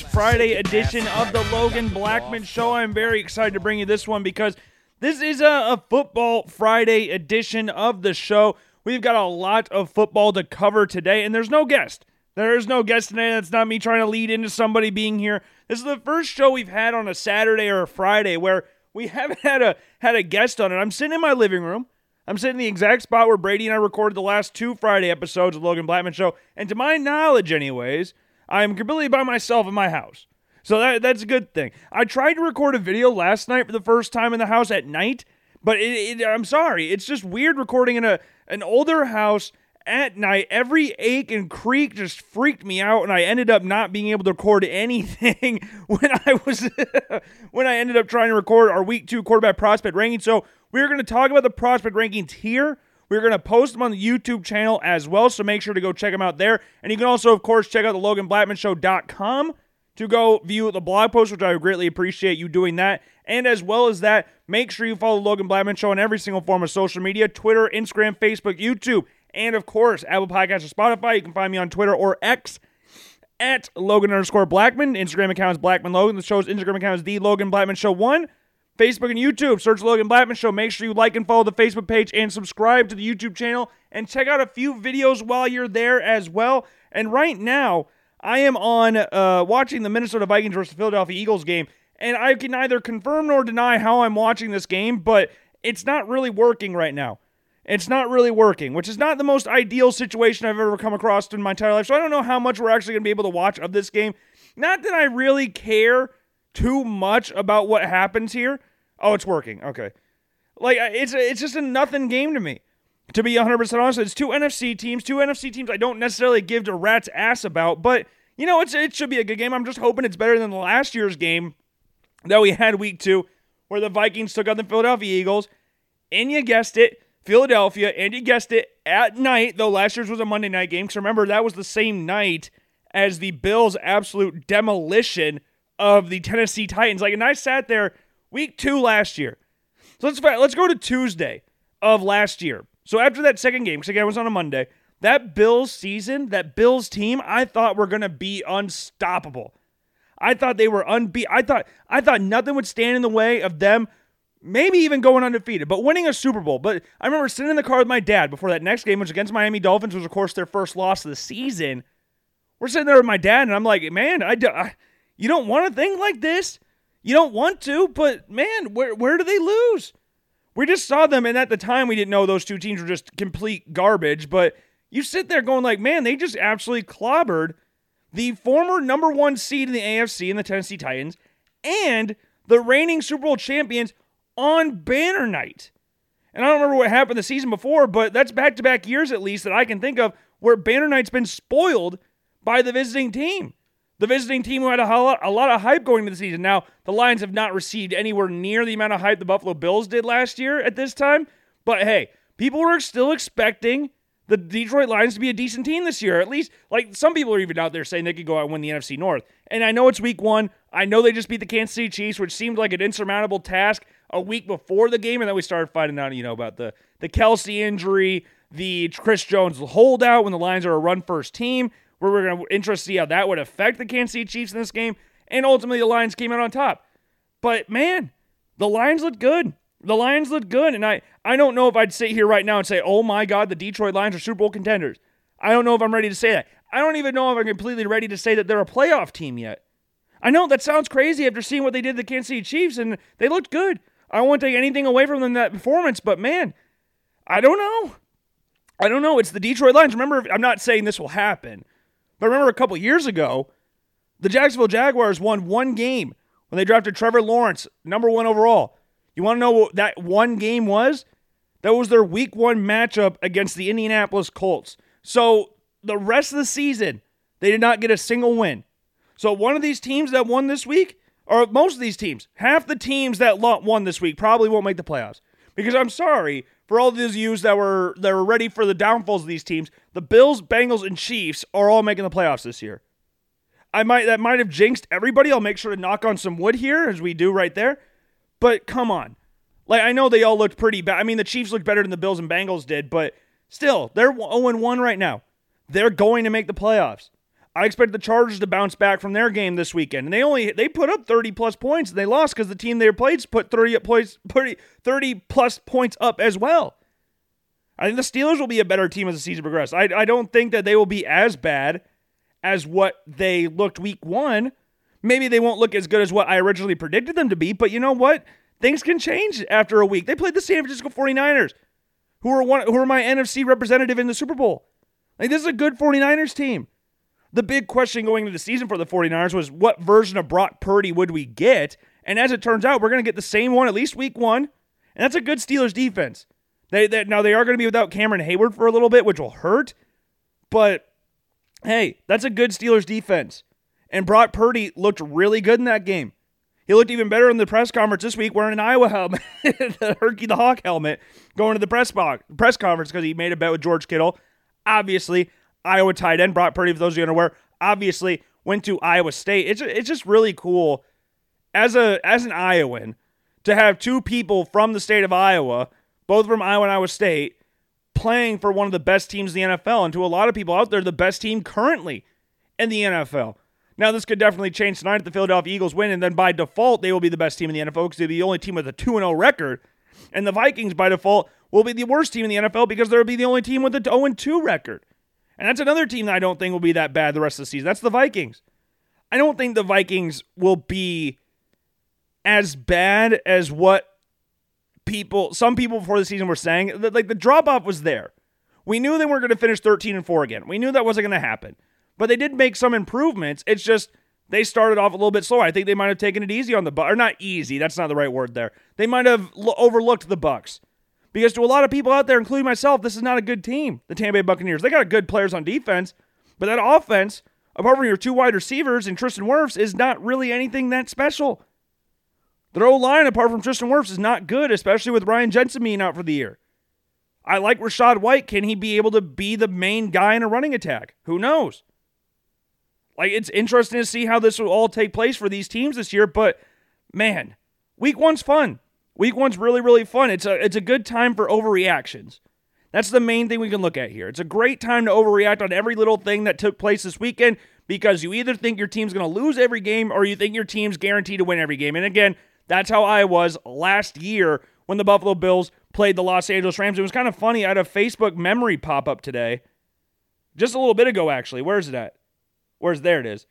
Friday edition of the Logan Blackman Show. I'm very excited to bring you this one because this is a, a football Friday edition of the show. We've got a lot of football to cover today, and there's no guest. There is no guest today. That's not me trying to lead into somebody being here. This is the first show we've had on a Saturday or a Friday where we haven't had a had a guest on it. I'm sitting in my living room. I'm sitting in the exact spot where Brady and I recorded the last two Friday episodes of Logan Blackman Show, and to my knowledge, anyways, I'm completely by myself in my house. So that that's a good thing. I tried to record a video last night for the first time in the house at night, but it, it, I'm sorry, it's just weird recording in a an older house at night. Every ache and creak just freaked me out, and I ended up not being able to record anything when I was when I ended up trying to record our week two quarterback prospect ranking. So we're going to talk about the prospect rankings here. We're going to post them on the YouTube channel as well, so make sure to go check them out there. And you can also, of course, check out the LoganBlackmanShow.com to go view the blog post, which I greatly appreciate you doing that. And as well as that, make sure you follow Logan Blackman Show on every single form of social media Twitter, Instagram, Facebook, YouTube, and of course, Apple Podcasts or Spotify. You can find me on Twitter or X at Logan underscore Blackman. Instagram account is Blackman Logan. The show's Instagram account is The Logan Blackman Show 1. Facebook and YouTube, search Logan Blackman Show. Make sure you like and follow the Facebook page and subscribe to the YouTube channel and check out a few videos while you're there as well. And right now, I am on uh, watching the Minnesota Vikings versus Philadelphia Eagles game, and I can neither confirm nor deny how I'm watching this game, but it's not really working right now. It's not really working, which is not the most ideal situation I've ever come across in my entire life. So I don't know how much we're actually going to be able to watch of this game. Not that I really care too much about what happens here. Oh, it's working. Okay. Like it's it's just a nothing game to me. To be 100% honest, it's two NFC teams, two NFC teams I don't necessarily give a rat's ass about, but you know, it's it should be a good game. I'm just hoping it's better than last year's game that we had week 2 where the Vikings took on the Philadelphia Eagles. And you guessed it, Philadelphia, and you guessed it, at night, though last year's was a Monday night game. Because remember, that was the same night as the Bills' absolute demolition of the Tennessee Titans. Like, and I sat there week two last year. So let's let's go to Tuesday of last year. So after that second game, because again it was on a Monday, that Bills season, that Bills team, I thought were gonna be unstoppable. I thought they were unbeat. I thought I thought nothing would stand in the way of them, maybe even going undefeated, but winning a Super Bowl. But I remember sitting in the car with my dad before that next game, which against Miami Dolphins, was of course their first loss of the season. We're sitting there with my dad, and I'm like, man, I, I you don't want a thing like this. You don't want to, but man, where where do they lose? We just saw them, and at the time we didn't know those two teams were just complete garbage. But you sit there going like, man, they just absolutely clobbered the former number one seed in the AFC in the Tennessee Titans and the reigning Super Bowl champions on banner night. And I don't remember what happened the season before, but that's back to back years at least that I can think of where banner night's been spoiled by the visiting team. The visiting team who had a lot, a lot of hype going into the season. Now, the Lions have not received anywhere near the amount of hype the Buffalo Bills did last year at this time. But hey, people were still expecting the Detroit Lions to be a decent team this year. At least, like, some people are even out there saying they could go out and win the NFC North. And I know it's week one. I know they just beat the Kansas City Chiefs, which seemed like an insurmountable task a week before the game. And then we started finding out, you know, about the, the Kelce injury, the Chris Jones holdout when the Lions are a run first team where we're going to interest to see how that would affect the Kansas City Chiefs in this game. And ultimately, the Lions came out on top. But man, the Lions looked good. The Lions looked good. And I, I don't know if I'd sit here right now and say, oh my God, the Detroit Lions are Super Bowl contenders. I don't know if I'm ready to say that. I don't even know if I'm completely ready to say that they're a playoff team yet. I know that sounds crazy after seeing what they did to the Kansas City Chiefs, and they looked good. I to take anything away from them that performance, but man, I don't know. I don't know. It's the Detroit Lions. Remember, I'm not saying this will happen, but remember a couple years ago, the Jacksonville Jaguars won one game when they drafted Trevor Lawrence, number one overall. You want to know what that one game was? That was their week one matchup against the Indianapolis Colts. So the rest of the season, they did not get a single win. So one of these teams that won this week, or most of these teams, half the teams that won this week probably won't make the playoffs. Because I'm sorry for all of those yous that were that were ready for the downfalls of these teams. The Bills, Bengals, and Chiefs are all making the playoffs this year. I might that might have jinxed everybody. I'll make sure to knock on some wood here as we do right there. But come on. Like I know they all looked pretty bad. I mean, the Chiefs looked better than the Bills and Bengals did, but still, they're 0 1 right now. they're going to make the playoffs. I expect the Chargers to bounce back from their game this weekend. And they only they put up 30 plus points and they lost because the team they played put 30 points 30, 30 plus points up as well. I think the Steelers will be a better team as the season progresses. I, I don't think that they will be as bad as what they looked week one. Maybe they won't look as good as what I originally predicted them to be, but you know what? Things can change after a week. They played the San Francisco 49ers, who are one who are my NFC representative in the Super Bowl. Like this is a good 49ers team. The big question going into the season for the 49ers was what version of Brock Purdy would we get? And as it turns out, we're going to get the same one at least week 1. And that's a good Steelers defense. They, they now they are going to be without Cameron Heyward for a little bit, which will hurt. But hey, that's a good Steelers defense. And Brock Purdy looked really good in that game. He looked even better in the press conference this week wearing an Iowa helmet, the Herky the Hawk helmet, going to the press, box, press conference because he made a bet with George Kittle. Obviously, Iowa tight end, Brock Purdy, for those of you unaware, obviously went to Iowa State. It's, it's just really cool as a as an Iowan to have two people from the state of Iowa, both from Iowa and Iowa State, playing for one of the best teams in the NFL. And to a lot of people out there, the best team currently in the NFL. Now, this could definitely change tonight if the Philadelphia Eagles win, and then by default, they will be the best team in the NFL because they're the only team with a 2 0 record. And the Vikings, by default, will be the worst team in the NFL because they'll be the only team with a 0 2 record. And that's another team that I don't think will be that bad the rest of the season. That's the Vikings. I don't think the Vikings will be as bad as what people, some people before the season were saying. that Like the drop off was there. We knew they weren't going to finish 13 and 4 again. We knew that wasn't going to happen. But they did make some improvements. It's just they started off a little bit slower. I think they might have taken it easy on the Bucks, or not easy. That's not the right word there. They might have l- overlooked the Bucks because to a lot of people out there, including myself, this is not a good team. The Tampa Bay Buccaneers. They got good players on defense, but that offense, apart from your two wide receivers and Tristan Wirfs, is not really anything that special. Their O line, apart from Tristan Wirfs, is not good, especially with Ryan Jensen being out for the year. I like Rachaad White. Can he be able to be the main guy in a running attack? Who knows? Like it's interesting to see how this will all take place for these teams this year, but man, week one's fun. Week one's really, really fun. It's a it's a good time for overreactions. That's the main thing we can look at here. It's a great time to overreact on every little thing that took place this weekend because you either think your team's going to lose every game or you think your team's guaranteed to win every game. And again, that's how I was last year when the Buffalo Bills played the Los Angeles Rams. It was kind of funny. I had a Facebook memory pop up today, just a little bit ago, actually. Where's it at? Where's there it is?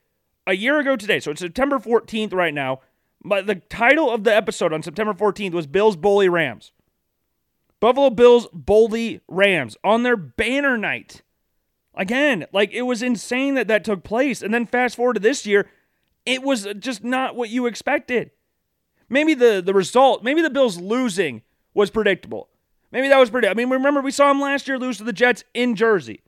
A year ago today. So it's September 14th right now. But the title of the episode on September 14th was Bills Bully Rams. Buffalo Bills Bully Rams on their banner night. Again, like it was insane that that took place. And then fast forward to this year, it was just not what you expected. Maybe the the result, maybe the Bills losing was predictable. Maybe that was pretty. I mean, remember we saw them last year lose to the Jets in Jersey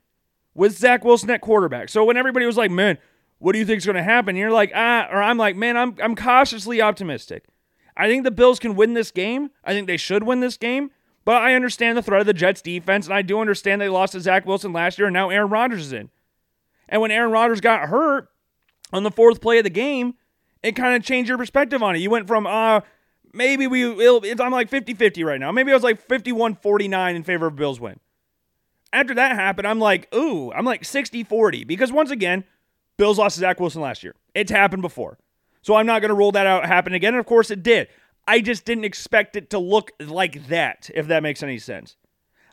with Zach Wilson at quarterback. So when everybody was like, "Man, what do you think is going to happen?" you're like, "Ah," or I'm like, "Man, I'm I'm cautiously optimistic. I think the Bills can win this game. I think they should win this game." But I understand the threat of the Jets defense, and I do understand they lost to Zach Wilson last year, and now Aaron Rodgers is in. And when Aaron Rodgers got hurt on the fourth play of the game, it kind of changed your perspective on it. You went from, uh, maybe we, I'm like 50 50 right now. Maybe I was like 51 49 in favor of Bills win. After that happened, I'm like, ooh, I'm like 60 40. Because once again, Bills lost to Zach Wilson last year. It's happened before. So I'm not going to rule that out happen again. And of course it did. I just didn't expect it to look like that, if that makes any sense.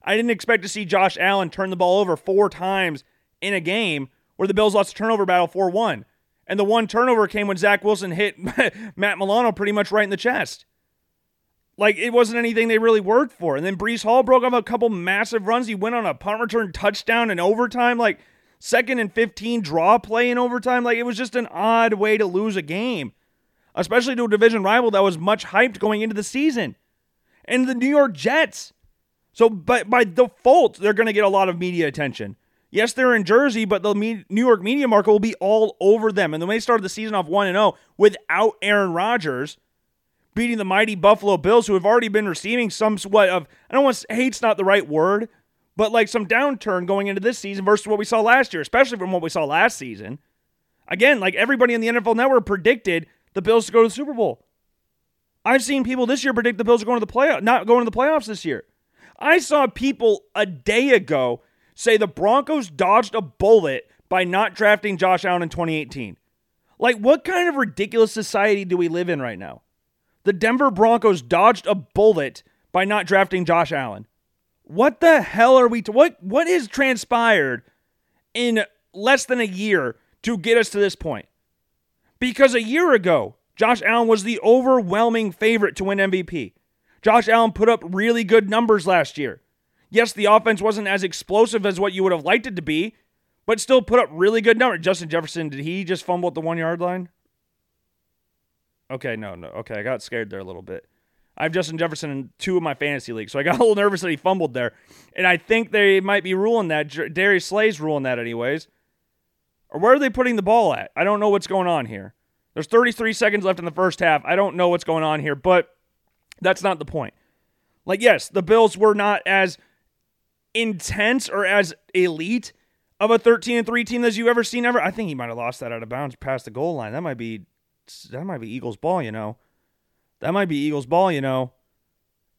I didn't expect to see Josh Allen turn the ball over four times in a game where the Bills lost a turnover battle 4 1. And the one turnover came when Zach Wilson hit Matt Milano pretty much right in the chest. Like it wasn't anything they really worked for. And then Breece Hall broke off a couple massive runs. He went on a punt return touchdown in overtime, like second and 15 draw play in overtime. Like it was just an odd way to lose a game especially to a division rival that was much hyped going into the season. And the New York Jets. So, but by default, they're going to get a lot of media attention. Yes, they're in Jersey, but the New York media market will be all over them. And when they started the season off 1 0 without Aaron Rodgers, beating the mighty Buffalo Bills, who have already been receiving some what of, I don't want to, hate's not the right word, but like some downturn going into this season versus what we saw last year, especially from what we saw last season. Again, like everybody in the NFL Network predicted the Bills to go to the Super Bowl. I've seen people this year predict the Bills are going to the playoff, not going to the playoffs this year. I saw people a day ago say the Broncos dodged a bullet by not drafting Josh Allen in 2018. Like, what kind of ridiculous society do we live in right now? The Denver Broncos dodged a bullet by not drafting Josh Allen. What the hell are we? What what is transpired in less than a year to get us to this point? Because a year ago, Josh Allen was the overwhelming favorite to win MVP. Josh Allen put up really good numbers last year. Yes, the offense wasn't as explosive as what you would have liked it to be, but still put up really good numbers. Justin Jefferson, did he just fumble at the one yard line? Okay, no, no. Okay, I got scared there a little bit. I have Justin Jefferson in two of my fantasy leagues, so I got a little nervous that he fumbled there. And I think they might be ruling that. Darius Slay's ruling that, anyways. Or where are they putting the ball at? I don't know what's going on here. There's 33 seconds left in the first half. I don't know what's going on here, but that's not the point. Like, yes, the Bills were not as intense or as elite of a 13 and 3 team as you've ever seen ever. I think he might have lost that out of bounds past the goal line. That might be that might be Eagles ball, you know. That might be Eagles ball, you know.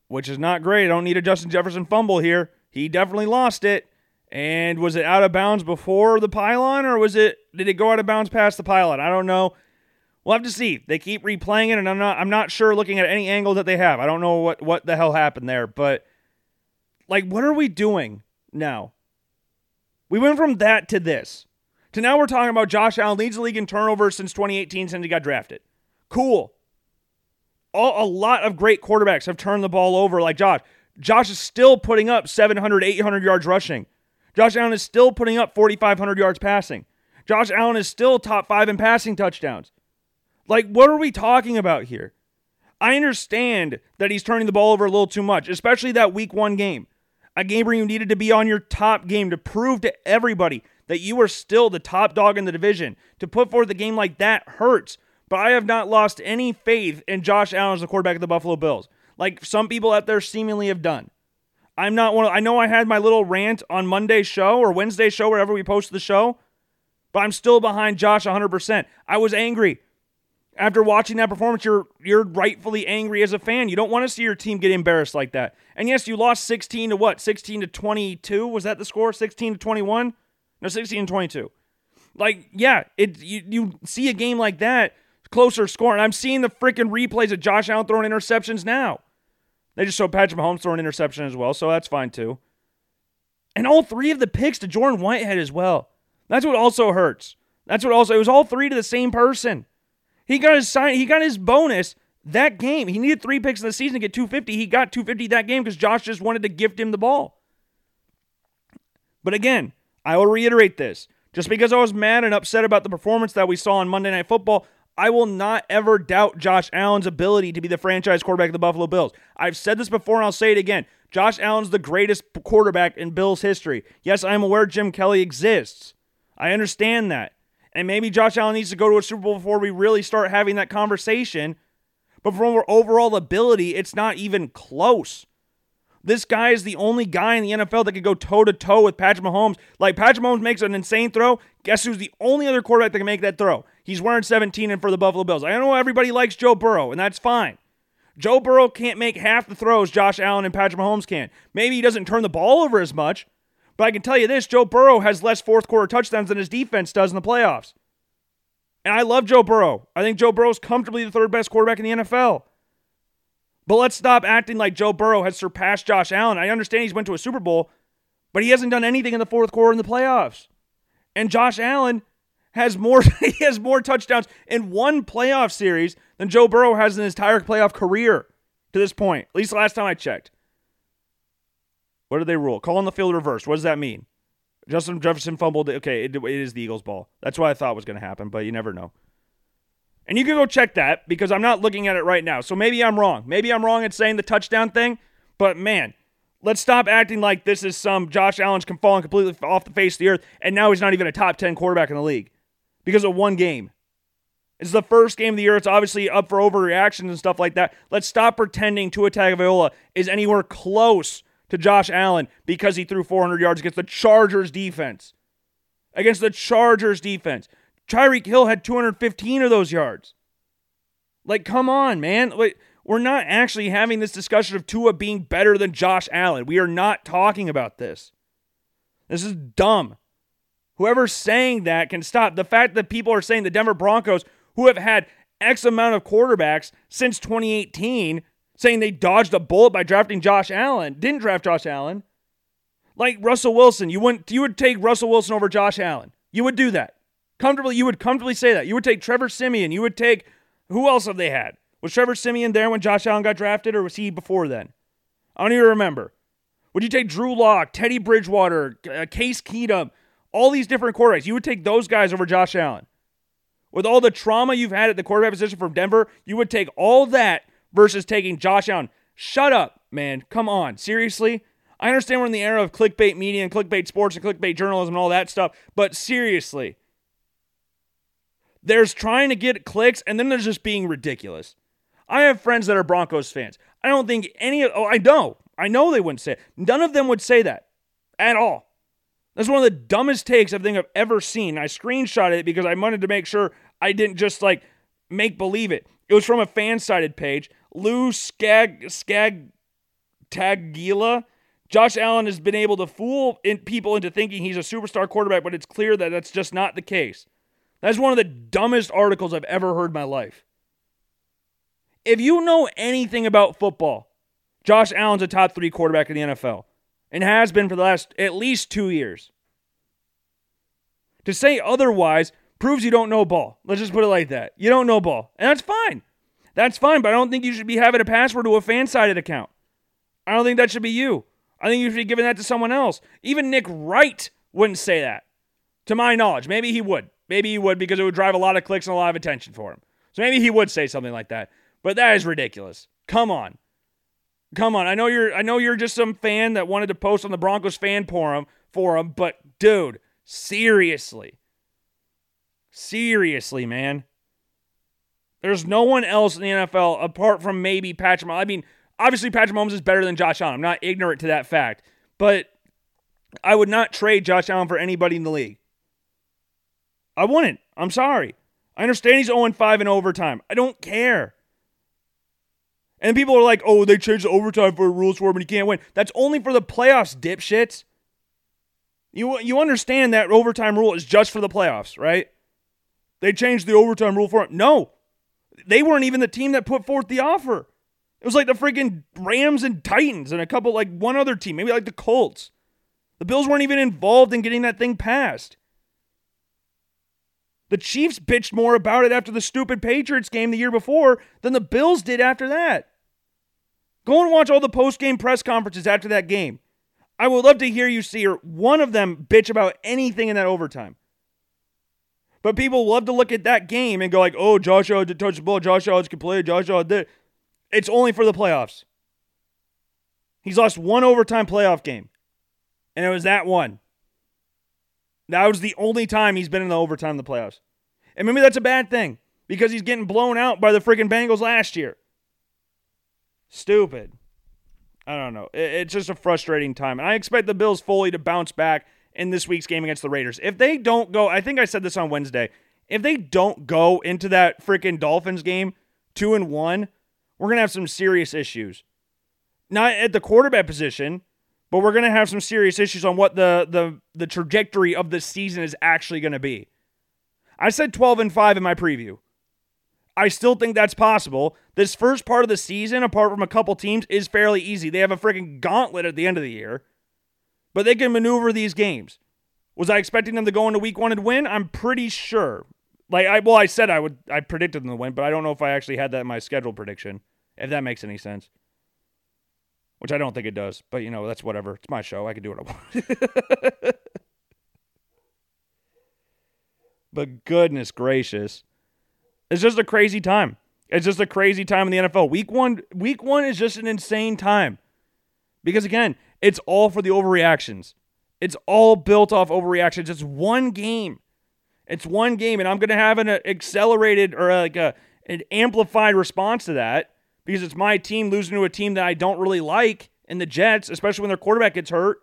Which is not great. I don't need a Justin Jefferson fumble here. He definitely lost it. And was it out of bounds before the pylon or was it did it go out of bounds past the pylon? I don't know. We'll have to see. They keep replaying it and I'm not I'm not sure looking at any angle that they have. I don't know what what the hell happened there, but like what are we doing now? We went from that to this. To now we're talking about Josh Allen leads the league in turnovers since 2018 since he got drafted. Cool. All, a lot of great quarterbacks have turned the ball over like Josh. Josh is still putting up 700, 800 yards rushing. Josh Allen is still putting up 4,500 yards passing. Josh Allen is still top five in passing touchdowns. Like, what are we talking about here? I understand that he's turning the ball over a little too much, especially that week one game. A game where you needed to be on your top game to prove to everybody that you are still the top dog in the division. To put forth a game like that hurts, but I have not lost any faith in Josh Allen as the quarterback of the Buffalo Bills, like some people out there seemingly have done. I'm not one. Of, I know I had my little rant on Monday's show or Wednesday's show, wherever we post the show, but I'm still behind Josh 100%. I was angry after watching that performance. You're you're rightfully angry as a fan. You don't want to see your team get embarrassed like that. And yes, you lost 16 to what? 16 to 22. Was that the score? 16 to 21? No, 16 and 22. Like, yeah, it you, you see a game like that, closer score, and I'm seeing the freaking replays of Josh Allen throwing interceptions now. They just showed Patrick Mahomes throwing interception as well, so that's fine too. And all three of the picks to Jordan Whitehead as well. That's what also hurts. That's what also it was all three to the same person. He got his sign. He got his bonus that game. He needed three picks in the season to get 250. He got 250 that game because Josh just wanted to gift him the ball. But again, I will reiterate this. Just because I was mad and upset about the performance that we saw on Monday Night Football, I will not ever doubt Josh Allen's ability to be the franchise quarterback of the Buffalo Bills. I've said this before and I'll say it again. Josh Allen's the greatest quarterback in Bills history. Yes, I am aware Jim Kelly exists. I understand that. And maybe Josh Allen needs to go to a Super Bowl before we really start having that conversation. But from our overall ability, it's not even close. This guy is the only guy in the NFL that can go toe to toe with Patrick Mahomes. Like Patrick Mahomes makes an insane throw. Guess who's the only other quarterback that can make that throw? He's wearing 17 and for the Buffalo Bills. I know everybody likes Joe Burrow, and that's fine. Joe Burrow can't make half the throws Josh Allen and Patrick Mahomes can. Maybe he doesn't turn the ball over as much, but I can tell you this Joe Burrow has less fourth quarter touchdowns than his defense does in the playoffs. And I love Joe Burrow. I think Joe Burrow is comfortably the third best quarterback in the NFL. But let's stop acting like Joe Burrow has surpassed Josh Allen. I understand he's went to a Super Bowl, but he hasn't done anything in the fourth quarter in the playoffs. And Josh Allen has more he has more touchdowns in one playoff series than Joe Burrow has in his entire playoff career to this point. At least the last time I checked. What do they rule? Call on the field reverse. What does that mean? Justin Jefferson fumbled. Okay, it, it is the Eagles' ball. That's what I thought was going to happen, but you never know. And you can go check that because I'm not looking at it right now. So maybe I'm wrong. Maybe I'm wrong at saying the touchdown thing. But man, let's stop acting like this is some Josh Allen's can falling completely off the face of the earth, and now he's not even a top 10 quarterback in the league because of one game. It's the first game of the year. It's obviously up for overreactions and stuff like that. Let's stop pretending Tua Tagovailoa is anywhere close to Josh Allen because he threw 400 yards against the Chargers defense. Against the Chargers defense. Tyreek Hill had 215 of those yards. Like, come on, man. Like, we're not actually having this discussion of Tua being better than Josh Allen. We are not talking about this. This is dumb. Whoever's saying that can stop. The fact that people are saying the Denver Broncos, who have had X amount of quarterbacks since 2018, saying they dodged a bullet by drafting Josh Allen, didn't draft Josh Allen. Like Russell Wilson, you wouldn't you would take Russell Wilson over Josh Allen. You would do that. Comfortably, you would comfortably say that. You would take Trevor Siemian. You would take who else have they had? Was Trevor Siemian there when Josh Allen got drafted, or was he before then? I don't even remember. Would you take Drew Lock, Teddy Bridgewater, uh, Case Keenum, all these different quarterbacks? You would take those guys over Josh Allen. With all the trauma you've had at the quarterback position from Denver, you would take all that versus taking Josh Allen. Shut up, man. Come on. Seriously? I understand we're in the era of clickbait media and clickbait sports and clickbait journalism and all that stuff, but seriously. There's trying to get clicks and then there's just being ridiculous. I have friends that are Broncos fans. I don't think any of, oh, I know. I know they wouldn't say it. None of them would say that at all. That's one of the dumbest takes I think I've ever seen. I screenshot it because I wanted to make sure I didn't just like make believe it. It was from a FanSided page. Lou Skag Tagila. Josh Allen has been able to fool in people into thinking he's a superstar quarterback, but it's clear that that's just not the case. That's one of the dumbest articles I've ever heard in my life. If you know anything about football, Josh Allen's a top three quarterback in the NFL and has been for the last at least two years. To say otherwise proves you don't know ball. Let's just put it like that. You don't know ball. And that's fine. That's fine, but I don't think you should be having a password to a FanSided account. I don't think that should be you. I think you should be giving that to someone else. Even Nick Wright wouldn't say that, to my knowledge. Maybe he would. Maybe he would because it would drive a lot of clicks and a lot of attention for him. So maybe he would say something like that. But that is ridiculous. Come on. Come on. I know you're I know you're just some fan that wanted to post on the Broncos fan forum forum, but dude, seriously. Seriously, man. There's no one else in the NFL apart from maybe Patrick Mahomes. I mean, obviously Patrick Mahomes is better than Josh Allen. I'm not ignorant to that fact. But I would not trade Josh Allen for anybody in the league. I wouldn't. I'm sorry. I understand he's 0 5 in overtime. I don't care. And people are like, oh, they changed the overtime for rules for him and he can't win. That's only for the playoffs, dipshits. You, you understand that overtime rule is just for the playoffs, right? They changed the overtime rule for him. No, they weren't even the team that put forth the offer. It was like the freaking Rams and Titans and a couple, like one other team, maybe like the Colts. The Bills weren't even involved in getting that thing passed. The Chiefs bitched more about it after the stupid Patriots game the year before than the Bills did after that. Go and watch all the post game press conferences after that game. I would love to hear you see or one of them bitch about anything in that overtime. But people love to look at that game and go like, "Oh, Josh Allen did touch the ball. Josh Allen can play. Josh Allen did." It's only for the playoffs. He's lost one overtime playoff game, and it was that one. That was the only time he's been in the overtime in the playoffs. And maybe that's a bad thing because he's getting blown out by the freaking Bengals last year. Stupid. I don't know. It's just a frustrating time. And I expect the Bills fully to bounce back in this week's game against the Raiders. If they don't go, I think I said this on Wednesday. If they don't go into that freaking Dolphins game 2 and 1, we're to have some serious issues. Not at the quarterback position, but we're to have some serious issues on what the the the trajectory of the season is actually to be. I said 12 and 5 in my preview. I still think that's possible. This first part of the season, apart from a couple teams, is fairly easy. They have a freaking gauntlet at the end of the year, but they can maneuver these games. Was I expecting them to go into week one and win? I'm pretty sure. Like I well, I said I would I predicted them to win, but I don't know if I actually had that in my schedule prediction, if that makes any sense. Which I don't think it does, but you know, that's whatever. It's my show. I can do what I want. but goodness gracious. It's just a crazy time. It's just a crazy time in the NFL. Week one, week one is just an insane time. Because again, it's all for the overreactions. It's all built off overreactions. It's one game. It's one game, and I'm gonna have an uh, accelerated or uh, like a an amplified response to that because it's my team losing to a team that I don't really like in the Jets, especially when their quarterback gets hurt.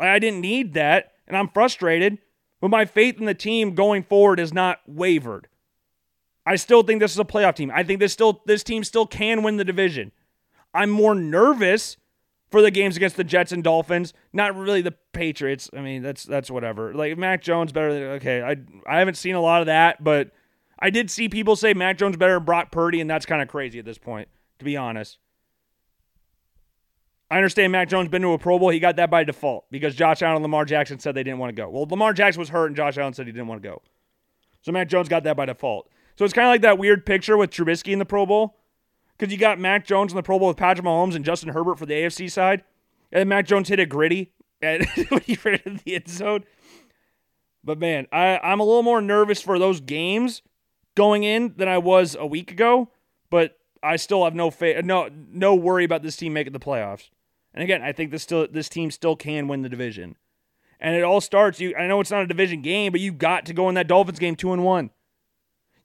I didn't need that, and I'm frustrated. But my faith in the team going forward is not wavered. I still think this is a playoff team. I think this still this team still can win the division. I'm more nervous for the games against the Jets and Dolphins. Not really the Patriots. I mean, that's that's whatever. Like Mac Jones better than okay. I I haven't seen a lot of that, but I did see people say Mac Jones better than Brock Purdy, and that's kind of crazy at this point, to be honest. I understand Mac Jones been to a Pro Bowl. He got that by default because Josh Allen and Lamar Jackson said they didn't want to go. Well, Lamar Jackson was hurt and Josh Allen said he didn't want to go. So Mac Jones got that by default. So it's kind of like that weird picture with Trubisky in the Pro Bowl because you got Mac Jones in the Pro Bowl with Patrick Mahomes and Justin Herbert for the AFC side. And Mac Jones hit a gritty and he ran into the end zone. But man, I, I'm a little more nervous for those games going in than I was a week ago. But I still have no fa- no no worry about this team making the playoffs. And again, I think this still this team still can win the division. And it all starts. You I know it's not a division game, but you got to go in that Dolphins game two and one.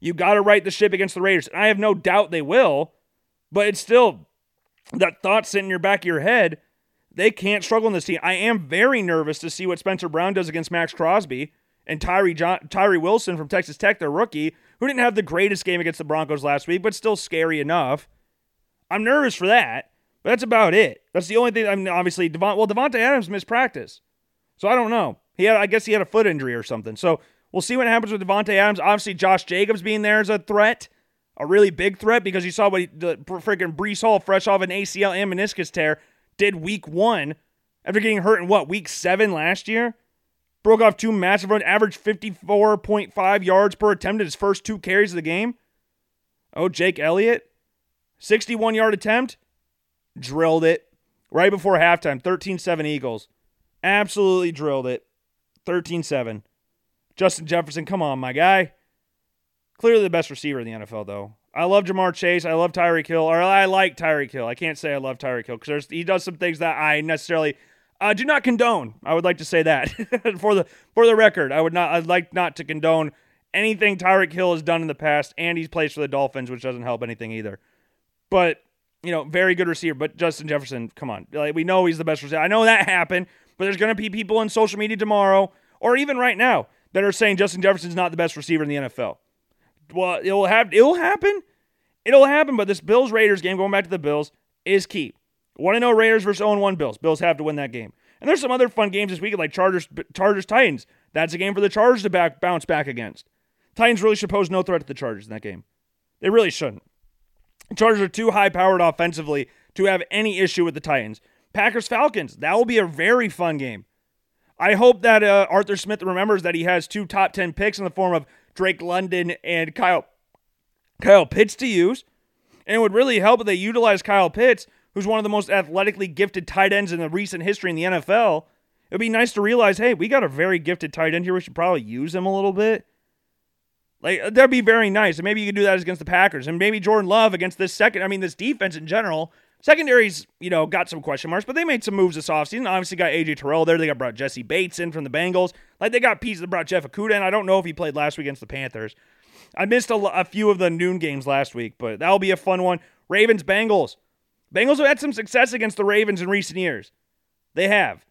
You got to right the ship against the Raiders. And I have no doubt they will, but it's still that thought sitting in your back of your head. They can't struggle in this team. I am very nervous to see what Spencer Brown does against Maxx Crosby and Tyree John, Tyree Wilson from Texas Tech, their rookie, who didn't have the greatest game against the Broncos last week, but still scary enough. I'm nervous for that. But that's about it. That's the only thing. I mean, obviously, Devon, well, Davante Adams missed practice, so I don't know. He had, I guess, he had a foot injury or something. So we'll see what happens with Davante Adams. Obviously, Josh Jacobs being there is a threat, a really big threat because you saw what he, the freaking Breece Hall, fresh off an ACL and meniscus tear, did week one after getting hurt in what week seven last year. Broke off two massive runs, averaged 54.5 yards per attempt in his first two carries of the game. Oh, Jake Elliott, 61 yard attempt drilled it right before halftime 13 7 Eagles. Absolutely drilled it. 13 7. Justin Jefferson, come on, my guy. Clearly the best receiver in the NFL, though. I love Ja'Marr Chase. I love Tyreek Hill. Or I like Tyreek Hill. I can't say I love Tyreek Hill because he does some things that I necessarily uh, do not condone. I would like to say that for the for the record. I would not. I'd like not to condone anything Tyreek Hill has done in the past, and he's plays for the Dolphins, which doesn't help anything either. But you know, very good receiver. But Justin Jefferson, come on. Like, we know he's the best receiver. I know that happened, but there's going to be people in social media tomorrow or even right now that are saying Justin Jefferson's not the best receiver in the NFL. Well, it'll have it'll happen. It'll happen, but this Bills Raiders game, going back to the Bills, is key. 1 0 Raiders versus 0 1 Bills. Bills have to win that game. And there's some other fun games this week, like Chargers Chargers Titans. That's a game for the Chargers to back bounce back against. Titans really should pose no threat to the Chargers in that game. They really shouldn't. Chargers are too high powered offensively to have any issue with the Titans. Packers Falcons, that will be a very fun game. I hope that uh, Arthur Smith remembers that he has two top 10 picks in the form of Drake London and Kyle Kyle Pitts to use. And it would really help if they utilize Kyle Pitts, who's one of the most athletically gifted tight ends in the recent history in the NFL. It'd be nice to realize, hey, we got a very gifted tight end here. We should probably use him a little bit. Like that'd be very nice. And maybe you could do that against the Packers. And maybe Jordan Love against this second. I mean, this defense in general. Secondaries, you know, got some question marks, but they made some moves this offseason. Obviously got AJ Terrell there. They got brought Jessie Bates in from the Bengals. Like they got pieces that brought Jeff Okudah in. I don't know if he played last week against the Panthers. I missed a, a few of the noon games last week, but that'll be a fun one. Ravens Bengals. Bengals have had some success against the Ravens in recent years. They have.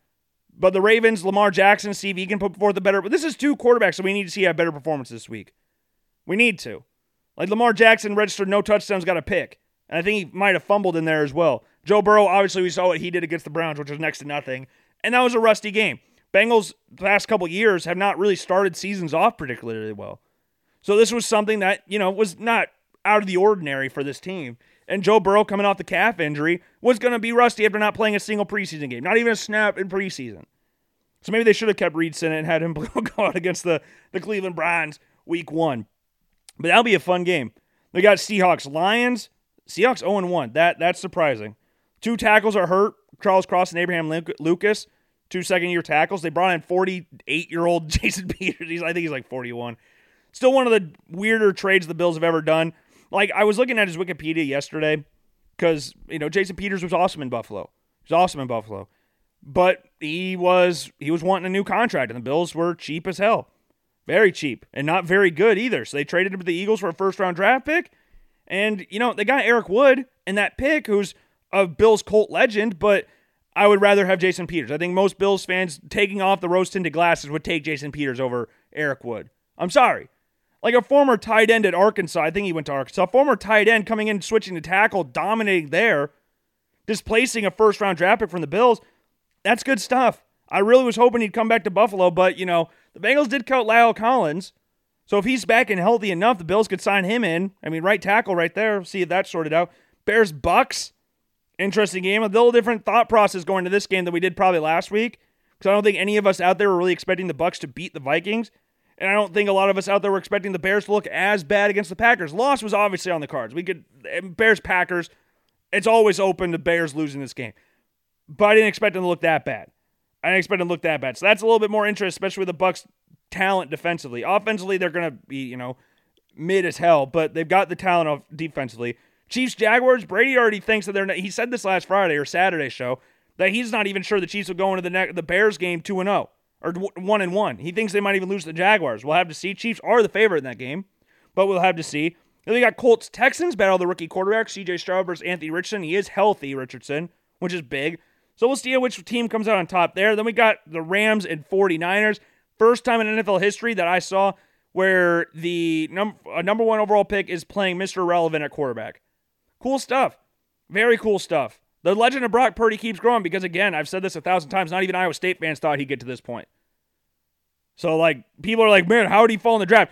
But the Ravens, Lamar Jackson, he can put forth a better. But this is two quarterbacks, so we need to see a better performance this week. We need to. Like Lamar Jackson registered no touchdowns, got a pick. And I think he might have fumbled in there as well. Joe Burrow, obviously, we saw what he did against the Browns, which was next to nothing. And that was a rusty game. Bengals, past couple years, have not really started seasons off particularly well. So this was something that, you know, was not out of the ordinary for this team. And Joe Burrow, coming off the calf injury, was going to be rusty after not playing a single preseason game, not even a snap in preseason. So maybe they should have kept Reid Sinnett and had him go out against the, the Cleveland Browns week one. But that'll be a fun game. They got Seahawks, Lions. Seahawks 0 1. That that's surprising. Two tackles are hurt. Charles Cross and Abraham Lucas, two second year tackles. They brought in 48 year old Jason Peters. He's, I think he's like 41. Still one of the weirder trades the Bills have ever done. Like I was looking at his Wikipedia yesterday because you know Jason Peters was awesome in Buffalo. He was awesome in Buffalo, but he was he was wanting a new contract, and the Bills were cheap as hell. Very cheap and not very good either. So they traded him to the Eagles for a first round draft pick. And, you know, they got Eric Wood and that pick, who's a Bills Colt legend, but I would rather have Jason Peters. I think most Bills fans taking off the rose tinted glasses would take Jason Peters over Eric Wood. I'm sorry. Like a former tight end at Arkansas, I think he went to Arkansas, former tight end coming in, switching to tackle, dominating there. displacing a first round draft pick from the Bills. That's good stuff. I really was hoping he'd come back to Buffalo, but you know, the Bengals did cut La'el Collins. So if he's back and healthy enough, the Bills could sign him in. I mean, right tackle right there. See if that's sorted out. Bears Bucks. Interesting game. A little different thought process going to this game than we did probably last week. Because I don't think any of us out there were really expecting the Bucks to beat the Vikings. And I don't think a lot of us out there were expecting the Bears to look as bad against the Packers. Loss was obviously on the cards. We could Bears Packers. It's always open to Bears losing this game. But I didn't expect them to look that bad. I didn't expect them to look that bad. So that's a little bit more interest, especially with the Bucks talent defensively. Offensively, they're gonna be, you know, mid as hell, but they've got the talent off defensively. Chiefs Jaguars, Brady already thinks that they're not, he said this last Friday or Saturday show that he's not even sure the Chiefs will go into the ne- the Bears game 2 and 0 or 1 and 1. He thinks they might even lose to the Jaguars. We'll have to see. Chiefs are the favorite in that game, but we'll have to see. Then we got Colts Texans battle the rookie quarterback CJ Stroud versus Anthony Richardson. He is healthy, Richardson, which is big. So we'll see which team comes out on top there. Then we got the Rams and 49ers. First time in NFL history that I saw where the num- number one overall pick is playing Mr. Relevant at quarterback. Cool stuff. Very cool stuff. The legend of Brock Purdy keeps growing because, again, I've said this a thousand times. Not even Iowa State fans thought he'd get to this point. So, like, people are like, man, how did he fall in the draft?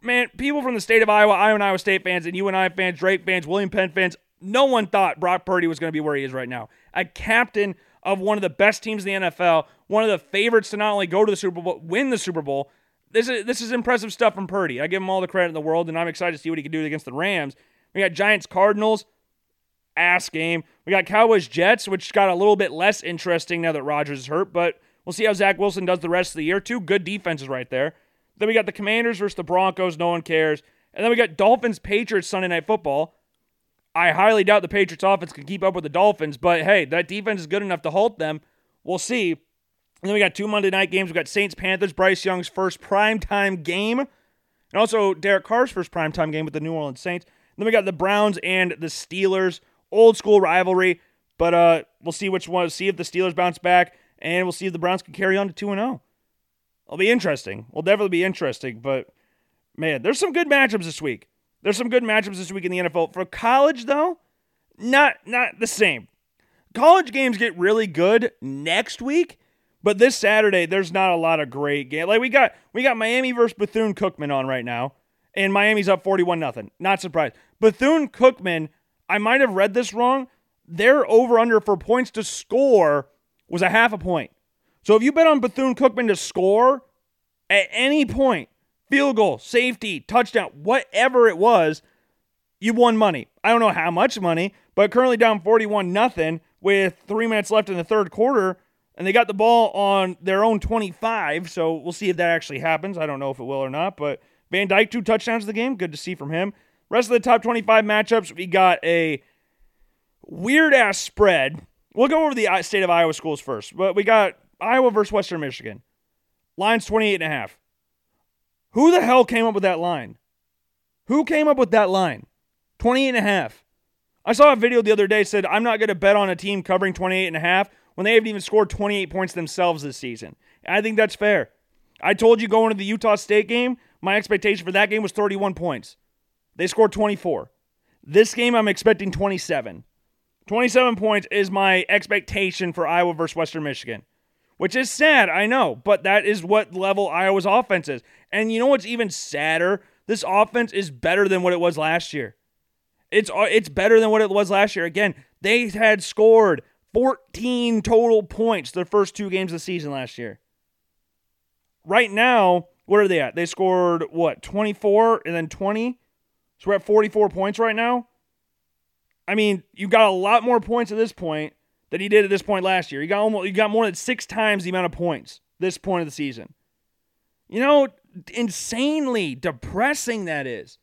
Man, people from the state of Iowa, Iowa and Iowa State fans, and UNI fans, Drake fans, William Penn fans, no one thought Brock Purdy was going to be where he is right now. A captain of one of the best teams in the NFL, one of the favorites to not only go to the Super Bowl, but win the Super Bowl. This is this is impressive stuff from Purdy. I give him all the credit in the world, and I'm excited to see what he can do against the Rams. We got Giants Cardinals, ass game. We got Cowboys Jets, which got a little bit less interesting now that Rodgers is hurt, but we'll see how Zach Wilson does the rest of the year. Two good defenses right there. Then we got the Commanders versus the Broncos. No one cares. And then we got Dolphins Patriots Sunday Night Football. I highly doubt the Patriots offense can keep up with the Dolphins, but hey, that defense is good enough to halt them. We'll see. And then we got two Monday night games. We got Saints Panthers, Bryce Young's first primetime game, and also Derek Carr's first primetime game with the New Orleans Saints. And then we got the Browns and the Steelers, old school rivalry. But uh, we'll see which one. See if the Steelers bounce back, and we'll see if the Browns can carry on to two and zero. Oh. It'll be interesting. Will definitely be interesting. But man, there's some good matchups this week. There's some good matchups this week in the NFL. For college, though, not not the same. College games get really good next week, but this Saturday there's not a lot of great games. Like we got we got Miami versus Bethune Cookman on right now, and Miami's up 41 nothing. Not surprised. Bethune Cookman, I might have read this wrong. Their over under for points to score was a half a point. So if you bet on Bethune Cookman to score at any point, field goal, safety, touchdown, whatever it was, you won money. I don't know how much money, but currently down 41 nothing with 3 minutes left in the third quarter and they got the ball on their own 25, so we'll see if that actually happens. I don't know if it will or not, but Van Dyke two touchdowns of the game, good to see from him. Rest of the top 25 matchups, we got a weird ass spread. We'll go over the uh, state of Iowa schools first, but we got Iowa versus Western Michigan. Lines 28 and a half. Who the hell came up with that line? Who came up with that line? 28 and a half. I saw a video the other day said I'm not going to bet on a team covering 28 and a half when they haven't even scored 28 points themselves this season. I think that's fair. I told you going to the Utah State game, my expectation for that game was 31 points. They scored 24. This game I'm expecting 27. 27 points is my expectation for Iowa versus Western Michigan which is sad, I know, but that is what level Iowa's offense is. And you know what's even sadder? This offense is better than what it was last year. It's uh, it's better than what it was last year. Again, they had scored 14 total points the first two games of the season last year. Right now, what are they at? They scored what, 24 and then 20? So we're at 44 points right now. I mean, you got a lot more points at this point than he did at this point last year. You got almost you got more than six times the amount of points this point of the season. You know, insanely depressing that is.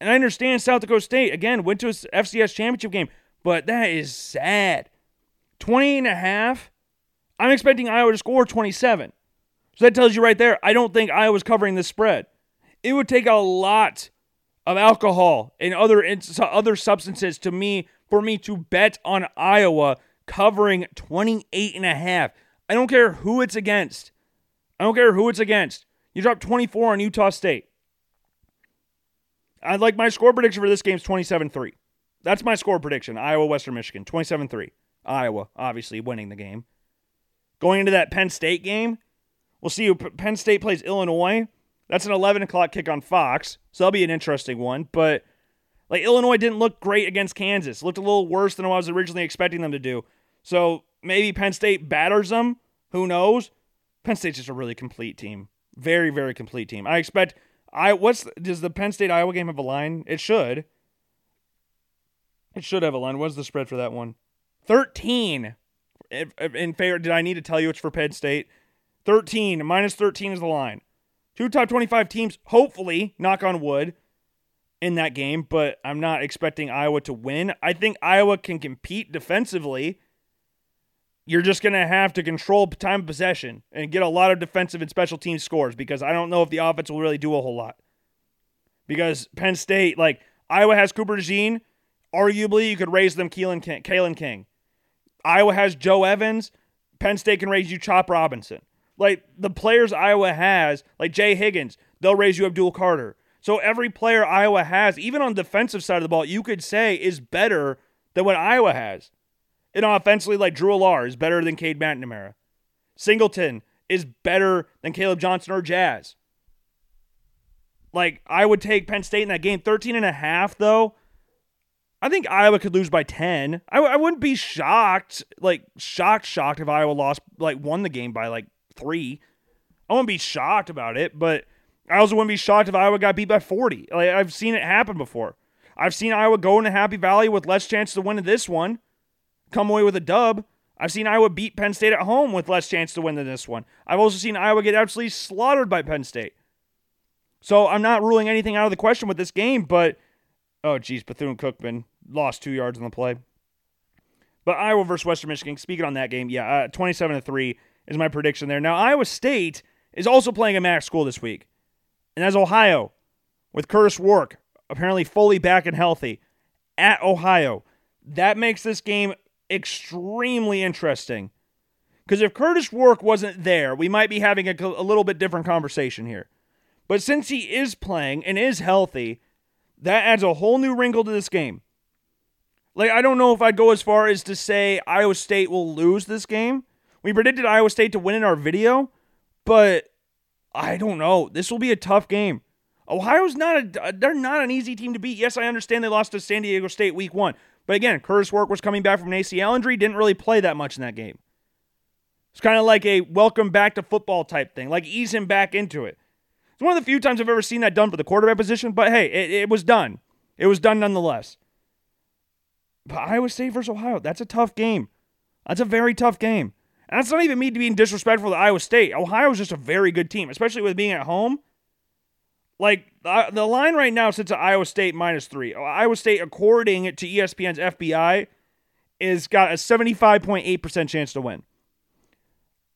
And I understand South Dakota State again went to a FCS championship game, but that is sad. 20 and a half. I'm expecting Iowa to score 27. So that tells you right there, I don't think Iowa's covering this spread. It would take a lot of alcohol and other other substances to me for me to bet on Iowa covering 28 and a half. I don't care who it's against. I don't care who it's against. You drop 24 on Utah State. I'd like my score prediction for this game is 27-3. That's my score prediction. Iowa, Western Michigan, 27 3. Iowa, obviously, winning the game. Going into that Penn State game, we'll see who Penn State plays Illinois. That's an 11 o'clock kick on Fox, so that'll be an interesting one. But like Illinois didn't look great against Kansas, looked a little worse than I was originally expecting them to do. So maybe Penn State batters them. Who knows? Penn State's just a really complete team, very very complete team. I expect. I what's does the Penn State Iowa game have a line? It should. It should have a line. What's the spread for that one? 13 in favor. Did I need to tell you it's for Penn State? 13 minus 13 is the line. Two top 25 teams, hopefully, knock on wood, in that game, but I'm not expecting Iowa to win. I think Iowa can compete defensively. You're just going to have to control time of possession and get a lot of defensive and special team scores because I don't know if the offense will really do a whole lot. Because Penn State, like, Iowa has Cooper DeJean. Arguably, you could raise them Keelan King, Kalen King. Iowa has Joe Evans. Penn State can raise you Chop Robinson. Like the players Iowa has, like Jay Higgins, they'll raise you Abdul Carter. So every player Iowa has, even on defensive side of the ball, you could say is better than what Iowa has. And offensively, like Drew Allar is better than Cade McNamara. Singleton is better than Caleb Johnson or Jazz. Like, I would take Penn State in that game. 13 and a half, though. I think Iowa could lose by 10. I, I wouldn't be shocked, like, shocked, shocked if Iowa lost, like, won the game by, like, three. I wouldn't be shocked about it, but I also wouldn't be shocked if Iowa got beat by 40. Like I've seen it happen before. I've seen Iowa go into Happy Valley with less chance to win this one, come away with a dub. I've seen Iowa beat Penn State at home with less chance to win than this one. I've also seen Iowa get absolutely slaughtered by Penn State. So I'm not ruling anything out of the question with this game, but oh geez, Bethune Cookman lost two yards on the play. But Iowa versus Western Michigan. Speaking on that game, yeah, uh, 27 to three is my prediction there. Now Iowa State is also playing a MAC school this week, and that's Ohio, with Kurtis Rourke apparently fully back and healthy at Ohio. That makes this game extremely interesting. Because if Kurtis Rourke wasn't there, we might be having a, a little bit different conversation here. But since he is playing and is healthy, that adds a whole new wrinkle to this game. Like, I don't know if I'd go as far as to say Iowa State will lose this game. We predicted Iowa State to win in our video, but I don't know. This will be a tough game. Ohio's not a they're not an easy team to beat. Yes, I understand they lost to San Diego State week 1. But again, Kurtis Rourke was coming back from an ACL injury, didn't really play that much in that game. It's kind of like a welcome back to football type thing, like ease him back into it. It's one of the few times I've ever seen that done for the quarterback position, but hey, it, it was done. It was done nonetheless. But Iowa State versus Ohio, that's a tough game. That's a very tough game. And that's not even me being disrespectful to Iowa State. Ohio's just a very good team, especially with being at home. Like the line right now sits at Iowa State minus three. Iowa State, according to ESPN's FPI, is got a 75.8% chance to win.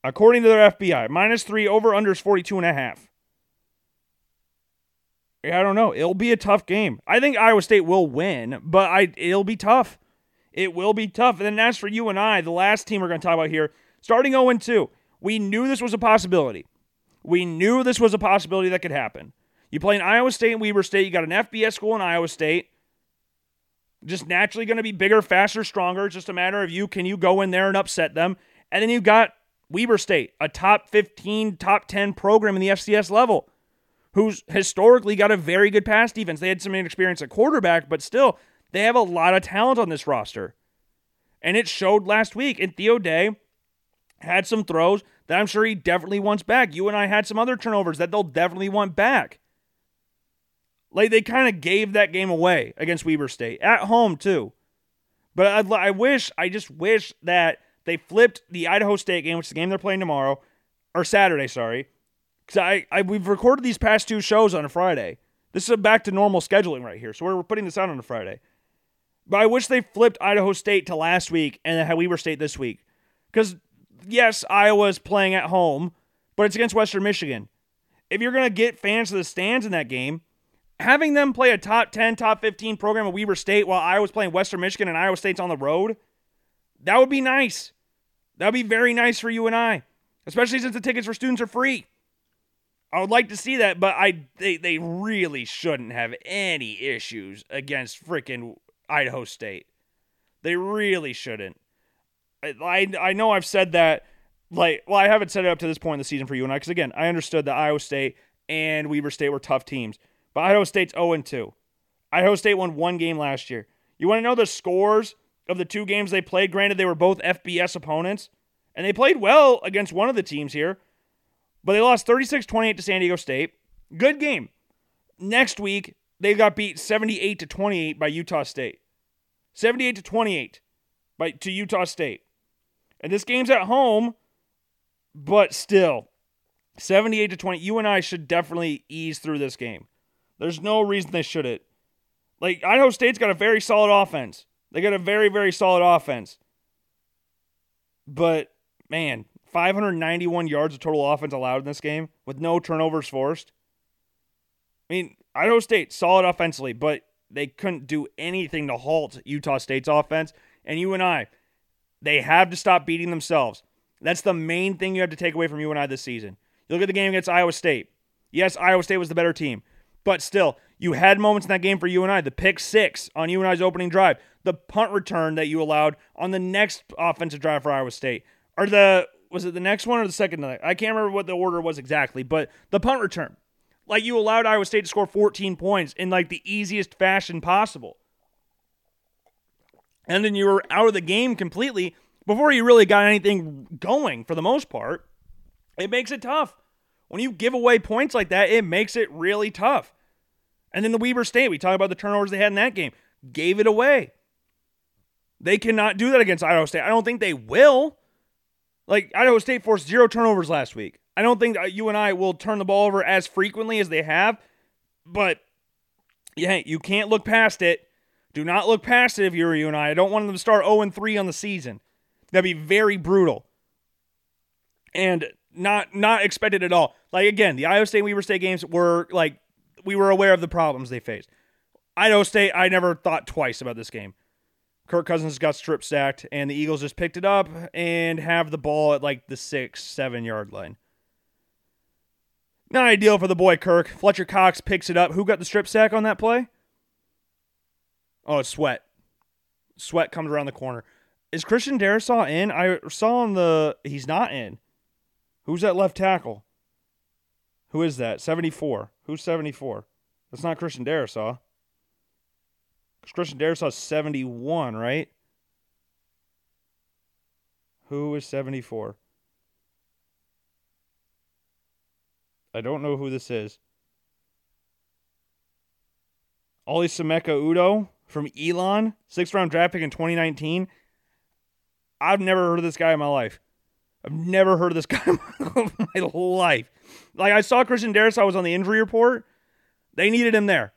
According to their FPI, minus three over under is 42 and a half. I don't know. It'll be a tough game. I think Iowa State will win, but I it'll be tough. It will be tough. And then as for UNI, the last team we're going to talk about here, starting 0 2, we knew this was a possibility. We knew this was a possibility that could happen. You play in Iowa State and Weber State, you got an FBS school in Iowa State. Just naturally going to be bigger, faster, stronger. It's just a matter of you can you go in there and upset them. And then you got Weber State, a top 15, top 10 program in the FCS level, who's historically got a very good pass defense. They had some inexperience at quarterback, but still, they have a lot of talent on this roster. And it showed last week. And Theo Day had some throws that I'm sure he definitely wants back. UNI had some other turnovers that they'll definitely want back. Like they kind of gave that game away against Weber State at home too. But I, I wish, I just wish that they flipped the Idaho State game, which is the game they're playing tomorrow or Saturday. Sorry, because I, I we've recorded these past two shows on a Friday. This is a back to normal scheduling right here, so we're putting this out on a Friday. But I wish they flipped Idaho State to last week and had Weber State this week. Because yes, Iowa's playing at home, but it's against Western Michigan. If you're to get fans to the stands in that game, having them play a top 10, top 15 program at Weber State while Iowa's playing Western Michigan and Iowa State's on the road, that would be nice. That would be very nice for UNI, especially since the tickets for students are free. I would like to see that, but I they, they really shouldn't have any issues against freaking Idaho State. They really shouldn't. I, I, I know I've said that, like, well, I haven't said it up to this point in the season for UNI, because again, I understood that Iowa State and Weber State were tough teams, but Idaho State's 0 2. Idaho State won one game last year. You want to know the scores of the two games they played? Granted, they were both FBS opponents, and they played well against one of the teams here, but they lost 36 28 to San Diego State. Good game. Next week, they got beat 78 to 28 by Utah State. 78 to 28 by to Utah State. And this game's at home, but still 78 to 20. UNI should definitely ease through this game. There's no reason they shouldn't. Like Idaho State's got a very solid offense. They got a very very solid offense. But man, 591 yards of total offense allowed in this game with no turnovers forced. I mean, Idaho State solid offensively, but they couldn't do anything to halt Utah State's offense. And UNI, they have to stop beating themselves. That's the main thing you have to take away from UNI this season. You look at the game against Iowa State. Yes, Iowa State was the better team, but still, you had moments in that game for UNI. The pick six on UNI's opening drive, the punt return that you allowed on the next offensive drive for Iowa State, or the was it the next one or the second? I can't remember what the order was exactly, but the punt return, like you allowed Iowa State to score 14 points in like the easiest fashion possible, and then you were out of the game completely before you really got anything going for the most part. It makes it tough. When you give away points like that, it makes it really tough. And then the Weber State, we talk about the turnovers they had in that game, gave it away. They cannot do that against Iowa State. I don't think they will. Like Idaho State forced zero turnovers last week. I don't think UNI will turn the ball over as frequently as they have, but yeah, you can't look past it. Do not look past it if you're UNI. I don't want them to start 0 3 on the season. That'd be very brutal. And not not expected at all. Like again, the Iowa State Weber State games were like we were aware of the problems they faced. Idaho State, I never thought twice about this game. Kirk Cousins got strip sacked, and the Eagles just picked it up and have the ball at like the six, seven yard line. Not ideal for the boy Kirk. Fletcher Cox picks it up. Who got the strip sack on that play? Oh, it's Sweat. Sweat comes around the corner. Is Christian Darrisaw in? I saw on the he's not in. Who's that left tackle? Who is that? 74. Who's 74? That's not Christian Christian Darrisaw's 71, right? Who is 74? I don't know who this is. Olisaemeka Udoh from Elon, sixth round draft pick in 2019. I've never heard of this guy in my life. I've never heard of this guy in my whole life. Like I saw Christian Darrisaw was on the injury report. They needed him there.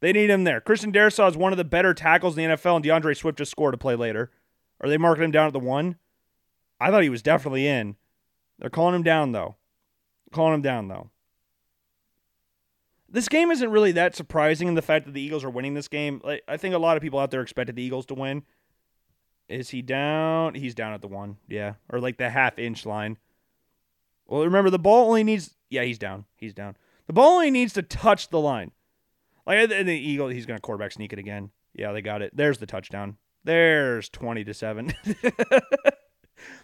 They need him there. Christian Darrisaw is one of the better tackles in the NFL, and D'Andre Swift just scored to play later. Are they marking him down at the one? I thought he was definitely in. They're calling him down though. Calling him down though. This game isn't really that surprising in the fact that the Eagles are winning this game. I think a lot of people out there expected the Eagles to win. Is he down? He's down at the one, yeah, or like the half inch line. Well, remember the ball only needs. Yeah, he's down. He's down. The ball only needs to touch the line. Like the Eagle, he's gonna quarterback sneak it again. Yeah, they got it. There's the touchdown. There's twenty to seven. the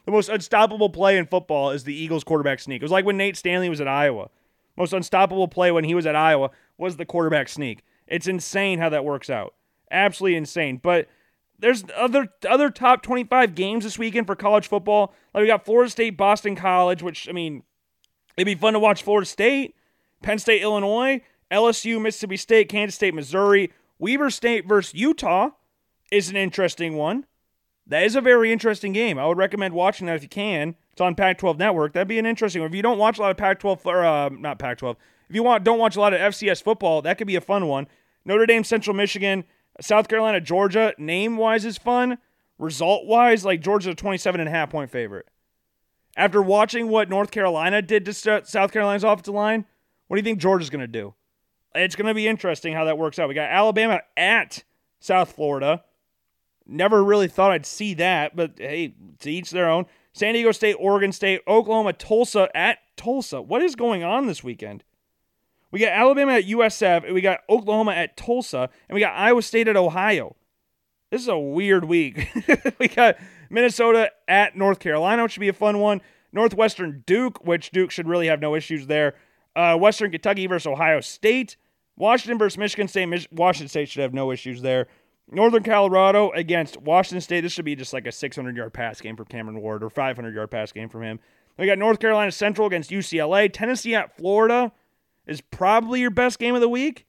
most unstoppable play in football is the Eagles quarterback sneak. It was like when Nate Stanley was at Iowa. Most unstoppable play when he was at Iowa was the quarterback sneak. It's insane how that works out. Absolutely insane. But there's other other top 25 games this weekend for college football. Like we got Florida State, Boston College, which I mean, it'd be fun to watch Florida State, Penn State, Illinois, LSU, Mississippi State, Kansas State, Missouri, Weber State versus Utah is an interesting one. That is a very interesting game. I would recommend watching that if you can. It's on Pac-12 Network. That'd be an interesting one. If you don't watch a lot of Pac-12 or uh, not Pac-12, if you want don't watch a lot of FCS football, that could be a fun one. Notre Dame, Central Michigan, South Carolina, Georgia, name wise is fun. Result wise, like Georgia's a 27 and a half point favorite. After watching what North Carolina did to South Carolina's offensive line, what do you think Georgia's going to do? It's going to be interesting how that works out. We got Alabama at South Florida. Never really thought I'd see that, but hey, to each their own. San Diego State, Oregon State, Oklahoma, Tulsa at Tulsa. What is going on this weekend? We got Alabama at USF, and we got Oklahoma at Tulsa, and we got Iowa State at Ohio. this is a weird week. we got Minnesota at North Carolina, which should be a fun one. Northwestern Duke, which Duke should really have no issues there. Uh, Western Kentucky versus Ohio State. Washington versus Michigan State. Mich- Washington State should have no issues there. Northern Colorado against Washington State. This should be just like a 600 yard pass game for Cameron Ward or 500 yard pass game from him. we got North Carolina Central against UCLA. Tennessee at Florida is probably your best game of the week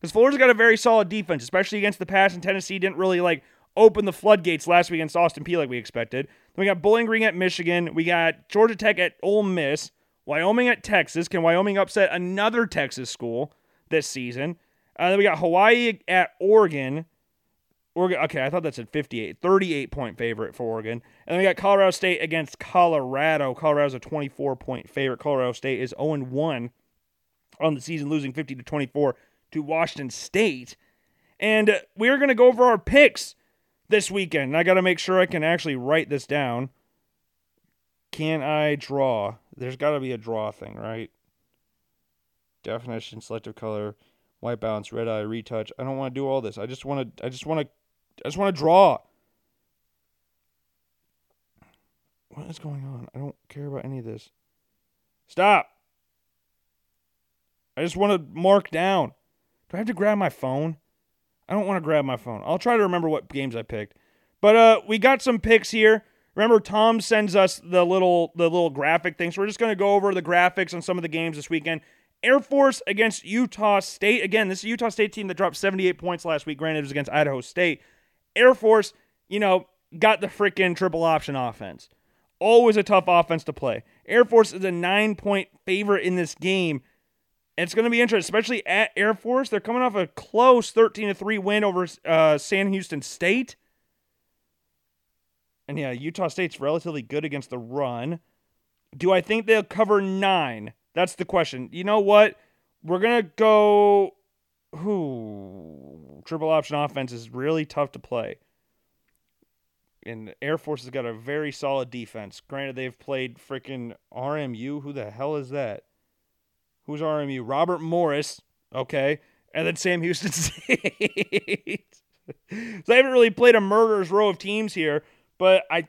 because Florida's got a very solid defense, especially against the pass, and Tennessee didn't really like open the floodgates last week against Austin Peay like we expected. Then we got Bowling Green at Michigan. We got Georgia Tech at Ole Miss. Wyoming at Texas. Can Wyoming upset another Texas school this season? Uh, then we got Hawaii at Oregon. Oregon. Okay, I thought that said 58. 38 point favorite for Oregon. And then we got Colorado State against Colorado. Colorado's a 24 point favorite. Colorado State is 0 1 on the season, losing 50 to 24 to Washington State. And we're going to go over our picks this weekend. I got to make sure I can actually write this down. Can I draw? There's got to be a draw thing, right? Definition, selective color, white balance, red eye, retouch. I don't want to do all this. I just want to. I just want to. I just want to draw. What is going on? I don't care about any of this. Stop. I just want to mark down. Do I have to grab my phone? I don't want to grab my phone. I'll try to remember what games I picked. But uh, we got some picks here. Remember, Tom sends us the little the little graphic thing. So we're just going to go over the graphics on some of the games this weekend. Air Force against Utah State. Again, this Utah State team that dropped 78 points last week. Granted, it was against Idaho State. Air Force, you know, got the freaking triple option offense. Always a tough offense to play. Air Force is a nine point favorite in this game. It's going to be interesting, especially at Air Force. They're coming off a close 13 to 3 win over uh, Sam Houston State. And yeah, Utah State's relatively good against the run. Do I think they'll cover nine? That's the question. You know what? We're going to go. Who? Triple option offense is really tough to play. And Air Force has got a very solid defense. Granted, they've played freaking RMU. Who the hell is that? Who's RMU? Robert Morris. Okay. And then Sam Houston State. so they haven't really played a murderer's row of teams here. But I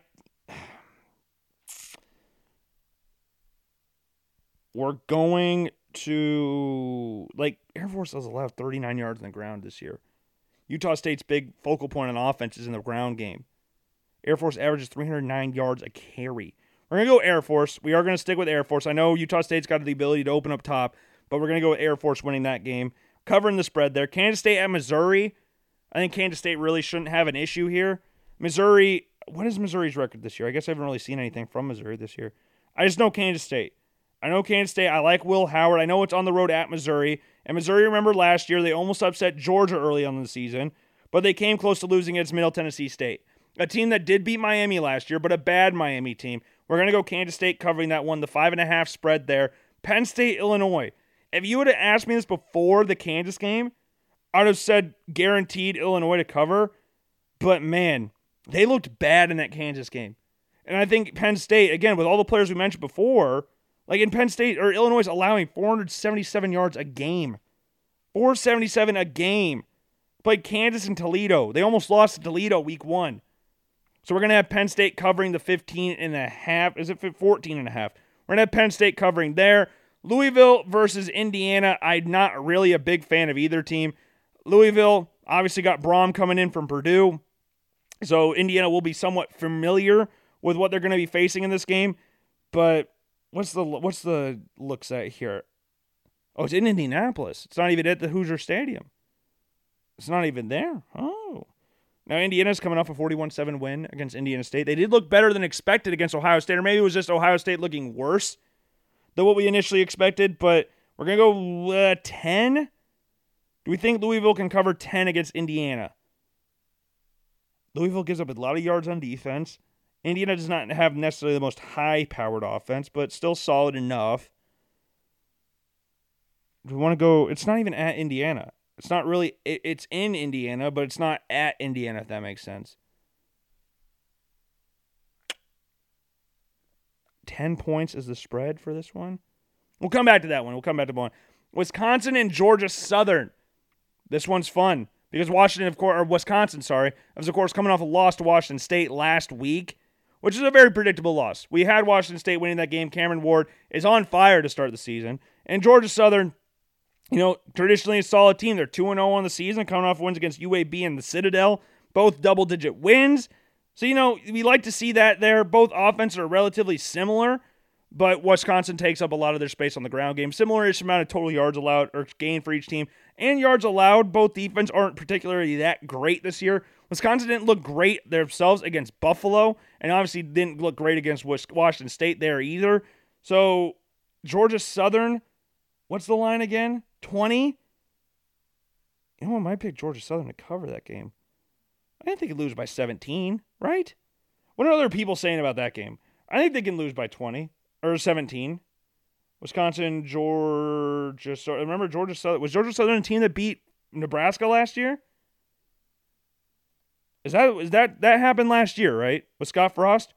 we're going to like Air Force has allowed 39 yards in the ground this year. Utah State's big focal point on offense is in the ground game. Air Force averages 309 yards a carry. We're going to go Air Force. We are going to stick with Air Force. I know Utah State's got the ability to open up top, but we're going to go with Air Force winning that game, covering the spread there. Kansas State at Missouri. I think Kansas State really shouldn't have an issue here. Missouri what is Missouri's record this year? I guess I haven't really seen anything from Missouri this year. I just know Kansas State. I know Kansas State. I like Will Howard. I know it's on the road at Missouri. And Missouri, remember last year, they almost upset Georgia early on in the season, but they came close to losing against Middle Tennessee State. A team that did beat Miami last year, but a bad Miami team. We're going to go Kansas State covering that one, the five and a half spread there. Penn State, Illinois. If you would have asked me this before the Kansas game, I'd have said guaranteed Illinois to cover. But man, they looked bad in that Kansas game. And I think Penn State, again, with all the players we mentioned before, like in Penn State or Illinois allowing 477 yards a game. 477 a game. Played Kansas and Toledo. They almost lost to Toledo week one. So we're going to have Penn State covering the 15 and a half. Is it 14 and a half? We're going to have Penn State covering there. Louisville versus Indiana. I'm not really a big fan of either team. Louisville obviously got Brohm coming in from Purdue. So Indiana will be somewhat familiar with what they're going to be facing in this game. But what's the what's the looks at here? Oh, it's in Indianapolis. It's not even at the Hoosier Stadium. It's not even there. Oh. Now Indiana's coming off a 41-7 win against Indiana State. They did look better than expected against Ohio State, or maybe it was just Ohio State looking worse than what we initially expected. But we're gonna go uh, 10. Do we think Louisville can cover 10 against Indiana? Louisville gives up a lot of yards on defense. Indiana does not have necessarily the most high powered offense, but still solid enough. Do we want to go? It's not even at Indiana. It's not really, it, it's in Indiana, but it's not at Indiana, if that makes sense. 10 points is the spread for this one. We'll come back to that one. We'll come back to one. Wisconsin and Georgia Southern. This one's fun. because Washington, of course, or Wisconsin, sorry, was of course coming off a loss to Washington State last week, which is a very predictable loss. We had Washington State winning that game. Cameron Ward is on fire to start the season, and Georgia Southern, you know, traditionally a solid team. They're two and zero on the season, coming off wins against UAB and the Citadel, both double digit wins. So you know, we like to see that there. Both offenses are relatively similar. But Wisconsin takes up a lot of their space on the ground game. Similar-ish amount of total yards allowed or gain for each team and yards allowed. Both defense aren't particularly that great this year. Wisconsin didn't look great themselves against Buffalo, and obviously didn't look great against Washington State there either. So Georgia Southern, what's the line again? 20? You know, I might pick Georgia Southern to cover that game. I didn't think it lose by 17, right? What are other people saying about that game? I think they can lose by 20 or 17. Wisconsin, Georgia. So remember Georgia Southern was Georgia Southern a team that beat Nebraska last year? Is that is that that happened last year, right? With Scott Frost?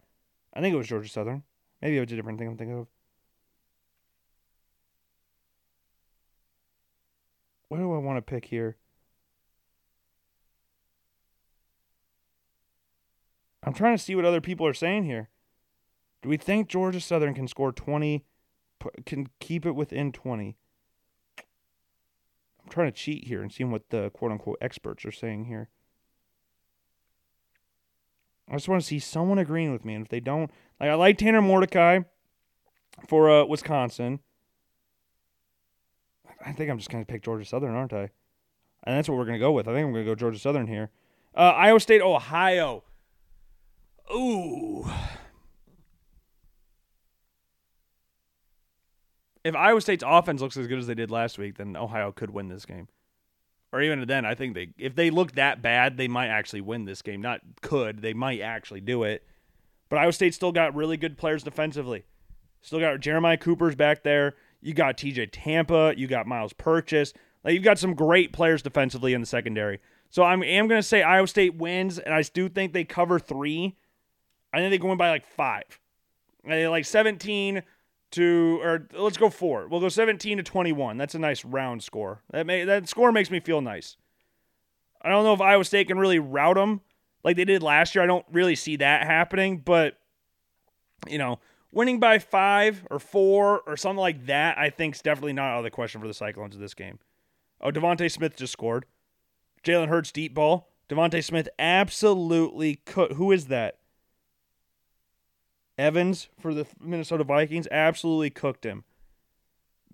I think it was Georgia Southern. Maybe it was a different thing I'm thinking of. What do I want to pick here? I'm trying to see what other people are saying here. Do we think Georgia Southern can score 20, can keep it within 20? I'm trying to cheat here and seeing what the quote unquote experts are saying here. I just want to see someone agreeing with me. And if they don't, like I like Tanner Mordecai for uh, Wisconsin. I think I'm just going to pick Georgia Southern, aren't I? And that's what we're going to go with. I think I'm going to go Georgia Southern here. Uh, Iowa State, Ohio. Ooh. If Iowa State's offense looks as good as they did last week, then Ohio could win this game. Or even then, I think they if they look that bad, they might actually win this game. Not could, they might actually do it. But Iowa State still got really good players defensively. Still got Jeremiah Cooper's back there. You got TJ Tampa. You got Myles Purchase. Like you've got some great players defensively in the secondary. So I'm am going to say Iowa State wins, and I do think they cover three. I think they go in by like five, like 17 to or let's go four. We'll go 17 to 21. That's a nice round score. That may that score makes me feel nice. I don't know if Iowa State can really route them like they did last year. I don't really see that happening, but you know, winning by five or four or something like that, I think is definitely not out of the question for the Cyclones of this game. Oh, DeVonta Smith just scored. Jalen Hurts deep ball. DeVonta Smith absolutely could. Who is that? Evans for the Minnesota Vikings absolutely cooked him.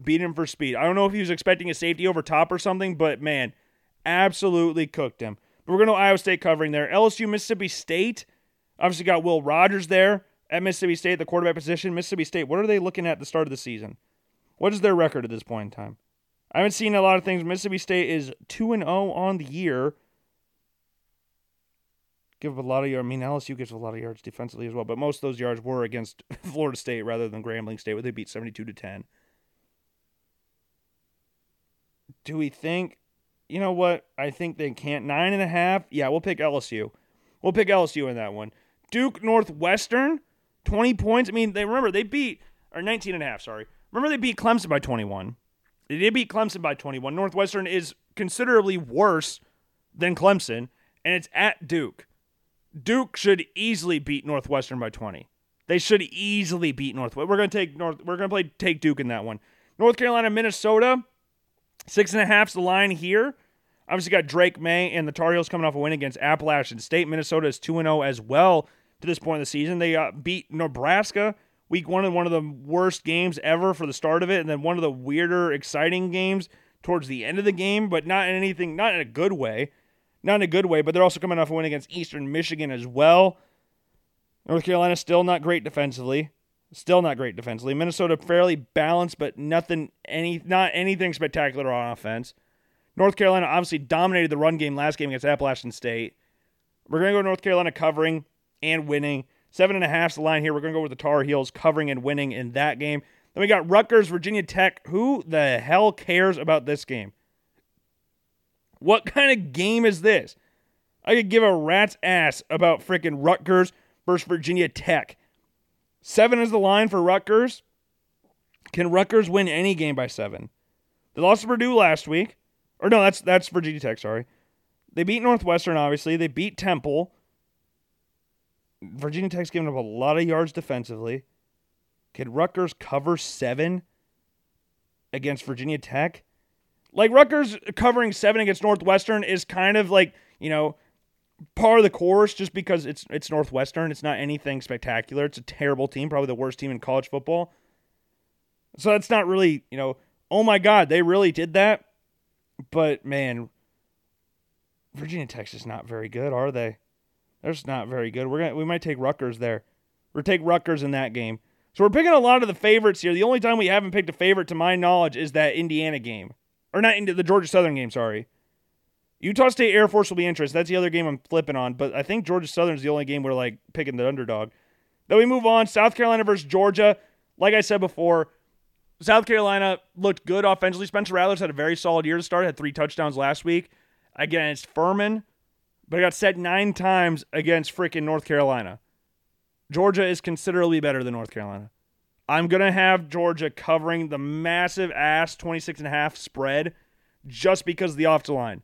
Beat him for speed. I don't know if he was expecting a safety over top or something, but man, absolutely cooked him. But we're going to Iowa State covering there. LSU, Mississippi State. Obviously got Will Rogers there at Mississippi State, the quarterback position. Mississippi State, what are they looking at the start of the season? What is their record at this point in time? I haven't seen a lot of things. Mississippi State is 2 and 0 on the year give up a lot of yards. I mean, LSU gives a lot of yards defensively as well, but most of those yards were against Florida State rather than Grambling State, where they beat 72 to 10. Do we think, you know what? I think they can't. Nine and a half? Yeah, we'll pick LSU. We'll pick LSU in that one. Duke Northwestern, 20 points. I mean, they remember they beat, or 19 and a half, sorry. Remember they beat Clemson by 21. They did beat Clemson by 21. Northwestern is considerably worse than Clemson, and it's at Duke. Duke should easily beat Northwestern by 20. They should easily beat Northwestern. We're gonna take North. We're gonna play take Duke in that one. North Carolina, Minnesota, six and a half's the line here. Obviously, got Drake Maye and the Tar Heels coming off a win against Appalachian State. Minnesota is two and zero oh as well to this point in the season. They uh, beat Nebraska week one in one of the worst games ever for the start of it, and then one of the weirder, exciting games towards the end of the game, but not in anything, not in a good way not in a good way, but they're also coming off a win against Eastern Michigan as well. North Carolina still not great defensively. Still not great defensively. Minnesota fairly balanced, but nothing any not anything spectacular on offense. North Carolina obviously dominated the run game last game against Appalachian State. We're gonna go North Carolina covering and winning. Seven and a half's the line here. We're gonna go with the Tar Heels covering and winning in that game. Then we got Rutgers, Virginia Tech. Who the hell cares about this game? What kind of game is this? I could give a rat's ass about freaking Rutgers versus Virginia Tech. Seven is the line for Rutgers. Can Rutgers win any game by seven? They lost to Purdue last week. Or no, that's that's Virginia Tech, sorry. They beat Northwestern, obviously. They beat Temple. Virginia Tech's giving up a lot of yards defensively. Could Rutgers cover seven against Virginia Tech? Like Rutgers covering seven against Northwestern is kind of like, you know, par of the course just because it's it's Northwestern. It's not anything spectacular. It's a terrible team, probably the worst team in college football. So that's not really, you know, oh my God, they really did that. But man, Virginia Tech's just not very good, are they? They're just not very good. We're gonna we might take Rutgers there. We're take Rutgers in that game. So we're picking a lot of the favorites here. The only time we haven't picked a favorite, to my knowledge, is that Indiana game, or not into the Georgia Southern game. Sorry. Utah State Air Force will be interesting. That's the other game I'm flipping on, but I think Georgia Southern is the only game we're like picking the underdog. Then we move on. South Carolina versus Georgia. Like I said before, South Carolina looked good offensively. Spencer Rattler's had a very solid year to start. Had three touchdowns last week against Furman, but he got set nine times against freaking North Carolina. Georgia is considerably better than North Carolina. I'm going to have Georgia covering the massive ass 26 and a half spread just because of the offensive line.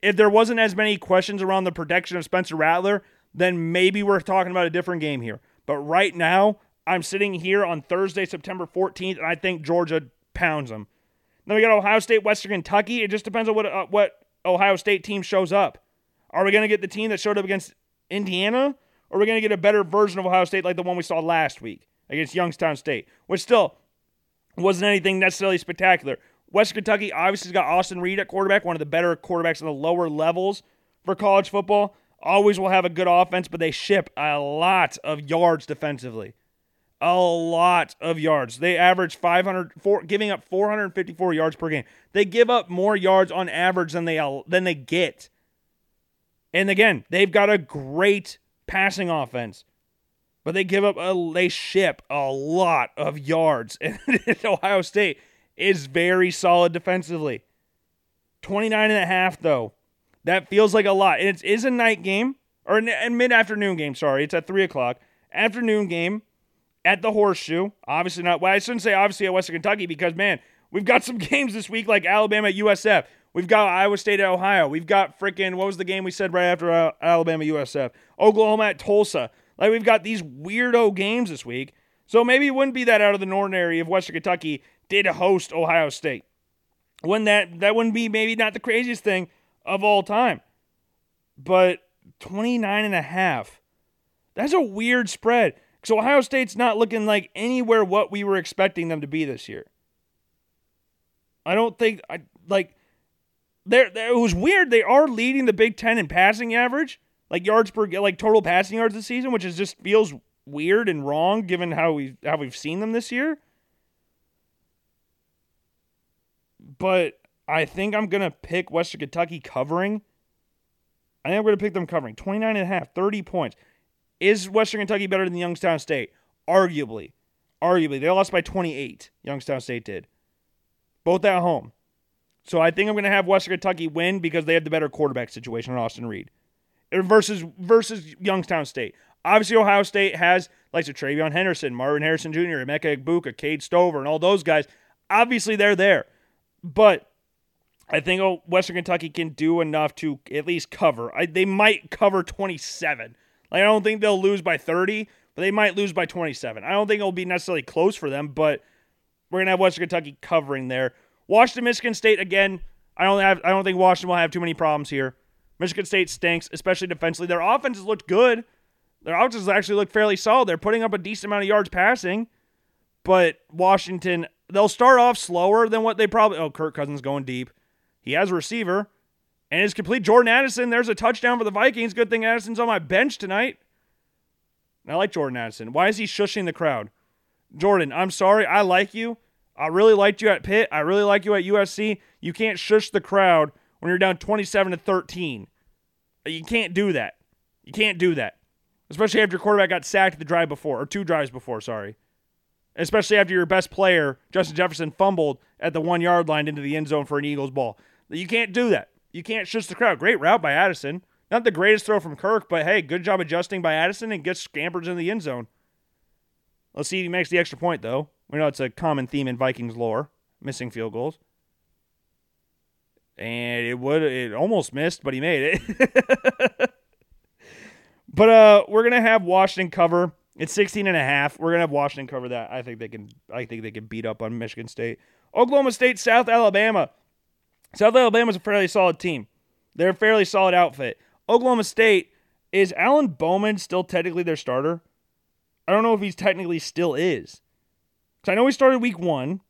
If there wasn't as many questions around the protection of Spencer Rattler, then maybe we're talking about a different game here. But right now, I'm sitting here on Thursday, September 14th, and I think Georgia pounds them. Then we got Ohio State, Western Kentucky. It just depends on what uh, what Ohio State team shows up. Are we going to get the team that showed up against Indiana, or are we going to get a better version of Ohio State like the one we saw last week against Youngstown State, which still wasn't anything necessarily spectacular. West Kentucky obviously has got Austin Reed at quarterback, one of the better quarterbacks in the lower levels for college football. Always will have a good offense, but they ship a lot of yards defensively a lot of yards. They average 500, four, giving up 454 yards per game. They give up more yards on average than they than they get. And again, they've got a great passing offense, but they give up a they ship a lot of yards. And Ohio State is very solid defensively. 29 and a half though. That feels like a lot. And it is a night game or a mid afternoon game. Sorry, it's at three o'clock afternoon game at the Horseshoe. Obviously not. Well, I shouldn't say obviously at Western Kentucky because man, we've got some games this week like Alabama at USF. We've got Iowa State at Ohio. We've got freaking what was the game we said right after Alabama USF? Oklahoma at Tulsa. Like we've got these weirdo games this week. So maybe it wouldn't be that out of the ordinary if Western Kentucky did host Ohio State. When that that wouldn't be maybe not the craziest thing of all time. But 29 and a half. That's a weird spread. So Ohio State's not looking like anywhere what we were expecting them to be this year. I don't think I like there it was weird. They are leading the Big 10 in passing average, like yards per like total passing yards this season, which is just feels weird and wrong given how we how we've seen them this year. But I think I'm to pick Western Kentucky covering. I think I'm to pick them covering 29 and a half, 30 points. Is Western Kentucky better than Youngstown State? Arguably. Arguably. They lost by 28. Youngstown State did. Both at home. So I think I'm going to have Western Kentucky win because they have the better quarterback situation on Austin Reed Uh, versus versus Youngstown State. Obviously, Ohio State has likes of TreVeyon Henderson, Marvin Harrison Jr., Emeka Egbuka, Cade Stover, and all those guys. Obviously, they're there. But I think oh, Western Kentucky can do enough to at least cover. I, they might cover 27. Like, I don't think they'll lose by 30, but they might lose by 27. I don't think it'll be necessarily close for them, but we're gonna have Western Kentucky covering there. Washington, Michigan State again. I don't have. I don't think Washington will have too many problems here. Michigan State stinks, especially defensively. Their offenses looked good. Their offenses actually look fairly solid. They're putting up a decent amount of yards passing, but Washington they'll start off slower than what they probably. Oh, Kirk Cousins going deep. He has a receiver and it's complete. Jordan Addison, there's a touchdown for the Vikings. Good thing Addison's on my bench tonight. I like Jordan Addison. Why is he shushing the crowd? Jordan, I'm sorry. I like you. I really liked you at Pitt. I really like you at USC. You can't shush the crowd when you're down 27 to 13. You can't do that. You can't do that. Especially after your quarterback got sacked the drive before, or two drives before, sorry. Especially after your best player, Justin Jefferson, fumbled at the one yard line into the end zone for an Eagles ball. You can't do that. You can't shush the crowd. Great route by Addison. Not the greatest throw from Kirk, but hey, good job adjusting by Addison and gets scampers in the end zone. Let's see if he makes the extra point, though. We know it's a common theme in Vikings lore missing field goals. And it would it almost missed, but he made it. but uh, we're gonna have Washington cover. It's 16 and a half. We're gonna have Washington cover that. I think they can. I think they can beat up on Michigan State. Oklahoma State, South Alabama. South Alabama's a fairly solid team. They're a fairly solid outfit. Oklahoma State is Alan Bowman still technically their starter? I don't know if he's technically still is. Because I know he started week one.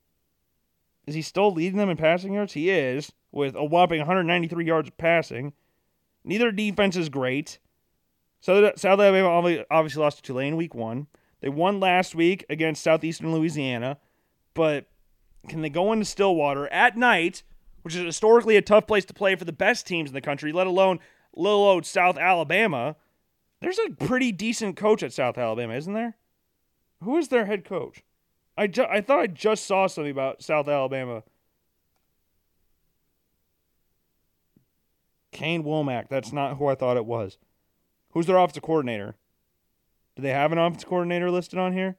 Is he still leading them in passing yards? He is, with a whopping 193 yards of passing. Neither defense is great. South Alabama obviously lost to Tulane week one. They won last week against Southeastern Louisiana, but can they go into Stillwater at night, which is historically a tough place to play for the best teams in the country, let alone little old South Alabama? There's a pretty decent coach at South Alabama, isn't there? Who is their head coach? I, ju- I thought I just saw something about South Alabama. Kane Wommack. That's not who I thought it was. Who's their offensive coordinator? Do they have an offensive coordinator listed on here?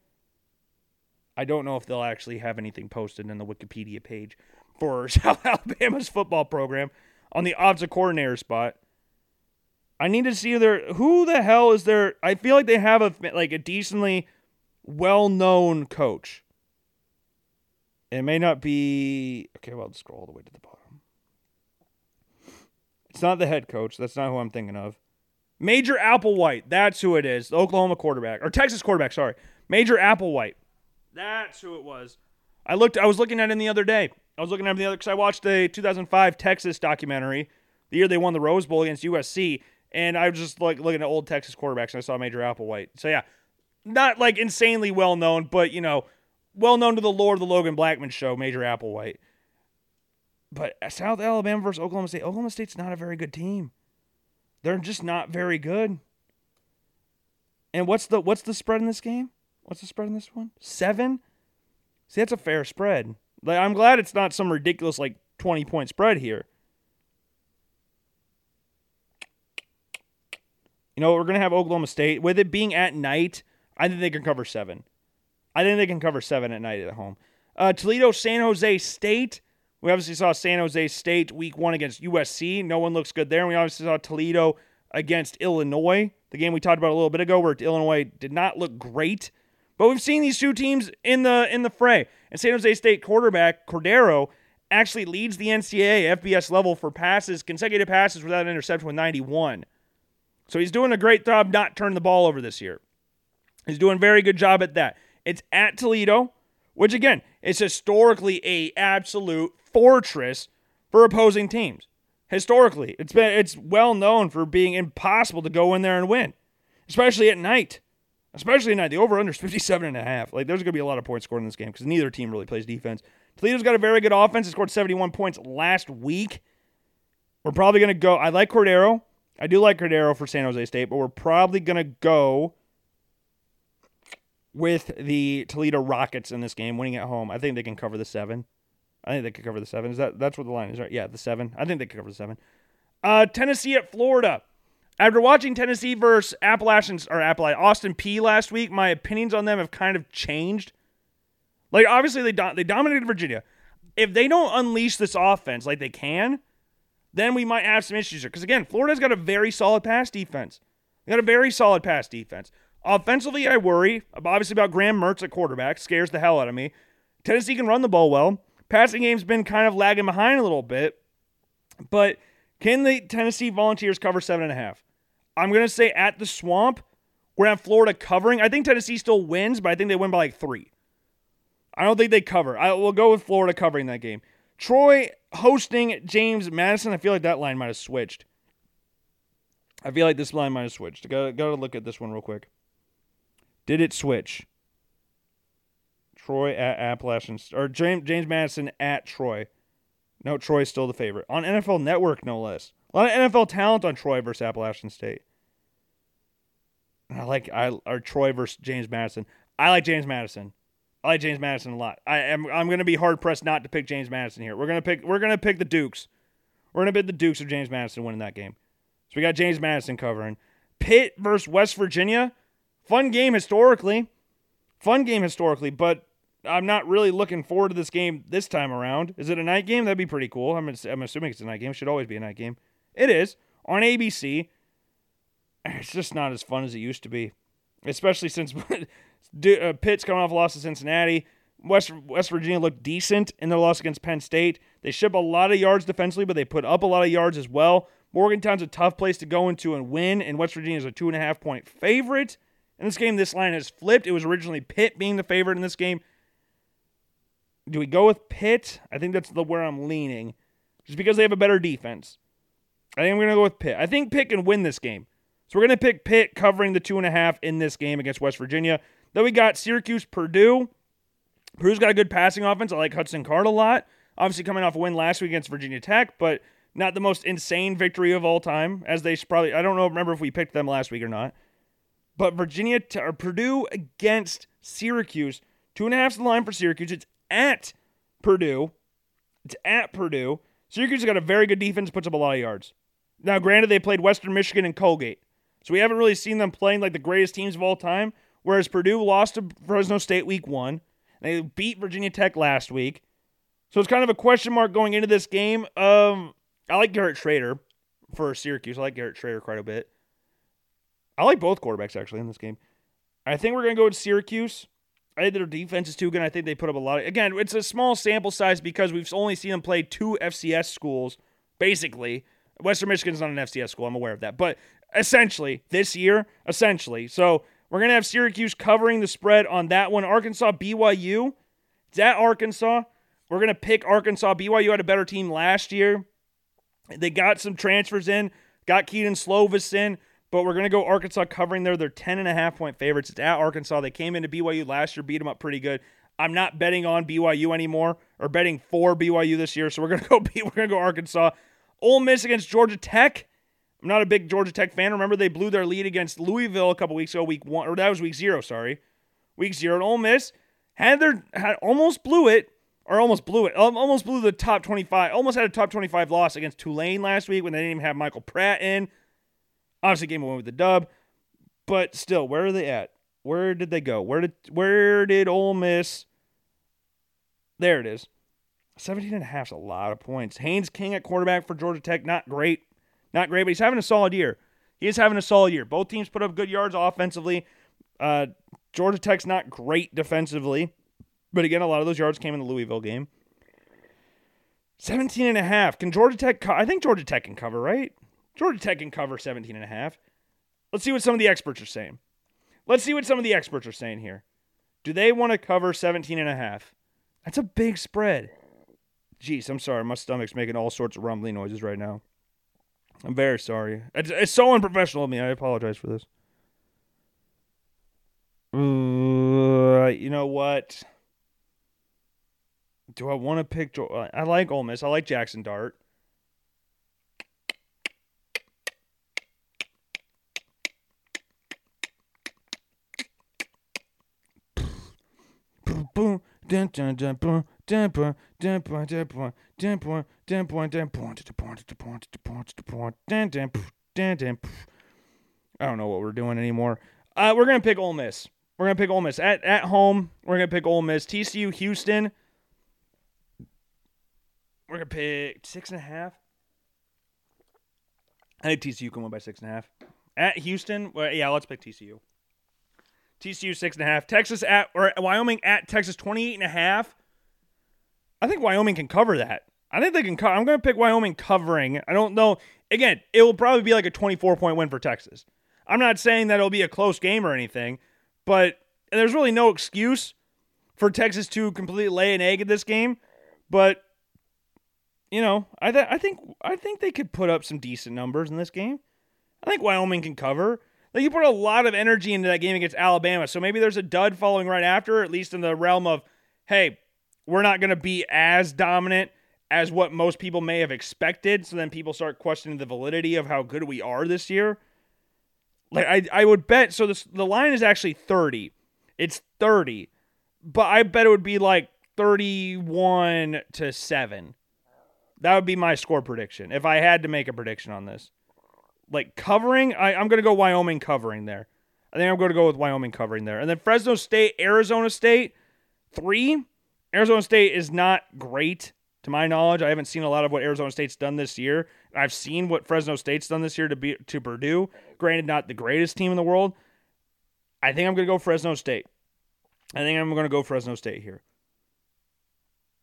I don't know if they'll actually have anything posted in the Wikipedia page for South Alabama's football program on the offensive coordinator spot. I need to see their who the hell is their. I feel like they have a like a decently well-known coach. It may not be okay. Well, I'll scroll all the way to the bottom. It's not the head coach. That's not who I'm thinking of. Major Applewhite. That's who it is. The Oklahoma quarterback or Texas quarterback. Sorry, Major Applewhite. That's who it was. I looked. I was looking at him the other day. I was looking at him the other because I watched the 2005 Texas documentary, the year they won the Rose Bowl against USC, and I was just like looking at old Texas quarterbacks, and I saw Major Applewhite. So yeah, not like insanely well known, but you know, well known to the lore of the Logan Blackman show, Major Applewhite. But South Alabama versus Oklahoma State. Oklahoma State's not a very good team. They're just not very good. And what's the what's the spread in this game? What's the spread in this one? Seven. See, that's a fair spread. Like, I'm glad it's not some ridiculous like 20 point spread here. You know, we're going to have Oklahoma State. With it being at night, I think they can cover seven. I think they can cover seven at night at home. Uh, Toledo, San Jose State. We obviously saw San Jose State week one against USC. No one looks good there. And we obviously saw Toledo against Illinois, the game we talked about a little bit ago, where Illinois did not look great. But we've seen these two teams in the in the fray. And San Jose State quarterback Cordeiro actually leads the NCAA FBS level for passes, consecutive passes without an interception with 91. So he's doing a great job not turning the ball over this year. He's doing a very good job at that. It's at Toledo, which again is historically a absolute fortress for opposing teams. Historically, it's been it's well known for being impossible to go in there and win, especially at night. Especially at night, the over under is 57 and a half. Like there's going to be a lot of points scored in this game because neither team really plays defense. Toledo's got a very good offense. It scored 71 points last week. We're probably going to go. I like Cordeiro. I do like Cordeiro for San Jose State, but we're probably going to go with the Toledo Rockets in this game, winning at home. I think they can cover the seven. I think they can cover the seven. Is that that's what the line is, right? Yeah, the seven. I think they can cover the seven. Uh, Tennessee at Florida. After watching Tennessee versus Appalachians or Appalachian Austin Peay last week, my opinions on them have kind of changed. Like obviously they do- they dominated Virginia. If they don't unleash this offense like they can, then we might have some issues here. Because again, Florida's got a very solid pass defense. They got a very solid pass defense. Offensively, I worry obviously about Graham Mertz at quarterback. Scares the hell out of me. Tennessee can run the ball well. Passing game's been kind of lagging behind a little bit. But can the Tennessee Volunteers cover seven and a half? I'm gonna say at the swamp, we're at Florida covering. I think Tennessee still wins, but I think they win by like three. I don't think they cover. I will go with Florida covering that game. Troy hosting James Madison. I feel like that line might have switched. I feel like this line might have switched. Got got to look at this one real quick. Did it switch? Troy at Appalachian or James James Madison at Troy. No, Troy's still the favorite on NFL Network, no less. A lot of NFL talent on Troy versus Appalachian State. I like I or Troy versus James Madison. I like James Madison. I like James Madison a lot. I am I'm gonna be hard pressed not to pick James Madison here. We're gonna pick we're gonna pick the Dukes. We're gonna pick the Dukes of James Madison winning that game. So we got James Madison covering. Pitt versus West Virginia. Fun game historically. Fun game historically, but I'm not really looking forward to this game this time around. Is it a night game? That'd be pretty cool. I'm, I'm assuming it's a night game. It should always be a night game. It is on ABC. It's just not as fun as it used to be, especially since uh, Pitt's coming off a loss to Cincinnati. West West Virginia looked decent in their loss against Penn State. They ship a lot of yards defensively, but they put up a lot of yards as well. Morgantown's a tough place to go into and win, and West Virginia is a two and a half point favorite. In this game, this line has flipped. It was originally Pitt being the favorite in this game. Do we go with Pitt? I think that's the where I'm leaning, just because they have a better defense. I think I'm to go with Pitt. I think Pitt can win this game. So we're to pick Pitt covering the two and a half in this game against West Virginia. Then we got Syracuse, Purdue. Purdue's got a good passing offense. I like Hudson Card a lot. Obviously, coming off a win last week against Virginia Tech, but not the most insane victory of all time, as they probably. I don't know. Remember if we picked them last week or not. But Virginia or Purdue against Syracuse, two and a half is the line for Syracuse. It's at Purdue. It's at Purdue. Syracuse has got a very good defense, puts up a lot of yards. Now, granted, they played Western Michigan and Colgate, so we haven't really seen them playing like the greatest teams of all time. Whereas Purdue lost to Fresno State week one, they beat Virginia Tech last week, so it's kind of a question mark going into this game. Um, I like Garrett Shrader for Syracuse. I like Garrett Shrader quite a bit. I like both quarterbacks actually in this game. I think we're gonna go with Syracuse. I think their defense is too good. I think they put up a lot. Of, again, it's a small sample size because we've only seen them play two FCS schools, basically. Western Michigan's not an FCS school. I'm aware of that, but essentially this year, essentially. So we're gonna have Syracuse covering the spread on that one. Arkansas BYU. It's at Arkansas. We're gonna pick Arkansas. BYU had a better team last year. They got some transfers in, got Kedon Slovis in, but we're going to go Arkansas covering there. They're 10 and a half point favorites. It's at Arkansas. They came into BYU last year, beat them up pretty good. I'm not betting on BYU anymore or betting for BYU this year, so we're going to go we're going to go Arkansas. Ole Miss against Georgia Tech. I'm not a big Georgia Tech fan. Remember they blew their lead against Louisville a couple weeks ago, week 1 or that was week 0, sorry. Week 0 and Ole Miss had their had almost blew it or almost blew it. Almost blew the top 25. Almost had a top 25 loss against Tulane last week when they didn't even have Michael Pratt in. Obviously, game win with the dub, but still, where are they at? Where did they go? Where did where did Ole Miss? There it is. 17 and a half is a lot of points. Haynes King at quarterback for Georgia Tech, not great. Not great, but he's having a solid year. He is having a solid year. Both teams put up good yards offensively. Uh, Georgia Tech's not great defensively. But again, a lot of those yards came in the Louisville game. 17 and a half. Can Georgia Tech co- I think Georgia Tech can cover, right? Georgia Tech can cover 17 and a half. Let's see what some of the experts are saying. Let's see what some of the experts are saying here. Do they want to cover 17 and a half? That's a big spread. Jeez, I'm sorry. My stomach's making all sorts of rumbling noises right now. I'm very sorry. It's, it's so unprofessional of me. I apologize for this. Uh, you know what? Do I want to pick? I like Ole Miss. I like Jackson Dart. I don't know what we're doing anymore. Uh, we're gonna pick Ole Miss. We're gonna pick Ole Miss at at home. We're gonna pick Ole Miss. TCU Houston. We're gonna pick six and a half. I think TCU can win by six and a half. At Houston, well, yeah, let's pick TCU. TCU six and a half. Texas at or Wyoming at Texas 28 and a half. I think Wyoming can cover that. I think they can. I'm going to pick Wyoming covering. I don't know. Again, it will probably be like a 24 point win for Texas. I'm not saying that it'll be a close game or anything, but there's really no excuse for Texas to completely lay an egg in this game. But you know, I th- I think I think they could put up some decent numbers in this game. I think Wyoming can cover. Like you put a lot of energy into that game against Alabama, so maybe there's a dud following right after, at least in the realm of, hey, we're not going to be as dominant as what most people may have expected. So then people start questioning the validity of how good we are this year. Like I, I would bet. So this the line is actually thirty. It's thirty, but I bet it would be like thirty-one to seven. That would be my score prediction if I had to make a prediction on this. Like covering, I, I'm going to go Wyoming covering there. I think I'm going to go with Wyoming covering there. And then Fresno State, Arizona State, Three, Arizona State is not great to my knowledge. I haven't seen a lot of what Arizona State's done this year. I've seen what Fresno State's done this year to be to Purdue. Granted, not the greatest team in the world. I think I'm going to go Fresno State. I think I'm going to go Fresno State here.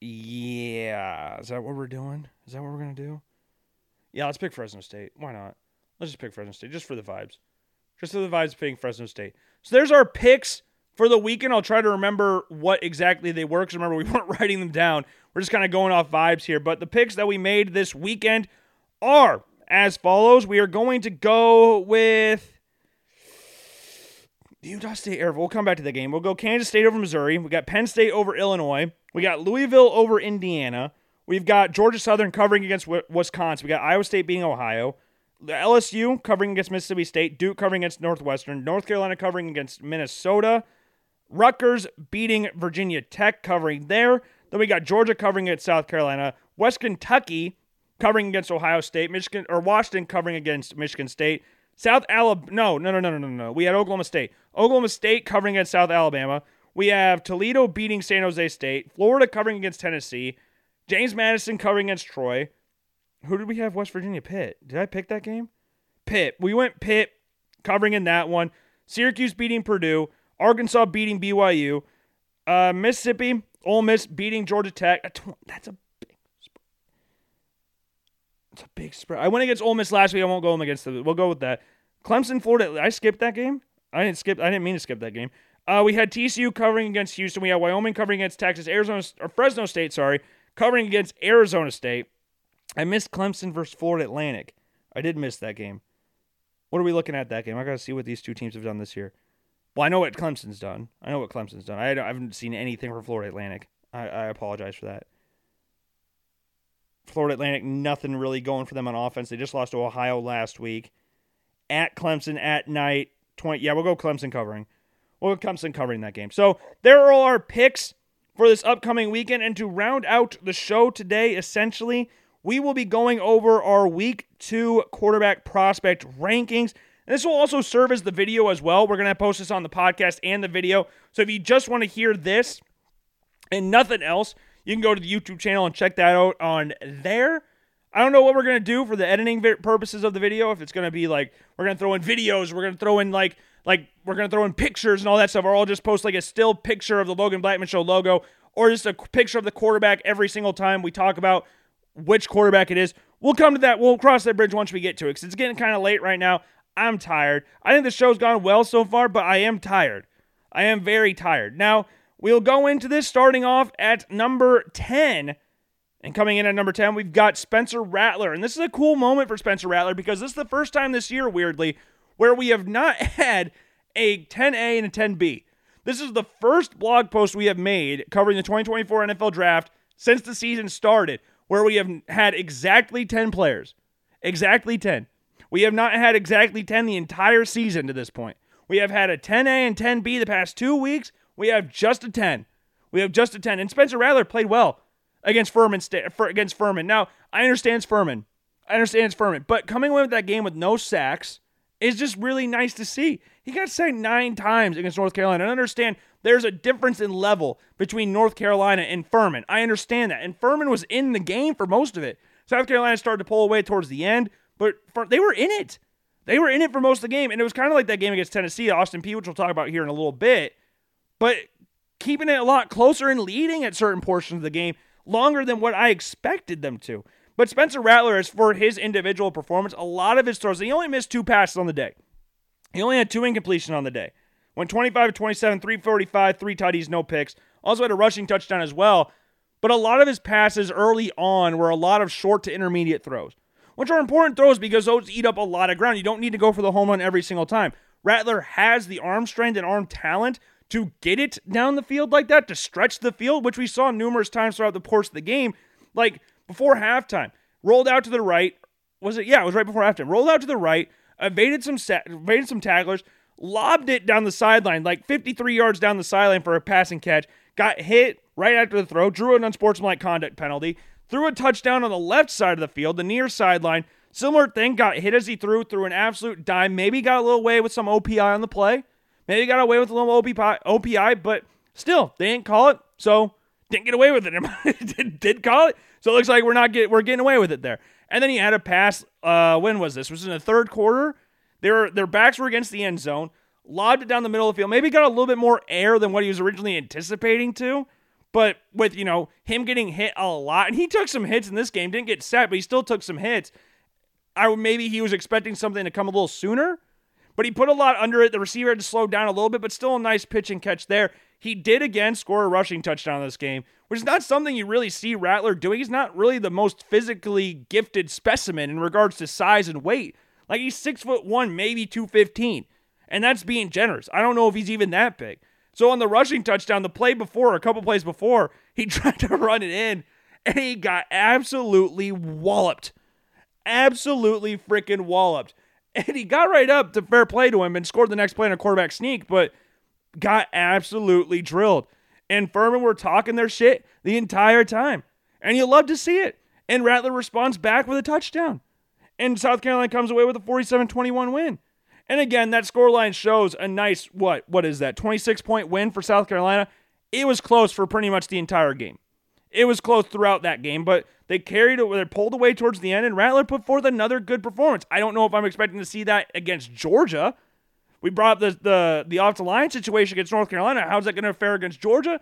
Yeah, is that what we're doing? Is that what we're going to do? Yeah, let's pick Fresno State. Why not? Let's just pick Fresno State just for the vibes. Just for the vibes picking Fresno State. So there's our picks for the weekend. I'll try to remember what exactly they were because remember, we weren't writing them down. We're just kind of going off vibes here. But the picks that we made this weekend are as follows. We are going to go with Utah State Air. We'll come back to the game. We'll go Kansas State over Missouri. We got Penn State over Illinois. We got Louisville over Indiana. We've got Georgia Southern covering against Wisconsin. We got Iowa State beating Ohio. LSU covering against Mississippi State. Duke covering against Northwestern. North Carolina covering against Minnesota. Rutgers beating Virginia Tech covering there. Then we got Georgia covering against South Carolina. West Kentucky covering against Ohio State. Michigan or Washington covering against Michigan State. South Alabama. No, no, no, no, no, no, no. We had Oklahoma State. Oklahoma State covering against South Alabama. We have Toledo beating San Jose State. Florida covering against Tennessee. James Madison covering against Troy. Who did we have? West Virginia Pitt. Did I pick that game? Pitt. We went Pitt covering in that one. Syracuse beating Purdue. Arkansas beating BYU. Uh, Mississippi, Ole Miss beating Georgia Tech. That's a big spread. It's a big spread. I went against Ole Miss last week. I won't go against them. We'll go with that. Clemson, Florida. I skipped that game. I didn't skip. I didn't mean to skip that game. Uh, we had TCU covering against Houston. We had Wyoming covering against Texas. Arizona or Fresno State, sorry, covering against Arizona State. I missed Clemson versus Florida Atlantic. I did miss that game. What are we looking at that game? I got to see what these two teams have done this year. Well, I know what Clemson's done. I know what Clemson's done. I, I haven't seen anything for Florida Atlantic. I, I apologize for that. Florida Atlantic, nothing really going for them on offense. They just lost to Ohio last week. At Clemson at night. 20. Yeah, we'll go Clemson covering. We'll go Clemson covering that game. So there are all our picks for this upcoming weekend. And to round out the show today, essentially, we will be going over our week two quarterback prospect rankings. And this will also serve as the video as well. We're going to post this on the podcast and the video. So if you just want to hear this and nothing else, you can go to the YouTube channel and check that out on there. I don't know what we're going to do for the editing purposes of the video. If it's going to be like, we're going to throw in videos, we're going to throw in like, like we're going to throw in pictures and all that stuff, or I'll just post like a still picture of the Logan Blackman Show logo, or just a picture of the quarterback every single time we talk about which quarterback it is. We'll come to that. We'll cross that bridge once we get to it because it's getting kind of late right now. I'm tired. I think the show's gone well so far, but I am tired. I am very tired. Now, we'll go into this starting off at number 10. And coming in at number 10, we've got Spencer Rattler. And this is a cool moment for Spencer Rattler because this is the first time this year, weirdly, where we have not had a 10A and a 10B. This is the first blog post we have made covering the 2024 NFL draft since the season started where we have had exactly 10 players. Exactly 10. We have not had exactly 10 the entire season to this point. We have had a 10A and 10B the past two weeks. We have just a 10. We have just a 10. And Spencer Rattler played well against Furman. Against Furman. Now, I understand it's Furman. I understand it's Furman. But coming away with that game with no sacks is just really nice to see. He got sacked nine times against North Carolina. I understand there's a difference in level between North Carolina and Furman. I understand that. And Furman was in the game for most of it. South Carolina started to pull away towards the end, but they were in it. They were in it for most of the game. And it was kind of like that game against Tennessee, Austin Peay, which we'll talk about here in a little bit. But keeping it a lot closer and leading at certain portions of the game longer than what I expected them to. But Spencer Rattler, as for his individual performance, a lot of his throws, he only missed two passes on the day. He only had two incompletion on the day. Went 25 to 27, 345, three tutties, no picks. Also had a rushing touchdown as well. But a lot of his passes early on were a lot of short to intermediate throws, which are important throws because those eat up a lot of ground. You don't need to go for the home run every single time. Rattler has the arm strength and arm talent to get it down the field like that, to stretch the field, which we saw numerous times throughout the course of the game. Like before halftime, rolled out to the right. Was it? Yeah, it was right before halftime. Rolled out to the right, evaded some evaded some tacklers, lobbed it down the sideline, like 53 yards down the sideline for a passing catch. Got hit right after the throw, drew an unsportsmanlike conduct penalty, threw a touchdown on the left side of the field, the near sideline. Similar thing, got hit as he threw, threw an absolute dime. Maybe got a little away with some OPI on the play. Maybe got away with a little OPI, but Still, they didn't call it, so didn't get away with it. did, did call it, so it looks like we're not get we're getting away with it there. And then he had a pass. Uh, when was this? Was in the third quarter. Their their backs were against the end zone. Lobbed it down the middle of the field. Maybe got a little bit more air than what he was originally anticipating to. But with you know him getting hit a lot, and he took some hits in this game. Didn't get set, but he still took some hits. I maybe he was expecting something to come a little sooner, but he put a lot under it. The receiver had to slow down a little bit, but still a nice pitch and catch there. He did again score a rushing touchdown in this game, which is not something you really see Rattler doing. He's not really the most physically gifted specimen in regards to size and weight. Like he's six foot one, maybe 215. And that's being generous. I don't know if he's even that big. So on the rushing touchdown, the play before, a couple plays before, he tried to run it in and he got absolutely walloped. Absolutely freaking walloped. And he got right up to fair play to him and scored the next play on a quarterback sneak, but got absolutely drilled. And Furman were talking their shit the entire time. And you love to see it. And Rattler responds back with a touchdown. And South Carolina comes away with a 47 21 win. And again, that scoreline shows a nice, what, what is that, 26 point win for South Carolina. It was close for pretty much the entire game. It was close throughout that game, but they carried it, they pulled away towards the end, and Rattler put forth another good performance. I don't know if I'm expecting to see that against Georgia. We brought up the the, the offensive line situation against North Carolina. How's that going to fare against Georgia?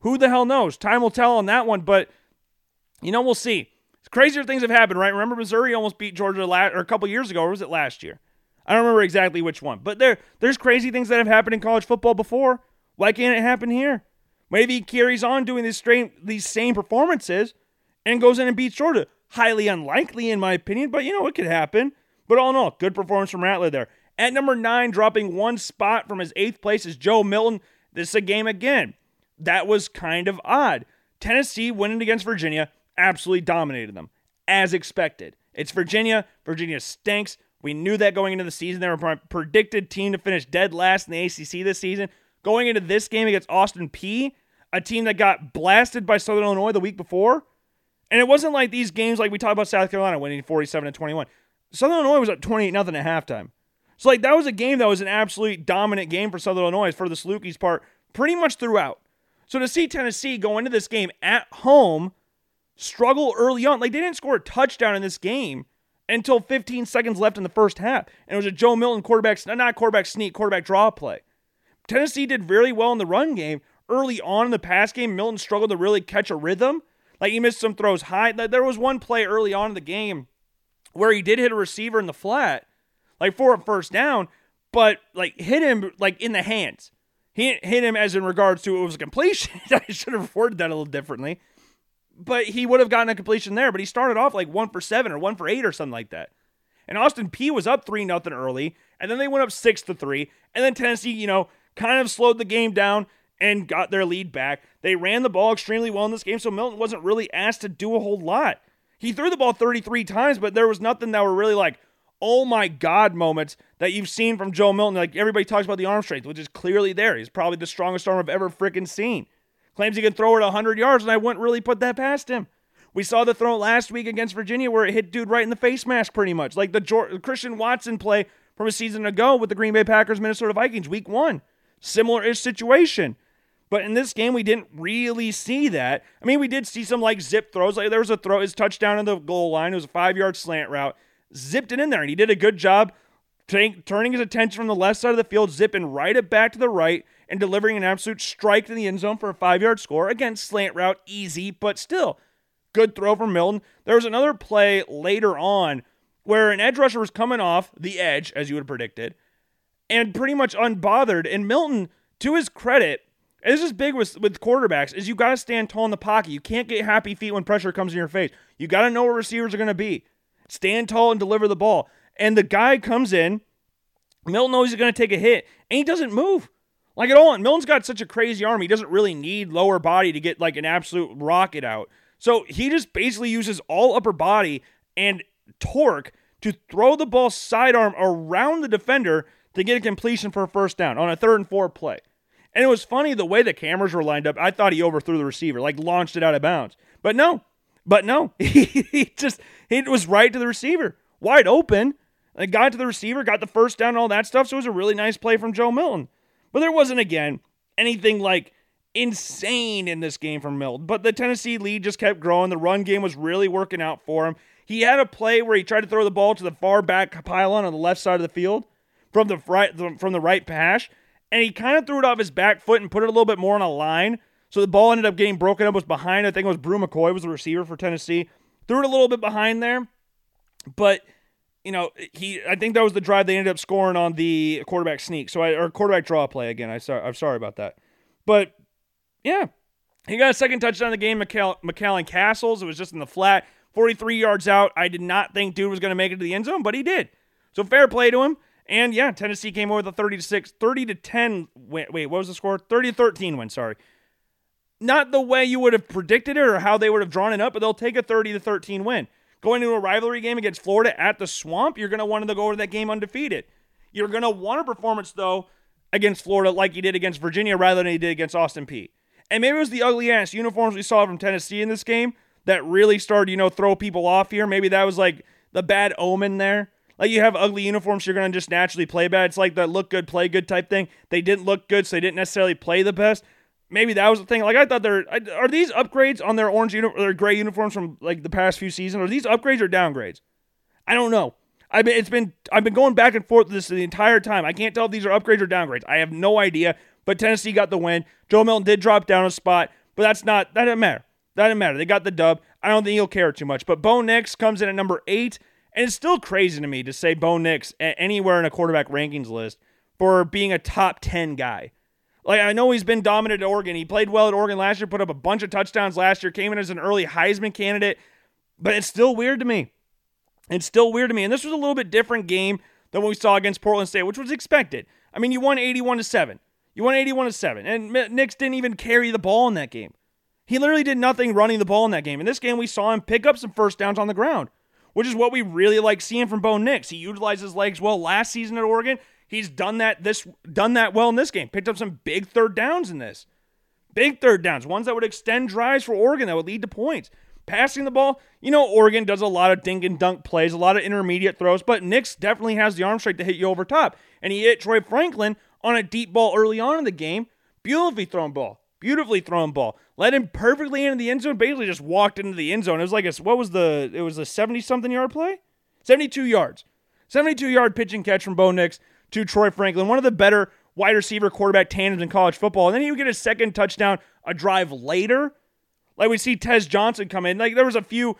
Who the hell knows? Time will tell on that one, but you know, we'll see. Crazier things have happened, right? Remember Missouri almost beat Georgia last, or a couple years ago, or was it last year? I don't remember exactly which one, but there there's crazy things that have happened in college football before. Why can't it happen here? Maybe he carries on doing this these same performances and goes in and beats Georgia. Highly unlikely, in my opinion, but you know, it could happen. But all in all, good performance from Rattler there. At number nine, dropping one spot from his eighth place is Joe Milton. This is a game again. That was kind of odd. Tennessee winning against Virginia absolutely dominated them, as expected. It's Virginia. Virginia stinks. We knew that going into the season. They were predicted team to finish dead last in the ACC this season. Going into this game against Austin Peay, a team that got blasted by Southern Illinois the week before. And it wasn't like these games like we talked about South Carolina winning 47 to 21. Southern Illinois was up 28 nothing at halftime. So like that was a game that was an absolute dominant game for Southern Illinois for the Salukis part pretty much throughout. So to see Tennessee go into this game at home, struggle early on, like they didn't score a touchdown in this game until 15 seconds left in the first half. And it was a Joe Milton quarterback, not quarterback sneak, quarterback draw play. Tennessee did very well in the run game. Early on in the pass game, Milton struggled to really catch a rhythm. Like he missed some throws high. There was one play early on in the game where he did hit a receiver in the flat, like for a first down, but like hit him like in the hands. He hit him as in regards to it was a completion. I should have worded that a little differently but he would have gotten a completion there. But he started off like one for seven or one for eight or something like that. And Austin Peay was up three nothing early, and then they went up six to three, and then Tennessee, you know, kind of slowed the game down and got their lead back. They ran the ball extremely well in this game, so Milton wasn't really asked to do a whole lot. He threw the ball 33 times, but there was nothing that were really like, oh my God moments that you've seen from Joe Milton. Like everybody talks about the arm strength, which is clearly there. He's probably the strongest arm I've ever freaking seen. Claims he can throw it 100 yards, and I wouldn't really put that past him. We saw the throw last week against Virginia where it hit dude right in the face mask pretty much. Like the George, Christian Watson play from a season ago with the Green Bay Packers, Minnesota Vikings, week one. Similar-ish situation. But in this game, we didn't really see that. I mean, we did see some like zip throws. Like there was a throw, his touchdown in the goal line. It was a five-yard slant route. Zipped it in there, and he did a good job t- turning his attention from the left side of the field, zipping right it back to the right, and delivering an absolute strike to the end zone for a five yard score. Again, slant route, easy, but still good throw from Milton. There was another play later on where an edge rusher was coming off the edge, as you would have predicted, and pretty much unbothered. And Milton, to his credit, this is big with, with quarterbacks, is you got to stand tall in the pocket. You can't get happy feet when pressure comes in your face. You got to know where receivers are going to be. Stand tall and deliver the ball. And the guy comes in, Milton knows he's going to take a hit, and he doesn't move. Like at all. And Milton's got such a crazy arm, he doesn't really need lower body to get like an absolute rocket out. So he just basically uses all upper body and torque to throw the ball sidearm around the defender to get a completion for a first down on a third and four play. And it was funny the way the cameras were lined up. I thought he overthrew the receiver, like launched it out of bounds. But no, but no, he just he was right to the receiver, wide open. And got to the receiver, got the first down, and all that stuff. So it was a really nice play from Joe Milton. But there wasn't, again, anything like insane in this game from Milton. But the Tennessee lead just kept growing. The run game was really working out for him. He had a play where he tried to throw the ball to the far back pylon on the left side of the field from the right from the right hash, and he kind of threw it off his back foot and put it a little bit more on a line. So the ball ended up getting broken up. Was behind. I think it was Bru McCoy was the receiver for Tennessee. Threw it a little bit behind there, but you know he. I think that was the drive they ended up scoring on the quarterback sneak. So I or quarterback draw play again. I sorry. I'm sorry about that, but yeah, he got a second touchdown in the game. McCall- Castles. It was just in the flat. 43 yards out. I did not think dude was going to make it to the end zone, but he did. So fair play to him. And yeah, Tennessee came over a 30 to 6, 30 to 10 win. Wait, what was the score? 30 to 13 win, sorry. Not the way you would have predicted it or how they would have drawn it up, but they'll take a 30 to 13 win. Going into a rivalry game against Florida at the Swamp, you're going to want to go to that game undefeated. You're going to want a performance though against Florida like you did against Virginia rather than you did against Austin Peay. And maybe it was the ugly ass uniforms we saw from Tennessee in this game that really started, you know, throw people off here. Maybe that was like the bad omen there. Like you have ugly uniforms, you're gonna just naturally play bad. It's like that look good, play good type thing. They didn't look good, so they didn't necessarily play the best. Maybe that was the thing. Like I thought there are these upgrades on their orange uni- or gray uniforms from like the past few seasons. Are these upgrades or downgrades? I don't know. I've been it's been I've been going back and forth this the entire time. I can't tell if these are upgrades or downgrades. I have no idea. But Tennessee got the win. Joe Milton did drop down a spot, but that's not that doesn't matter. That didn't matter. They got the dub. I don't think he'll care too much. But Bo Nix comes in at number eight, and it's still crazy to me to say Bo Nix anywhere in a quarterback rankings list for being a top 10 guy. Like, I know he's been dominant at Oregon. He played well at Oregon last year, put up a bunch of touchdowns last year, came in as an early Heisman candidate, but it's still weird to me. It's still weird to me. And this was a little bit different game than what we saw against Portland State, which was expected. I mean, you won 81 to 7. You won 81 to 7. And Nix didn't even carry the ball in that game. He literally did nothing running the ball in that game. In this game, we saw him pick up some first downs on the ground, which is what we really like seeing from Bo Nix. He utilized his legs well last season at Oregon. He's done that this done that well in this game. Picked up some big third downs in this. Big third downs, ones that would extend drives for Oregon that would lead to points. Passing the ball, you know, Oregon does a lot of dink and dunk plays, a lot of intermediate throws, but Nix definitely has the arm strength to hit you over top. And he hit Troy Franklin on a deep ball early on in the game. Beautifully thrown ball. Beautifully thrown ball. Led him perfectly into the end zone. Basically just walked into the end zone. It was like a what was the it was a 70 something yard play? 72 yards. 72 yard pitch and catch from Bo Nix to Troy Franklin. One of the better wide receiver quarterback tandems in college football. And then he would get a second touchdown a drive later. Like we see Tez Johnson come in. Like there was a few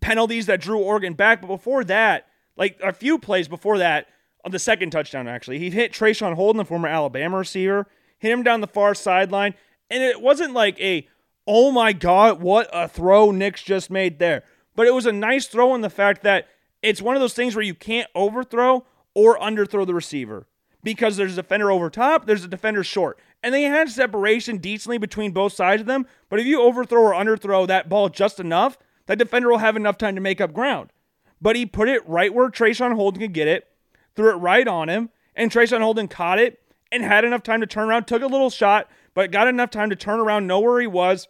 penalties that drew Oregon back, but before that, like a few plays before that, on the second touchdown actually, he hit Traeshon Holden, the former Alabama receiver, hit him down the far sideline, and it wasn't like a, oh my God, what a throw Nix just made there. But it was a nice throw in the fact that it's one of those things where you can't overthrow or underthrow the receiver because there's a defender over top, there's a defender short. And they had separation decently between both sides of them. But if you overthrow or underthrow that ball just enough, that defender will have enough time to make up ground. But he put it right where Traeshon Holden could get it, threw it right on him, and Traeshon Holden caught it and had enough time to turn around, took a little shot, but got enough time to turn around, know where he was,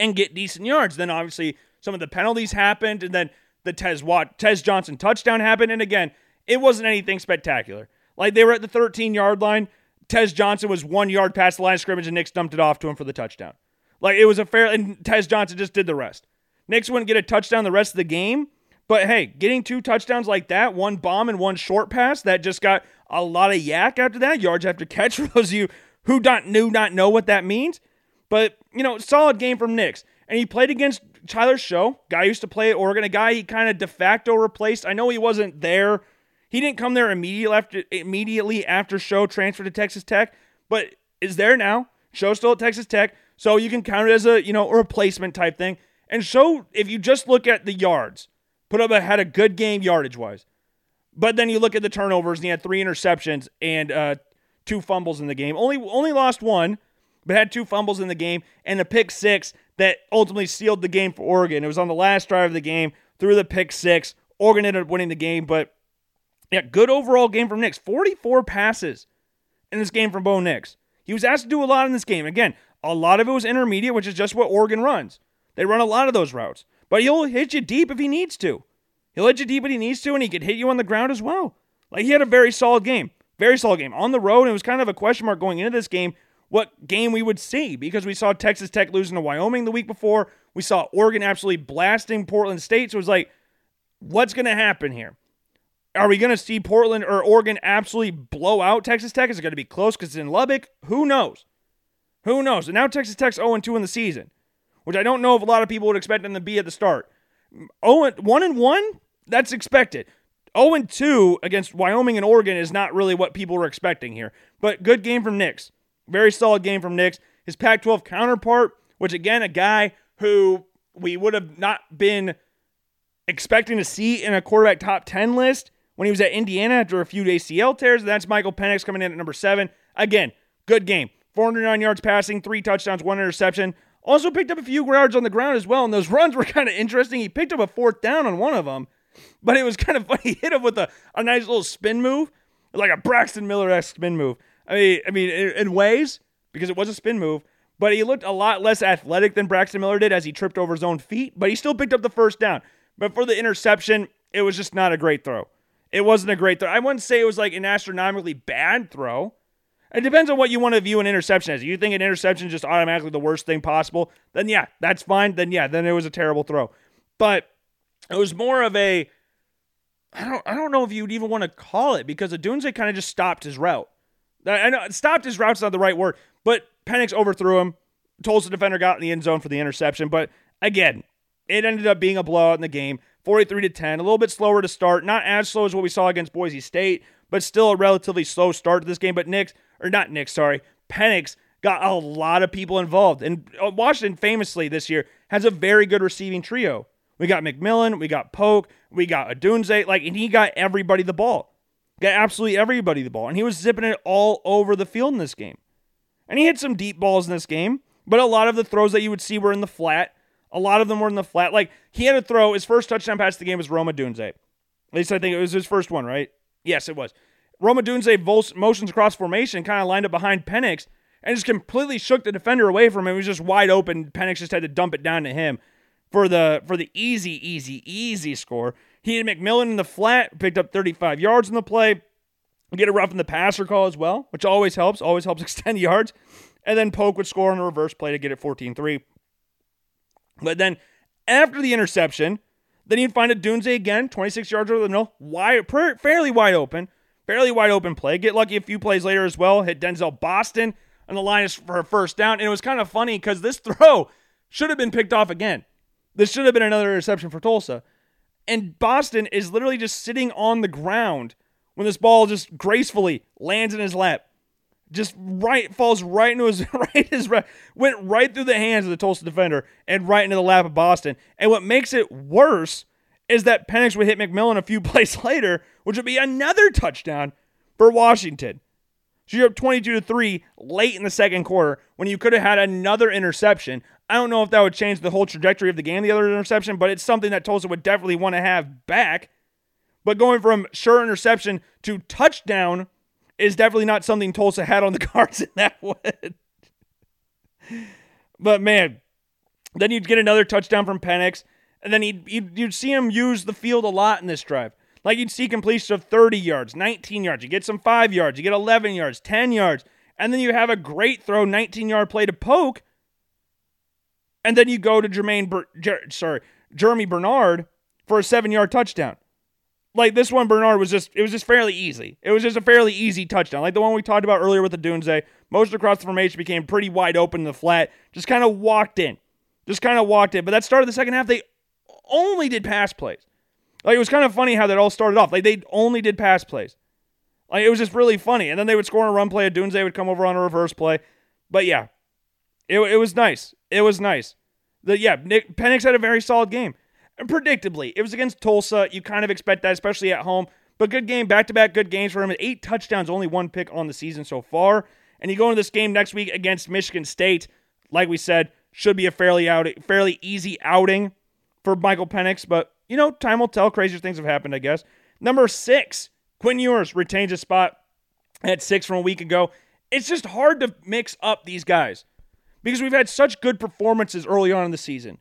and get decent yards. Then obviously some of the penalties happened, and then the Tez Watt, Tez Johnson touchdown happened. And again, it wasn't anything spectacular. Like they were at the 13 yard line. Tez Johnson was one yard past the line of scrimmage, and Nix dumped it off to him for the touchdown. Like it was a fair, and Tez Johnson just did the rest. Nix wouldn't get a touchdown the rest of the game, but hey, getting two touchdowns like that, one bomb and one short pass, that just got a lot of YAC after that, yards after catch for those of you who don't knew not know what that means. But, you know, solid game from Nix. And he played against Tyler Shough, guy used to play at Oregon, a guy he kind of de facto replaced. I know he wasn't there. He didn't come there immediately after immediately after Shough transferred to Texas Tech, but is there now. Shough still at Texas Tech, so you can count it as a, you know, replacement type thing. And Shough, if you just look at the yards, put up a had a good game yardage wise. But then you look at the turnovers, and he had three interceptions and uh, two fumbles in the game. Only only lost one, but had two fumbles in the game and a pick six that ultimately sealed the game for Oregon. It was on the last drive of the game, through the pick six. Oregon ended up winning the game, but yeah, good overall game from Nix. 44 passes in this game from Bo Nix. He was asked to do a lot in this game. Again, a lot of it was intermediate, which is just what Oregon runs. They run a lot of those routes, but he'll hit you deep if he needs to. He'll hit you deep if he needs to, and he could hit you on the ground as well. Like he had a very solid game. Very solid game on the road. It was kind of a question mark going into this game what game we would see because we saw Texas Tech losing to Wyoming the week before. We saw Oregon absolutely blasting Portland State. So it was like, what's going to happen here? Are we going to see Portland or Oregon absolutely blow out Texas Tech? Is it going to be close because it's in Lubbock? Who knows? Who knows? And now Texas Tech's 0 2 in the season, which I don't know if a lot of people would expect them to be at the start. 0 1 and 1, that's expected. 0 2 against Wyoming and Oregon is not really what people were expecting here. But good game from Nix. Very solid game from Nix. His Pac 12 counterpart, which again, a guy who we would have not been expecting to see in a quarterback top 10 list when he was at Indiana after a few ACL tears. That's Michael Penix coming in at number seven. Again, good game. 409 yards passing, three touchdowns, one interception. Also picked up a few yards on the ground as well, and those runs were kind of interesting. He picked up a fourth down on one of them, but it was kind of funny. He hit him with a, a nice little spin move, like a Braxton Miller-esque spin move. I mean, I mean, in, in ways, because it was a spin move, but he looked a lot less athletic than Braxton Miller did as he tripped over his own feet, but he still picked up the first down. But for the interception, it was just not a great throw. It wasn't a great throw. I wouldn't say it was like an astronomically bad throw. It depends on what you want to view an interception as. You think an interception is just automatically the worst thing possible, then yeah, that's fine. Then yeah, then it was a terrible throw. But it was more of a I don't I don't know if you'd even want to call it because Odunze kind of just stopped his route. I know stopped his route's not the right word, but Penix overthrew him. Tulsa defender got in the end zone for the interception. But again, it ended up being a blowout in the game. 43 to 10, a little bit slower to start, not as slow as what we saw against Boise State, but still a relatively slow start to this game. But Nix, or not Nix, sorry, Penix got a lot of people involved. And uh, Washington famously this year has a very good receiving trio. We got McMillan, we got Polk, we got Odunze, like, and he got everybody the ball. Got absolutely everybody the ball. And he was zipping it all over the field in this game. And he hit some deep balls in this game, but a lot of the throws that you would see were in the flat. A lot of them were in the flat. Like he had a throw. His first touchdown pass of the game was Roma Odunze. At least I think it was his first one, right? Yes, it was. Rome Odunze motions across formation, kind of lined up behind Penix, and just completely shook the defender away from him. He was just wide open. Penix just had to dump it down to him for the for the easy, easy, easy score. He had McMillan in the flat, picked up 35 yards in the play. Get a rough in the passer call as well, which always helps, always helps extend yards. And then Polk would score on a reverse play to get it 14 3. But then after the interception, then you'd find Odunze again, 26 yards over the middle, wide, fairly wide open, fairly wide open play. Get lucky a few plays later as well. Hit Denzel Boston on the line for a first down. And it was kind of funny because this throw should have been picked off again. This should have been another interception for Tulsa. And Boston is literally just sitting on the ground when this ball just gracefully lands in his lap just right falls right into his right his went right through the hands of the Tulsa defender and right into the lap of Boston. And what makes it worse is that Penix would hit McMillan a few plays later, which would be another touchdown for Washington. So you're up 22 to 3 late in the second quarter when you could have had another interception. I don't know if that would change the whole trajectory of the game, the other interception, but it's something that Tulsa would definitely want to have back. But going from sure interception to touchdown is definitely not something Tulsa had on the cards in that one. but man, then you'd get another touchdown from Penix, and then you'd, you'd, you'd see him use the field a lot in this drive. Like you'd see completion of 30 yards, 19 yards. You get some five yards, you get 11 yards, 10 yards, and then you have a great throw, 19 yard play to Polk, And then you go to Jermaine, Ber- Jer- sorry, Germie Bernard for a seven yard touchdown like this one, Bernard was just it was just fairly easy. It was just a fairly easy touchdown, like the one we talked about earlier with the Odunze. Motion across the formation became pretty wide open in the flat. Just kind of walked in, just kind of walked in. But that started the second half. They only did pass plays. Like it was kind of funny how that all started off. Like they only did pass plays. Like it was just really funny. And then they would score on a run play. Odunze would come over on a reverse play. But yeah, it, it was nice. It was nice. The yeah, Nick Penix had a very solid game. And predictably, it was against Tulsa. You kind of expect that, especially at home. But good game, back to back good games for him. Eight touchdowns, only one pick on the season so far. And you go into this game next week against Michigan State. Like we said, should be a fairly out, fairly easy outing for Michael Penix. But you know, time will tell. Crazier things have happened, I guess. Number six, Quinn Ewers retains a spot at six from a week ago. It's just hard to mix up these guys because we've had such good performances early on in the season.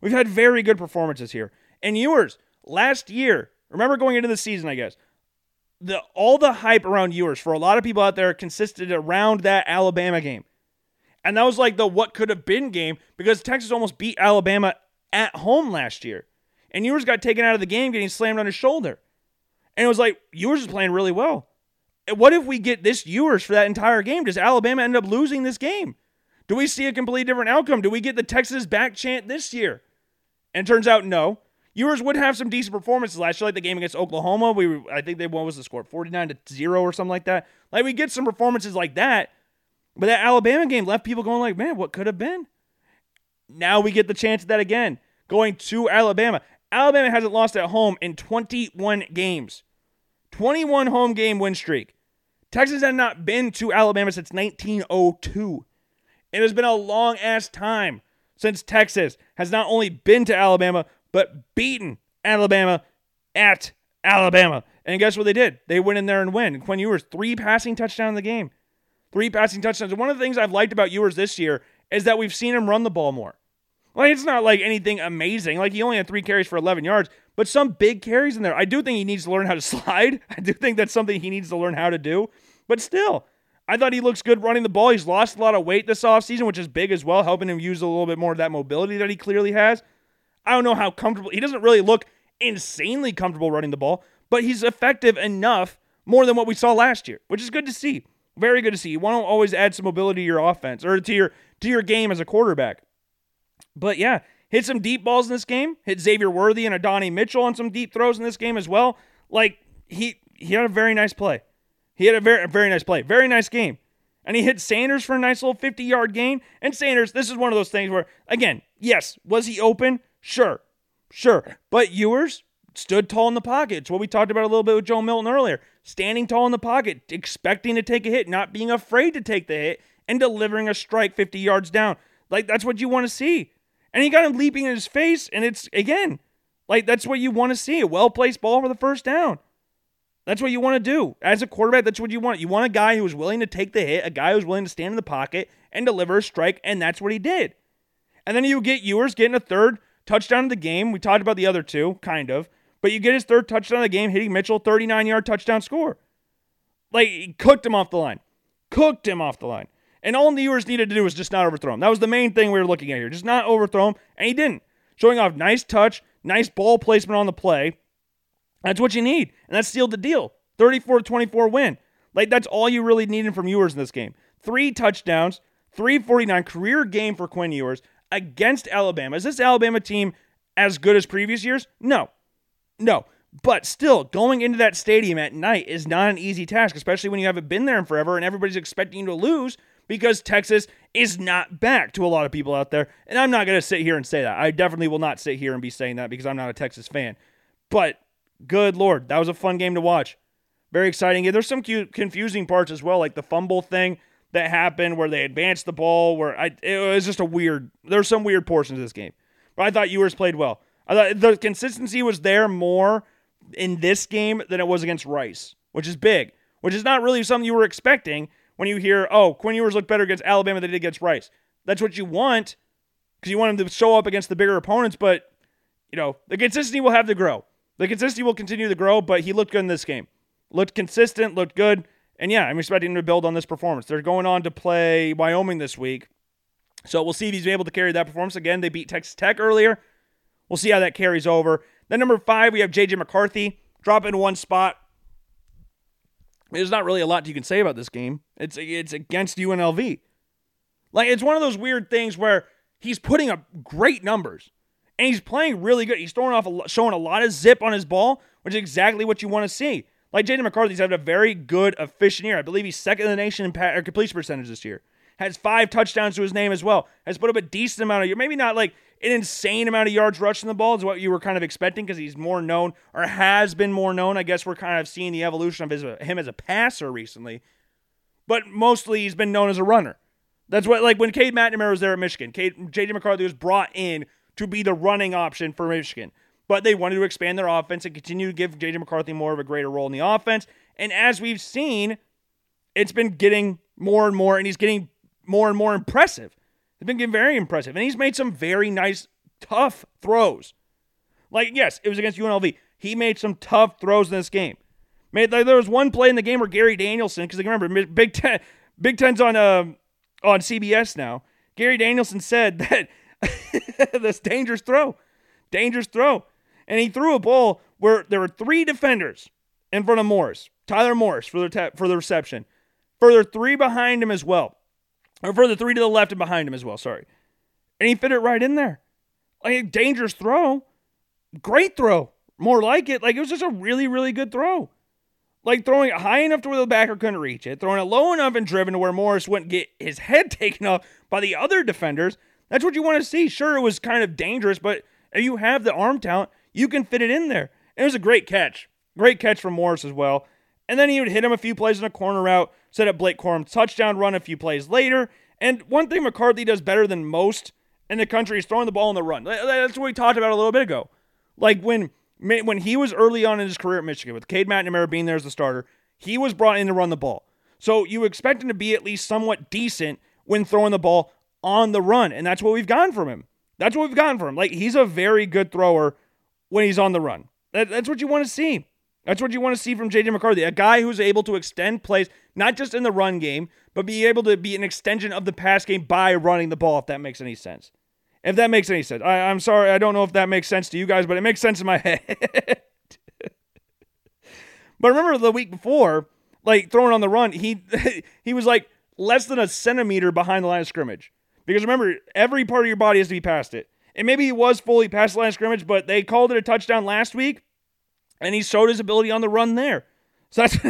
We've had very good performances here. And Ewers, last year, remember going into the season, I guess, the all the hype around Ewers for a lot of people out there consisted around that Alabama game. And that was like the what could have been game because Texas almost beat Alabama at home last year. And Ewers got taken out of the game getting slammed on his shoulder. And it was like, Ewers is playing really well. What if we get this Ewers for that entire game? Does Alabama end up losing this game? Do we see a completely different outcome? Do we get the Texas back chant this year? And turns out no. Ewers would have some decent performances last year, like the game against Oklahoma. We I think they what was the score, forty nine to zero or something like that. Like we get some performances like that, but that Alabama game left people going like, man, what could have been? Now we get the chance of that again, going to Alabama. Alabama hasn't lost at home in 21 games. 21 home game win streak. Texas had not been to Alabama since 1902. It has been a long ass time since Texas has not only been to Alabama, but beaten Alabama at Alabama. And guess what they did? They went in there and win. Quinn Ewers, three passing touchdowns in the game. Three passing touchdowns. One of the things I've liked about Ewers this year is that we've seen him run the ball more. Like it's not like anything amazing. Like he only had three carries for 11 yards, but some big carries in there. I do think he needs to learn how to slide. I do think that's something he needs to learn how to do. But still, I thought he looks good running the ball. He's lost a lot of weight this offseason, which is big as well, helping him use a little bit more of that mobility that he clearly has. I don't know how comfortable. He doesn't really look insanely comfortable running the ball, but he's effective enough more than what we saw last year, which is good to see. Very good to see. You want to always add some mobility to your offense or to your to your game as a quarterback. But yeah, hit some deep balls in this game. Hit Xavier Worthy and Adonai Mitchell on some deep throws in this game as well. Like he he had a very nice play. He had a very a very nice play. Very nice game. And he hit Sanders for a nice little 50 yard gain. And Sanders, this is one of those things where, again, yes, was he open? Sure. Sure. But Ewers stood tall in the pocket. It's what we talked about a little bit with Joe Milton earlier. Standing tall in the pocket, expecting to take a hit, not being afraid to take the hit, and delivering a strike 50 yards down. Like, that's what you want to see. And he got him leaping in his face, and it's, again, like, that's what you want to see a well placed ball for the first down. That's what you want to do. As a quarterback, that's what you want. You want a guy who is willing to take the hit, a guy who's willing to stand in the pocket and deliver a strike, and that's what he did. And then you get Ewers getting a third touchdown of the game. We talked about the other two, kind of. But you get his third touchdown of the game, hitting Mitchell, 39 yard touchdown score. Like, he cooked him off the line. Cooked him off the line. And all the Ewers needed to do was just not overthrow him. That was the main thing we were looking at here. Just not overthrow him. And he didn't. Showing off nice touch, nice ball placement on the play. That's what you need. And that sealed the deal. 34 24 win. Like, that's all you really needed from Ewers in this game. Three touchdowns, 349 career game for Quinn Ewers against Alabama. Is this Alabama team as good as previous years? No. No. But still, going into that stadium at night is not an easy task, especially when you haven't been there in forever and everybody's expecting you to lose because Texas is not back to a lot of people out there. And I'm not going to sit here and say that. I definitely will not sit here and be saying that because I'm not a Texas fan. But good Lord, that was a fun game to watch. Very exciting. Yeah, there's some cute, confusing parts as well, like the fumble thing that happened where they advanced the ball. Where I, it was just a weird. There's some weird portions of this game, but I thought Ewers played well. I thought the consistency was there more in this game than it was against Rice, which is big. Which is not really something you were expecting when you hear, "Oh, Quinn Ewers looked better against Alabama than he did against Rice." That's what you want because you want him to show up against the bigger opponents. But you know the consistency will have to grow. The consistency will continue to grow. But he looked good in this game. Looked consistent. Looked good. And yeah, I'm expecting him to build on this performance. They're going on to play Wyoming this week. So we'll see if he's able to carry that performance. Again, they beat Texas Tech earlier. We'll see how that carries over. Then number five, we have JJ McCarthy drop in one spot. There's not really a lot you can say about this game. It's it's against UNLV. Like it's one of those weird things where he's putting up great numbers and he's playing really good. He's throwing off a, showing a lot of zip on his ball, which is exactly what you want to see. Like Jaden McCarthy's had a very good, efficient year. I believe he's second in the nation in completion percentage this year. Has five touchdowns to his name as well. Has put up a decent amount of, maybe not like an insane amount of yards rushing the ball is what you were kind of expecting because he's more known or has been more known. I guess we're kind of seeing the evolution of his, uh, him as a passer recently, but mostly he's been known as a runner. That's what like when Cade McNamara was there at Michigan, Cade, J.J. McCarthy was brought in to be the running option for Michigan but they wanted to expand their offense and continue to give JJ McCarthy more of a greater role in the offense. And as we've seen, it's been getting more and more, and he's getting more and more impressive. He's been getting very impressive, and he's made some very nice, tough throws. Like, yes, it was against UNLV. He made some tough throws in this game. Made like, there was one play in the game where Gary Danielson, because remember Big Ten, Big Ten's on uh, on CBS now. Gary Danielson said that this dangerous throw, dangerous throw. And he threw a ball where there were three defenders in front of Morris, Tyler Morris for the, for the reception. Further three behind him as well. Or further three to the left and behind him as well, sorry. And he fit it right in there. Like a dangerous throw. Great throw. More like it. Like it was just a really, really good throw. Like throwing it high enough to where the backer couldn't reach it, throwing it low enough and driven to where Morris wouldn't get his head taken off by the other defenders. That's what you want to see. Sure, it was kind of dangerous, but you have the arm talent, you can fit it in there. And it was a great catch. Great catch from Morris as well. And then he would hit him a few plays in a corner route, set up Blake Corum touchdown run a few plays later. And one thing McCarthy does better than most in the country is throwing the ball on the run. That's what we talked about a little bit ago. Like when when he was early on in his career at Michigan, with Cade McNamara being there as the starter, he was brought in to run the ball. So you expect him to be at least somewhat decent when throwing the ball on the run, and that's what we've gotten from him. That's what we've gotten from him. Like he's a very good thrower when he's on the run. That, that's what you want to see. That's what you want to see from JJ McCarthy, a guy who's able to extend plays, not just in the run game, but be able to be an extension of the pass game by running the ball, if that makes any sense. If that makes any sense. I, am sorry, I don't know if that makes sense to you guys, but it makes sense in my head. but remember the week before, like throwing on the run, he he was like less than a centimeter behind the line of scrimmage. Because remember, every part of your body has to be past it. And maybe he was fully past the line of scrimmage, but they called it a touchdown last week, and he showed his ability on the run there. So that's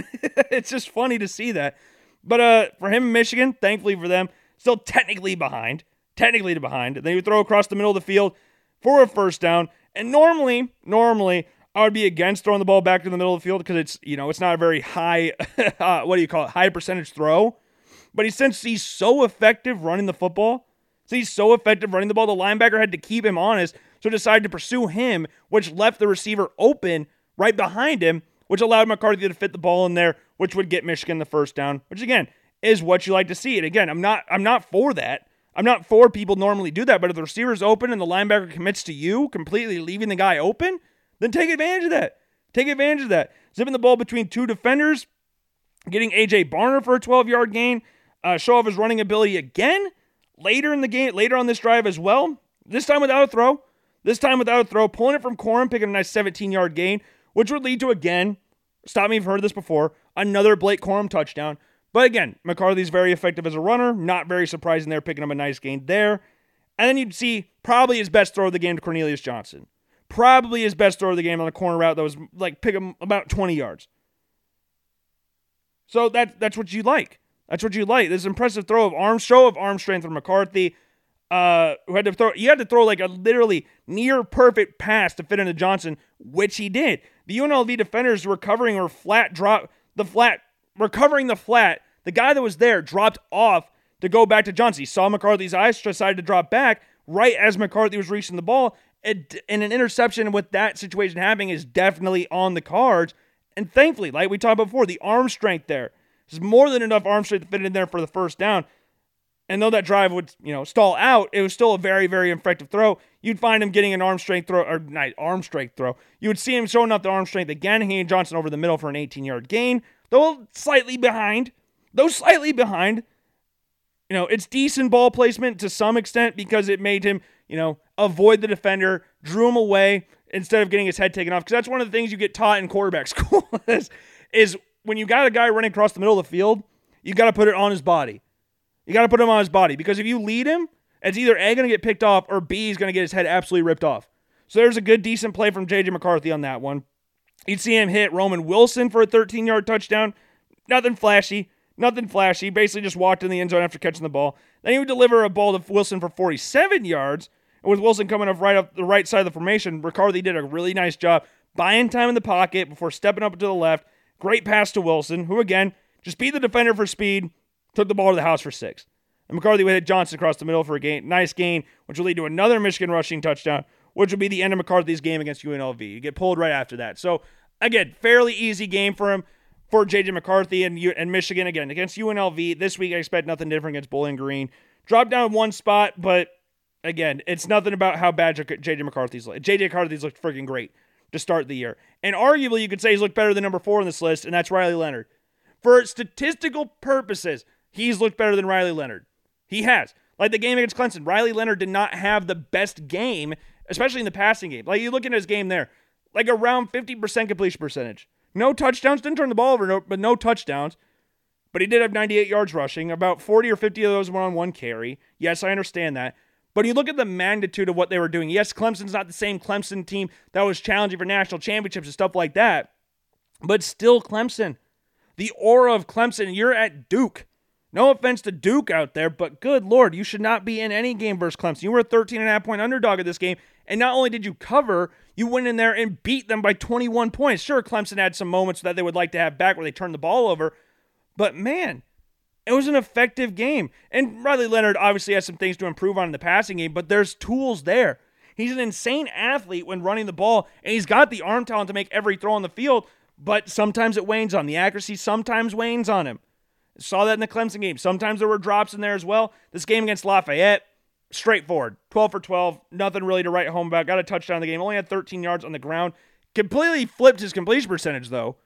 it's just funny to see that. But uh, for him in Michigan, thankfully for them, still technically behind technically behind. Then he would throw across the middle of the field for a first down. And normally, normally, I would be against throwing the ball back to the middle of the field because it's, you know, it's not a very high, uh, what do you call it, high percentage throw. But he, since he's so effective running the football, so he's so effective running the ball, the linebacker had to keep him honest, so decided to pursue him, which left the receiver open right behind him, which allowed McCarthy to fit the ball in there, which would get Michigan the first down, which again is what you like to see. And again, I'm not I'm not for that. I'm not for people normally do that, but if the receiver's open and the linebacker commits to you, completely leaving the guy open, then take advantage of that. Take advantage of that. Zipping the ball between two defenders, getting AJ Barner for a 12 yard gain, uh, show off his running ability again later in the game, later on this drive as well. This time without a throw. This time without a throw, pulling it from Corum, picking a nice 17 yard gain, which would lead to again, stop me if you've heard this before, another Blake Corum touchdown. But again, McCarthy's very effective as a runner. Not very surprising there, picking up a nice gain there. And then you'd see probably his best throw of the game to Cornelius Johnson. Probably his best throw of the game on a corner route that was like pick him about 20 yards. So that that's what you like. That's what you like. This impressive throw of arm show of arm strength from McCarthy. Uh, who had to throw? You had to throw like a literally near perfect pass to fit into Johnson, which he did. The UNLV defenders recovering or flat drop the flat recovering the flat, the guy that was there dropped off to go back to Johnson. He saw McCarthy's eyes, decided to drop back right as McCarthy was reaching the ball. And an interception with that situation happening is definitely on the cards. And thankfully, like we talked before, the arm strength there is more than enough arm strength to fit in there for the first down. And though that drive would, you know, stall out, it was still a very, very effective throw. You'd find him getting an arm strength throw, or not arm strength throw. You would see him showing up the arm strength again, He and Johnson over the middle for an 18 yard gain though slightly behind, though slightly behind. You know, it's decent ball placement to some extent because it made him, you know, avoid the defender, drew him away instead of getting his head taken off. Because that's one of the things you get taught in quarterback school is, is when you got a guy running across the middle of the field, you got to put it on his body. You got to put him on his body because if you lead him, it's either A, going to get picked off, or B, is going to get his head absolutely ripped off. So there's a good, decent play from J.J. McCarthy on that one. You'd see him hit Roman Wilson for a 13 yard touchdown. Nothing flashy. Nothing flashy. Basically just walked in the end zone after catching the ball. Then he would deliver a ball to Wilson for 47 yards. And with Wilson coming up right up the right side of the formation, McCarthy did a really nice job buying time in the pocket before stepping up to the left. Great pass to Wilson, who again just beat the defender for speed, took the ball to the house for six. And McCarthy would hit Johnson across the middle for a gain, nice gain, which will lead to another Michigan rushing touchdown, which would be the end of McCarthy's game against UNLV. You get pulled right after that. So again, fairly easy game for him for JJ McCarthy and and Michigan again against UNLV this week. I expect nothing different against Bowling Green. Drop down one spot, but again, it's nothing about how bad JJ McCarthy's looked. JJ McCarthy's looked freaking great to start the year, and arguably you could say he's looked better than number four on this list, and that's Riley Leonard. For statistical purposes, he's looked better than Riley Leonard. He has. Like the game against Clemson, Riley Leonard did not have the best game, especially in the passing game. Like you look at his game there, like around 50% completion percentage. No touchdowns, didn't turn the ball over, no, but no touchdowns. But he did have 98 yards rushing. About 40 or 50 of those were on one carry. Yes, I understand that. But you look at the magnitude of what they were doing. Yes, Clemson's not the same Clemson team that was challenging for national championships and stuff like that, but still Clemson. The aura of Clemson, you're at Duke. No offense to Duke out there, but good Lord, you should not be in any game versus Clemson. You were a 13 and a half point underdog of this game, and not only did you cover, you went in there and beat them by 21 points. Sure, Clemson had some moments that they would like to have back where they turned the ball over, but man, it was an effective game. And Riley Leonard obviously has some things to improve on in the passing game, but there's tools there. He's an insane athlete when running the ball, and he's got the arm talent to make every throw on the field, but sometimes it wanes on the accuracy, sometimes wanes on him. Saw that in the Clemson game. Sometimes there were drops in there as well. This game against Lafayette, straightforward. 12 for 12, nothing really to write home about. Got a touchdown in the game, only had 13 yards on the ground. Completely flipped his completion percentage, though.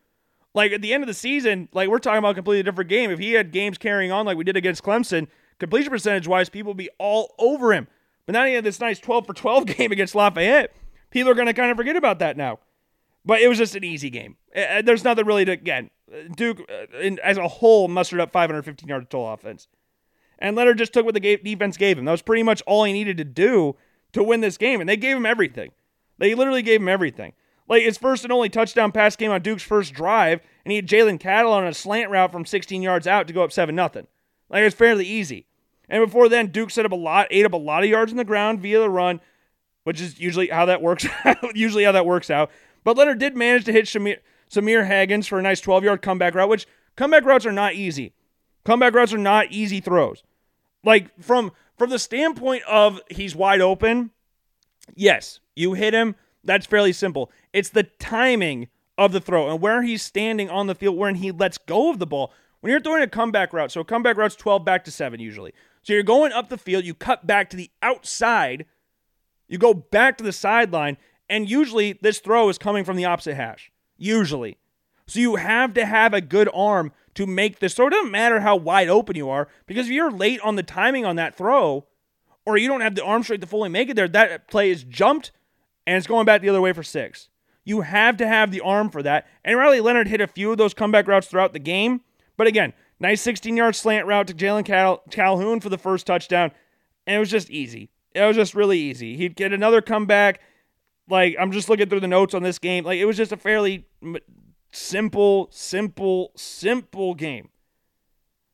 Like at the end of the season, like we're talking about a completely different game. If he had games carrying on like we did against Clemson, completion percentage wise, people would be all over him. But now he had this nice 12 for 12 game against Lafayette. People are going to kind of forget about that now. But it was just an easy game. There's nothing really to, again, Duke uh, as a whole mustered up 515 yards total offense. And Leonard just took what the defense gave him. That was pretty much all he needed to do to win this game. And they gave him everything. They literally gave him everything. Like his first and only touchdown pass came on Duke's first drive, and he had Jalen Cattle on a slant route from 16 yards out to go up 7 0. Like it was fairly easy. And before then, Duke set up a lot, ate up a lot of yards on the ground via the run, which is usually how that works. usually how that works out. But Leonard did manage to hit Shamir, Sahmir Hagans for a nice 12 yard comeback route, which comeback routes are not easy. Comeback routes are not easy throws. Like from from the standpoint of he's wide open, yes, you hit him. That's fairly simple. It's the timing of the throw and where he's standing on the field when he lets go of the ball. When you're throwing a comeback route, so a comeback route's 12 back to 7 usually. So you're going up the field, you cut back to the outside, you go back to the sideline, and usually this throw is coming from the opposite hash. Usually. So you have to have a good arm to make this throw. It doesn't matter how wide open you are, because if you're late on the timing on that throw, or you don't have the arm strength to fully make it there, that play is jumped and it's going back the other way for six. You have to have the arm for that. And Riley Leonard hit a few of those comeback routes throughout the game. But again, nice 16 yard slant route to Jalen Cal- Calhoun for the first touchdown. And it was just easy. It was just really easy. He'd get another comeback. Like, I'm just looking through the notes on this game. Like, it was just a fairly simple, simple, simple game.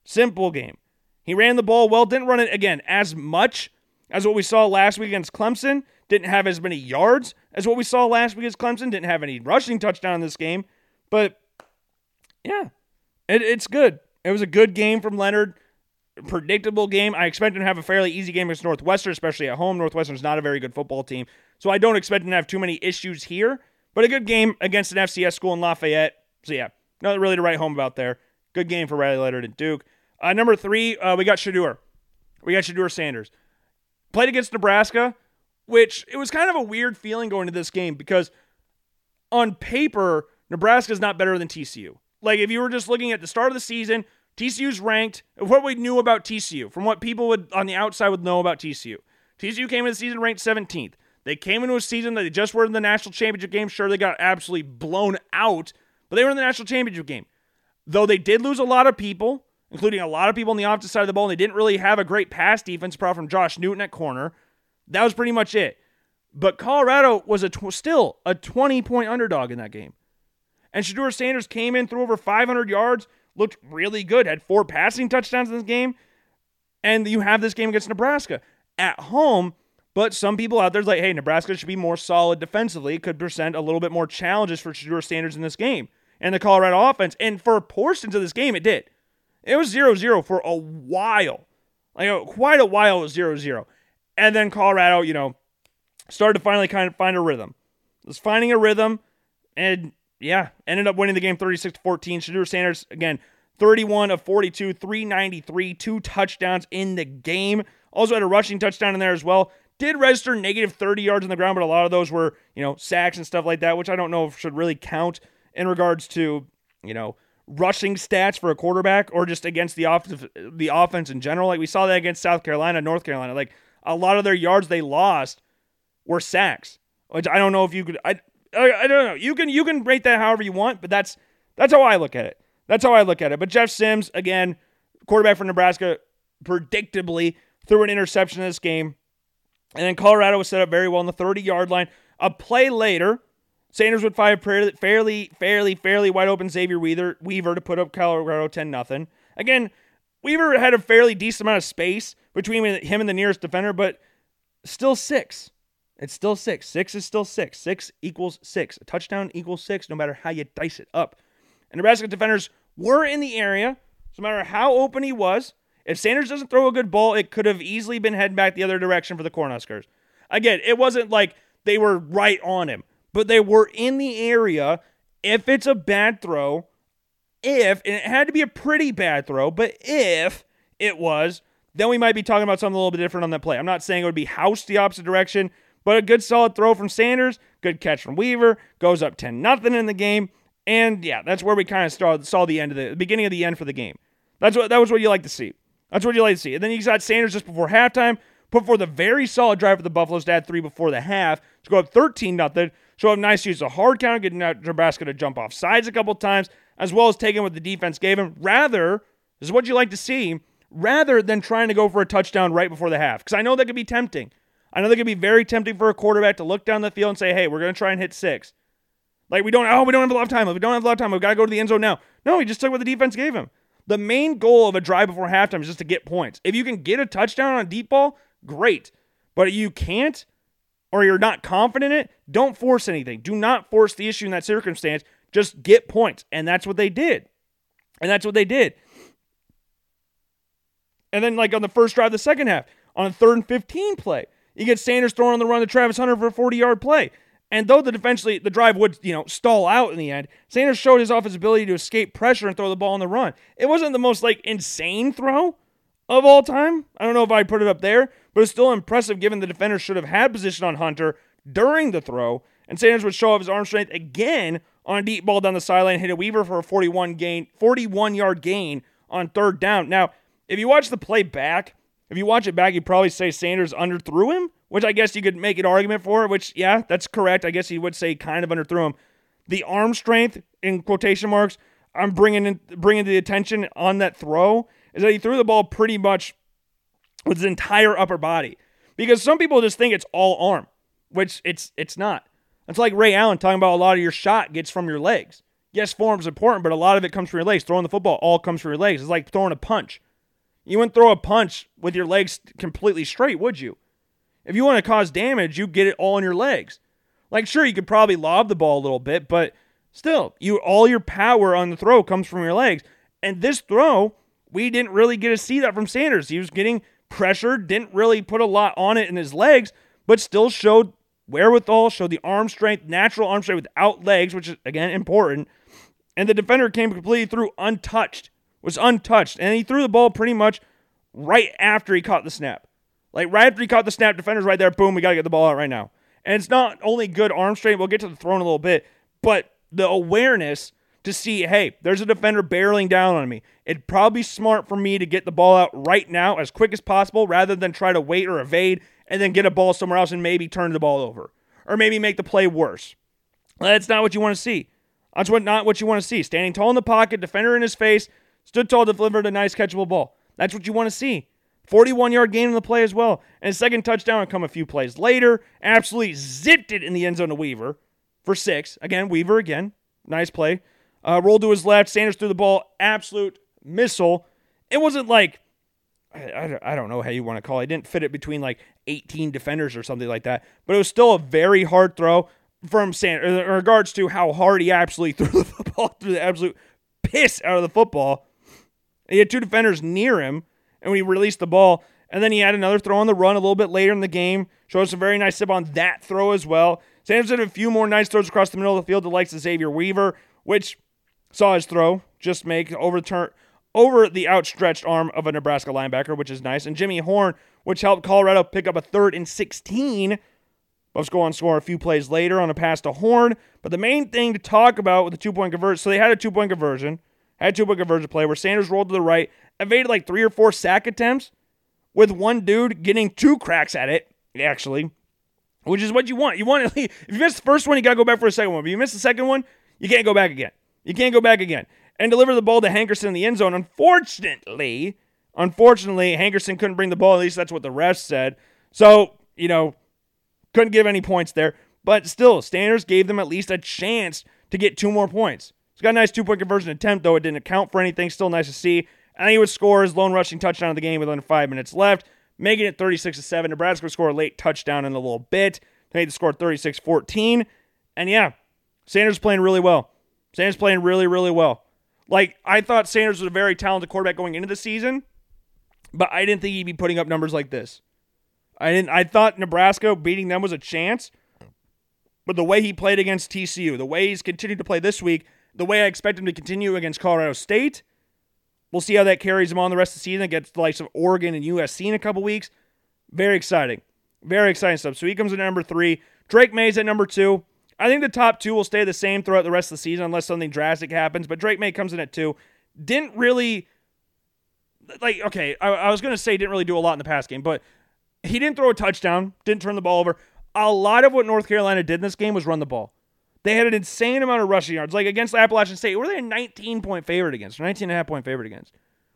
Simple game. He ran the ball well, didn't run it again as much as what we saw last week against Clemson. Didn't have as many yards as what we saw last week as Clemson. Didn't have any rushing touchdown in this game. But yeah, it, it's good. It was a good game from Leonard predictable game. I expect him to have a fairly easy game against Northwestern, especially at home. Northwestern's not a very good football team. So I don't expect him to have too many issues here, but a good game against an FCS school in Lafayette. So yeah, nothing really to write home about there. Good game for Riley Leonard and Duke. Uh, number three, uh, we got Shedeur. We got Shedeur Sanders. Played against Nebraska, which it was kind of a weird feeling going to this game because on paper, Nebraska's not better than TCU. Like if you were just looking at the start of the season, TCU's ranked. What we knew about TCU, from what people would on the outside would know about TCU. TCU came into the season ranked 17th. They came into a season that they just were in the national championship game. Sure, they got absolutely blown out, but they were in the national championship game. Though they did lose a lot of people, including a lot of people on the opposite side of the ball, and they didn't really have a great pass defense apart from Josh Newton at corner. That was pretty much it. But Colorado was a tw- still a 20 point underdog in that game. And Shedeur Sanders came in, threw over 500 yards, looked really good, had four passing touchdowns in this game. And you have this game against Nebraska at home. But some people out there like, hey, Nebraska should be more solid defensively, could present a little bit more challenges for Shedeur Sanders in this game and the Colorado offense. And for portions of this game, it did. It was 0 0 for a while. Like uh, quite a while, it was 0 0. And then Colorado, you know, started to finally kind of find a rhythm. Was finding a rhythm, and yeah, ended up winning the game 36 to 14. Shedeur Sanders, again, 31 of 42, 393, two touchdowns in the game. Also had a rushing touchdown in there as well. Did register negative 30 yards on the ground, but a lot of those were, you know, sacks and stuff like that, which I don't know if should really count in regards to, you know, rushing stats for a quarterback or just against the off- the offense in general. Like we saw that against South Carolina, North Carolina. Like a lot of their yards they lost were sacks, which I don't know if you could. I I, don't know. You can you can rate that however you want, but that's that's how I look at it. That's how I look at it. But Jeff Sims, again, quarterback for Nebraska, predictably threw an interception in this game. And then Colorado was set up very well on the 30 yard line. A play later, Sanders would a fairly, fairly, fairly wide open Xavier Weaver, Weaver to put up Colorado 10 0. Again, Weaver had a fairly decent amount of space between him and the nearest defender, but still six. It's still six. Six is still six. Six equals six. A touchdown equals six, no matter how you dice it up. And Nebraska defenders were in the area, so no matter how open he was. If Sanders doesn't throw a good ball, it could have easily been heading back the other direction for the Cornhuskers. Again, it wasn't like they were right on him, but they were in the area. If it's a bad throw, if, and it had to be a pretty bad throw, but if it was, then we might be talking about something a little bit different on that play. I'm not saying it would be housed the opposite direction, but a good solid throw from Sanders, good catch from Weaver, goes up 10 nothing in the game. And yeah, that's where we kind of started, saw the end of the, the beginning of the end for the game. That's what that was what you like to see. That's what you like to see. And then you got Sanders just before halftime, put forth a very solid drive for the Buffaloes to add three before the half to go up 13 nothing. Show up nice use of hard count, getting Nebraska to jump off sides a couple times, as well as taking what the defense gave him. Rather, this is what you like to see, rather than trying to go for a touchdown right before the half. Because I know that could be tempting. I know that could be very tempting for a quarterback to look down the field and say, hey, we're going to try and hit six. Like we don't, oh, we don't have a lot of time. We don't have a lot of time. We've got to go to the end zone now. No, he just took what the defense gave him. The main goal of a drive before halftime is just to get points. If you can get a touchdown on a deep ball, great. But you can't, or you're not confident in it, don't force anything. Do not force the issue in that circumstance. Just get points. And that's what they did. And that's what they did. And then, like on the first drive of the second half, on a third and 15 play, you get Sanders throwing on the run to Travis Hunter for a 40 yard play. And though the defensively the drive would, you know, stall out in the end, Sanders showed his offensive ability to escape pressure and throw the ball on the run. It wasn't the most like insane throw of all time. I don't know if I'd put it up there, but it's still impressive given the defender should have had position on Hunter during the throw. And Sanders would show off his arm strength again on a deep ball down the sideline, hit a Weaver for a 41 gain, 41 yard gain on third down. Now, if you watch the play back, if you watch it back, you'd probably say Sanders underthrew him which I guess you could make an argument for, which, yeah, that's correct. I guess he would say kind of underthrew him. The arm strength, in quotation marks, I'm bringing in, bringing the attention on that throw is that he threw the ball pretty much with his entire upper body. Because some people just think it's all arm, which it's it's not. It's like Ray Allen talking about a lot of your shot gets from your legs. Yes, form is important, but a lot of it comes from your legs. Throwing the football all comes from your legs. It's like throwing a punch. You wouldn't throw a punch with your legs completely straight, would you? If you want to cause damage, you get it all in your legs. Like, sure, you could probably lob the ball a little bit, but still, you all your power on the throw comes from your legs. And this throw, we didn't really get to see that from Sanders. He was getting pressured, didn't really put a lot on it in his legs, but still showed wherewithal, showed the arm strength, natural arm strength without legs, which is again important. And the defender came completely through untouched, was untouched, and he threw the ball pretty much right after he caught the snap. Like right after he caught the snap, defender's right there. Boom, we got to get the ball out right now. And it's not only good arm strength. We'll get to the throw in a little bit, but the awareness to see, hey, there's a defender barreling down on me. It'd probably be smart for me to get the ball out right now as quick as possible rather than try to wait or evade and then get a ball somewhere else and maybe turn the ball over or maybe make the play worse. That's not what you want to see. That's what not what you want to see. Standing tall in the pocket, defender in his face, stood tall, delivered a nice catchable ball. That's what you want to see. 41 yard gain in the play as well. And a second touchdown come a few plays later. Absolutely zipped it in the end zone to Weaver for six. Again, Weaver again. Nice play. Uh, rolled to his left. Sanders threw the ball. Absolute missile. It wasn't like, I, I, don't know how you want to call it. it. Didn't fit it between like 18 defenders or something like that. But it was still a very hard throw from Sanders in regards to how hard he absolutely threw the football, threw the absolute piss out of the football. He had two defenders near him and we released the ball. And then he had another throw on the run a little bit later in the game. Showed some very nice zip on that throw as well. Sanders had a few more nice throws across the middle of the field to likes of Xavier Weaver, which saw his throw just make over turn over the outstretched arm of a Nebraska linebacker, which is nice. And Jimmy Horn, which helped Colorado pick up a third and 16. Buffs go on score a few plays later on a pass to Horn. But the main thing to talk about with the two point conversion, so they had a two point conversion. Had two point conversion play where Sanders rolled to the right, evaded like three or four sack attempts, with one dude getting two cracks at it, actually, which is what you want. You want to if you miss the first one, you got to go back for a second one. But you miss the second one, you can't go back again. You can't go back again. And deliver the ball to Hankerson in the end zone. Unfortunately, unfortunately, Hankerson couldn't bring the ball. At least that's what the refs said. So, you know, couldn't give any points there. But still, Sanders gave them at least a chance to get two more points. He's got a nice two point conversion attempt, though it didn't account for anything. Still nice to see. And he would score his lone rushing touchdown of the game with under five minutes left, making it 36 to 7. Nebraska would score a late touchdown in a little bit. They made the score 36 14. And yeah, Sanders playing really well. Sanders playing really, really well. Like, I thought Sanders was a very talented quarterback going into the season, but I didn't think he'd be putting up numbers like this. I didn't I thought Nebraska beating them was a chance. But the way he played against TCU, the way he's continued to play this week, the way I expect him to continue against Colorado State, we'll see how that carries him on the rest of the season against the likes of Oregon and USC in a couple weeks. Very exciting. Very exciting stuff. So he comes in at number three. Drake Maye's at number two. I think the top two will stay the same throughout the rest of the season unless something drastic happens. But Drake Maye comes in at two. Didn't really like okay, I, I was gonna say didn't really do a lot in the past game, but he didn't throw a touchdown, didn't turn the ball over. A lot of what North Carolina did in this game was run the ball. They had an insane amount of rushing yards. Like against Appalachian State, were they a 19 point favorite against, 19 and a half point favorite against,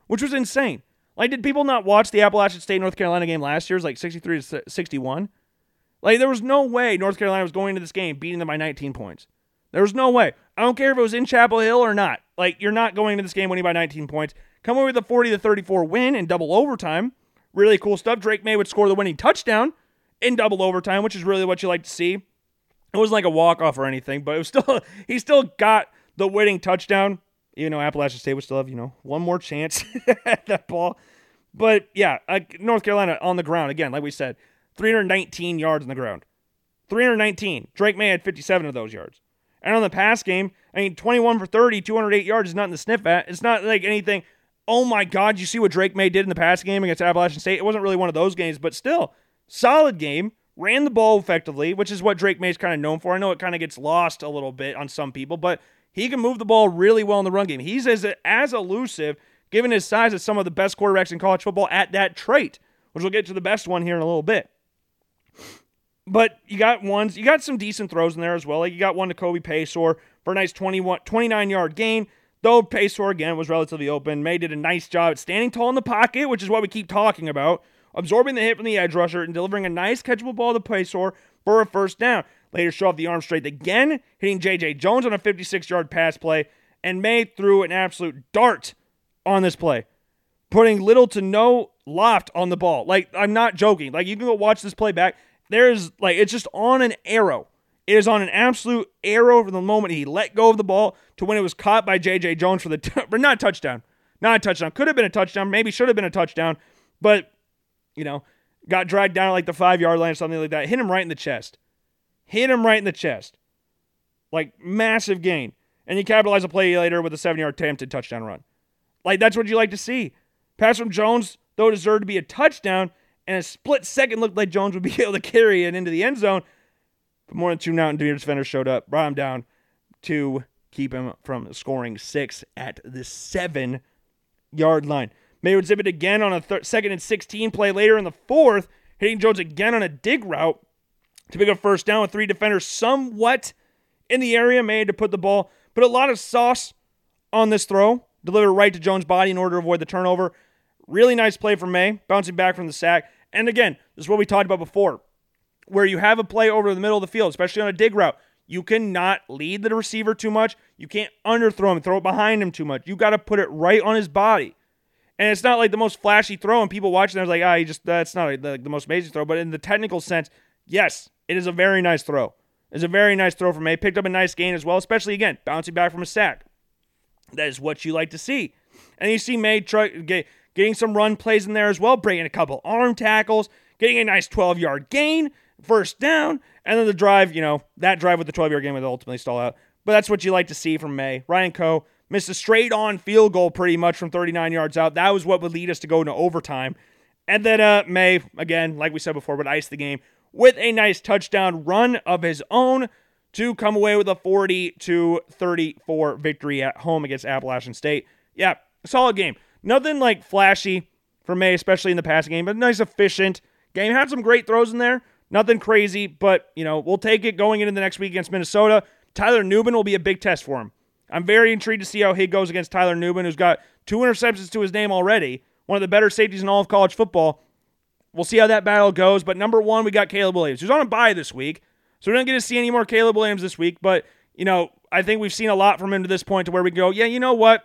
which was insane. Like, did people not watch the Appalachian State North Carolina game last year? It was like 63 to 61. Like, there was no way North Carolina was going into this game beating them by 19 points. There was no way. I don't care if it was in Chapel Hill or not. Like, you're not going into this game winning by 19 points. Come away with a 40 to 34 win in double overtime. Really cool stuff. Drake Maye would score the winning touchdown in double overtime, which is really what you like to see. It wasn't like a walk off or anything, but it was still he still got the winning touchdown. Even though Appalachian State would still have you know one more chance at that ball, but yeah, North Carolina on the ground again, like we said, 319 yards on the ground, 319. Drake Maye had 57 of those yards, and on the pass game, I mean 21 for 30, 208 yards is not in the sniff at. It's not like anything. Oh my God, you see what Drake Maye did in the pass game against Appalachian State? It wasn't really one of those games, but still solid game ran the ball effectively, which is what Drake Maye's kind of known for. I know it kind of gets lost a little bit on some people, but he can move the ball really well in the run game. He's as as elusive, given his size, as some of the best quarterbacks in college football at that trait, which we'll get to the best one here in a little bit. But you got ones, you got some decent throws in there as well. Like you got one to Kobe Paysour for a nice 21, 29 yard gain. Though Paysour again was relatively open, Maye did a nice job at standing tall in the pocket, which is what we keep talking about absorbing the hit from the edge rusher and delivering a nice catchable ball to Paysour for a first down. Later, show off the arm strength again, hitting J.J. Jones on a 56 yard pass play, and Maye threw an absolute dart on this play, putting little to no loft on the ball. Like, I'm not joking. Like, you can go watch this play back. There's, like, it's just on an arrow. It is on an absolute arrow from the moment he let go of the ball to when it was caught by J.J. Jones for the, t- not touchdown. Not a touchdown. Could have been a touchdown. Maybe should have been a touchdown. But you know, got dragged down like the five yard line or something like that. Hit him right in the chest. Hit him right in the chest. Like massive gain. And you capitalize a play later with a seven yard attempted touchdown run. Like that's what you like to see. Pass from Jones, though, deserved to be a touchdown, and a split second looked like Jones would be able to carry it into the end zone. But more than two Mountaineer defenders showed up, brought him down to keep him from scoring six at the seven yard line. Maye would zip it again on a thir- second and 16 play later in the fourth, hitting Jones again on a dig route to pick up first down with three defenders somewhat in the area. Maye to put the ball, put a lot of sauce on this throw, deliver right to Jones' body in order to avoid the turnover. Really nice play from Maye, bouncing back from the sack. And again, this is what we talked about before, where you have a play over the middle of the field, especially on a dig route. You cannot lead the receiver too much. You can't underthrow him, throw it behind him too much. You got to put it right on his body. And it's not like the most flashy throw, and people watching there's like, ah, he just that's not the, the most amazing throw. But in the technical sense, yes, it is a very nice throw. It's a very nice throw from Maye. Picked up a nice gain as well, especially again bouncing back from a sack. That is what you like to see. And you see Maye try, get, getting some run plays in there as well, breaking a couple arm tackles, getting a nice 12 yard gain, first down, and then the drive. You know that drive with the 12 yard gain would ultimately stall out. But that's what you like to see from Maye. Ryan Coe missed a straight on field goal pretty much from 39 yards out. That was what would lead us to go into overtime. And then uh, Maye, again, like we said before, would ice the game with a nice touchdown run of his own to come away with a 40 to 34 victory at home against Appalachian State. Yeah, solid game. Nothing like flashy for Maye, especially in the passing game, but nice, efficient game. Had some great throws in there. Nothing crazy, but you know we'll take it going into the next week against Minnesota. Tyler Nubin will be a big test for him. I'm very intrigued to see how he goes against Tyler Nubin, who's got two interceptions to his name already, one of the better safeties in all of college football. We'll see how that battle goes. But number one, we got Caleb Williams, who's on a bye this week. So we don't get to see any more Caleb Williams this week. But, you know, I think we've seen a lot from him to this point to where we go, yeah, you know what?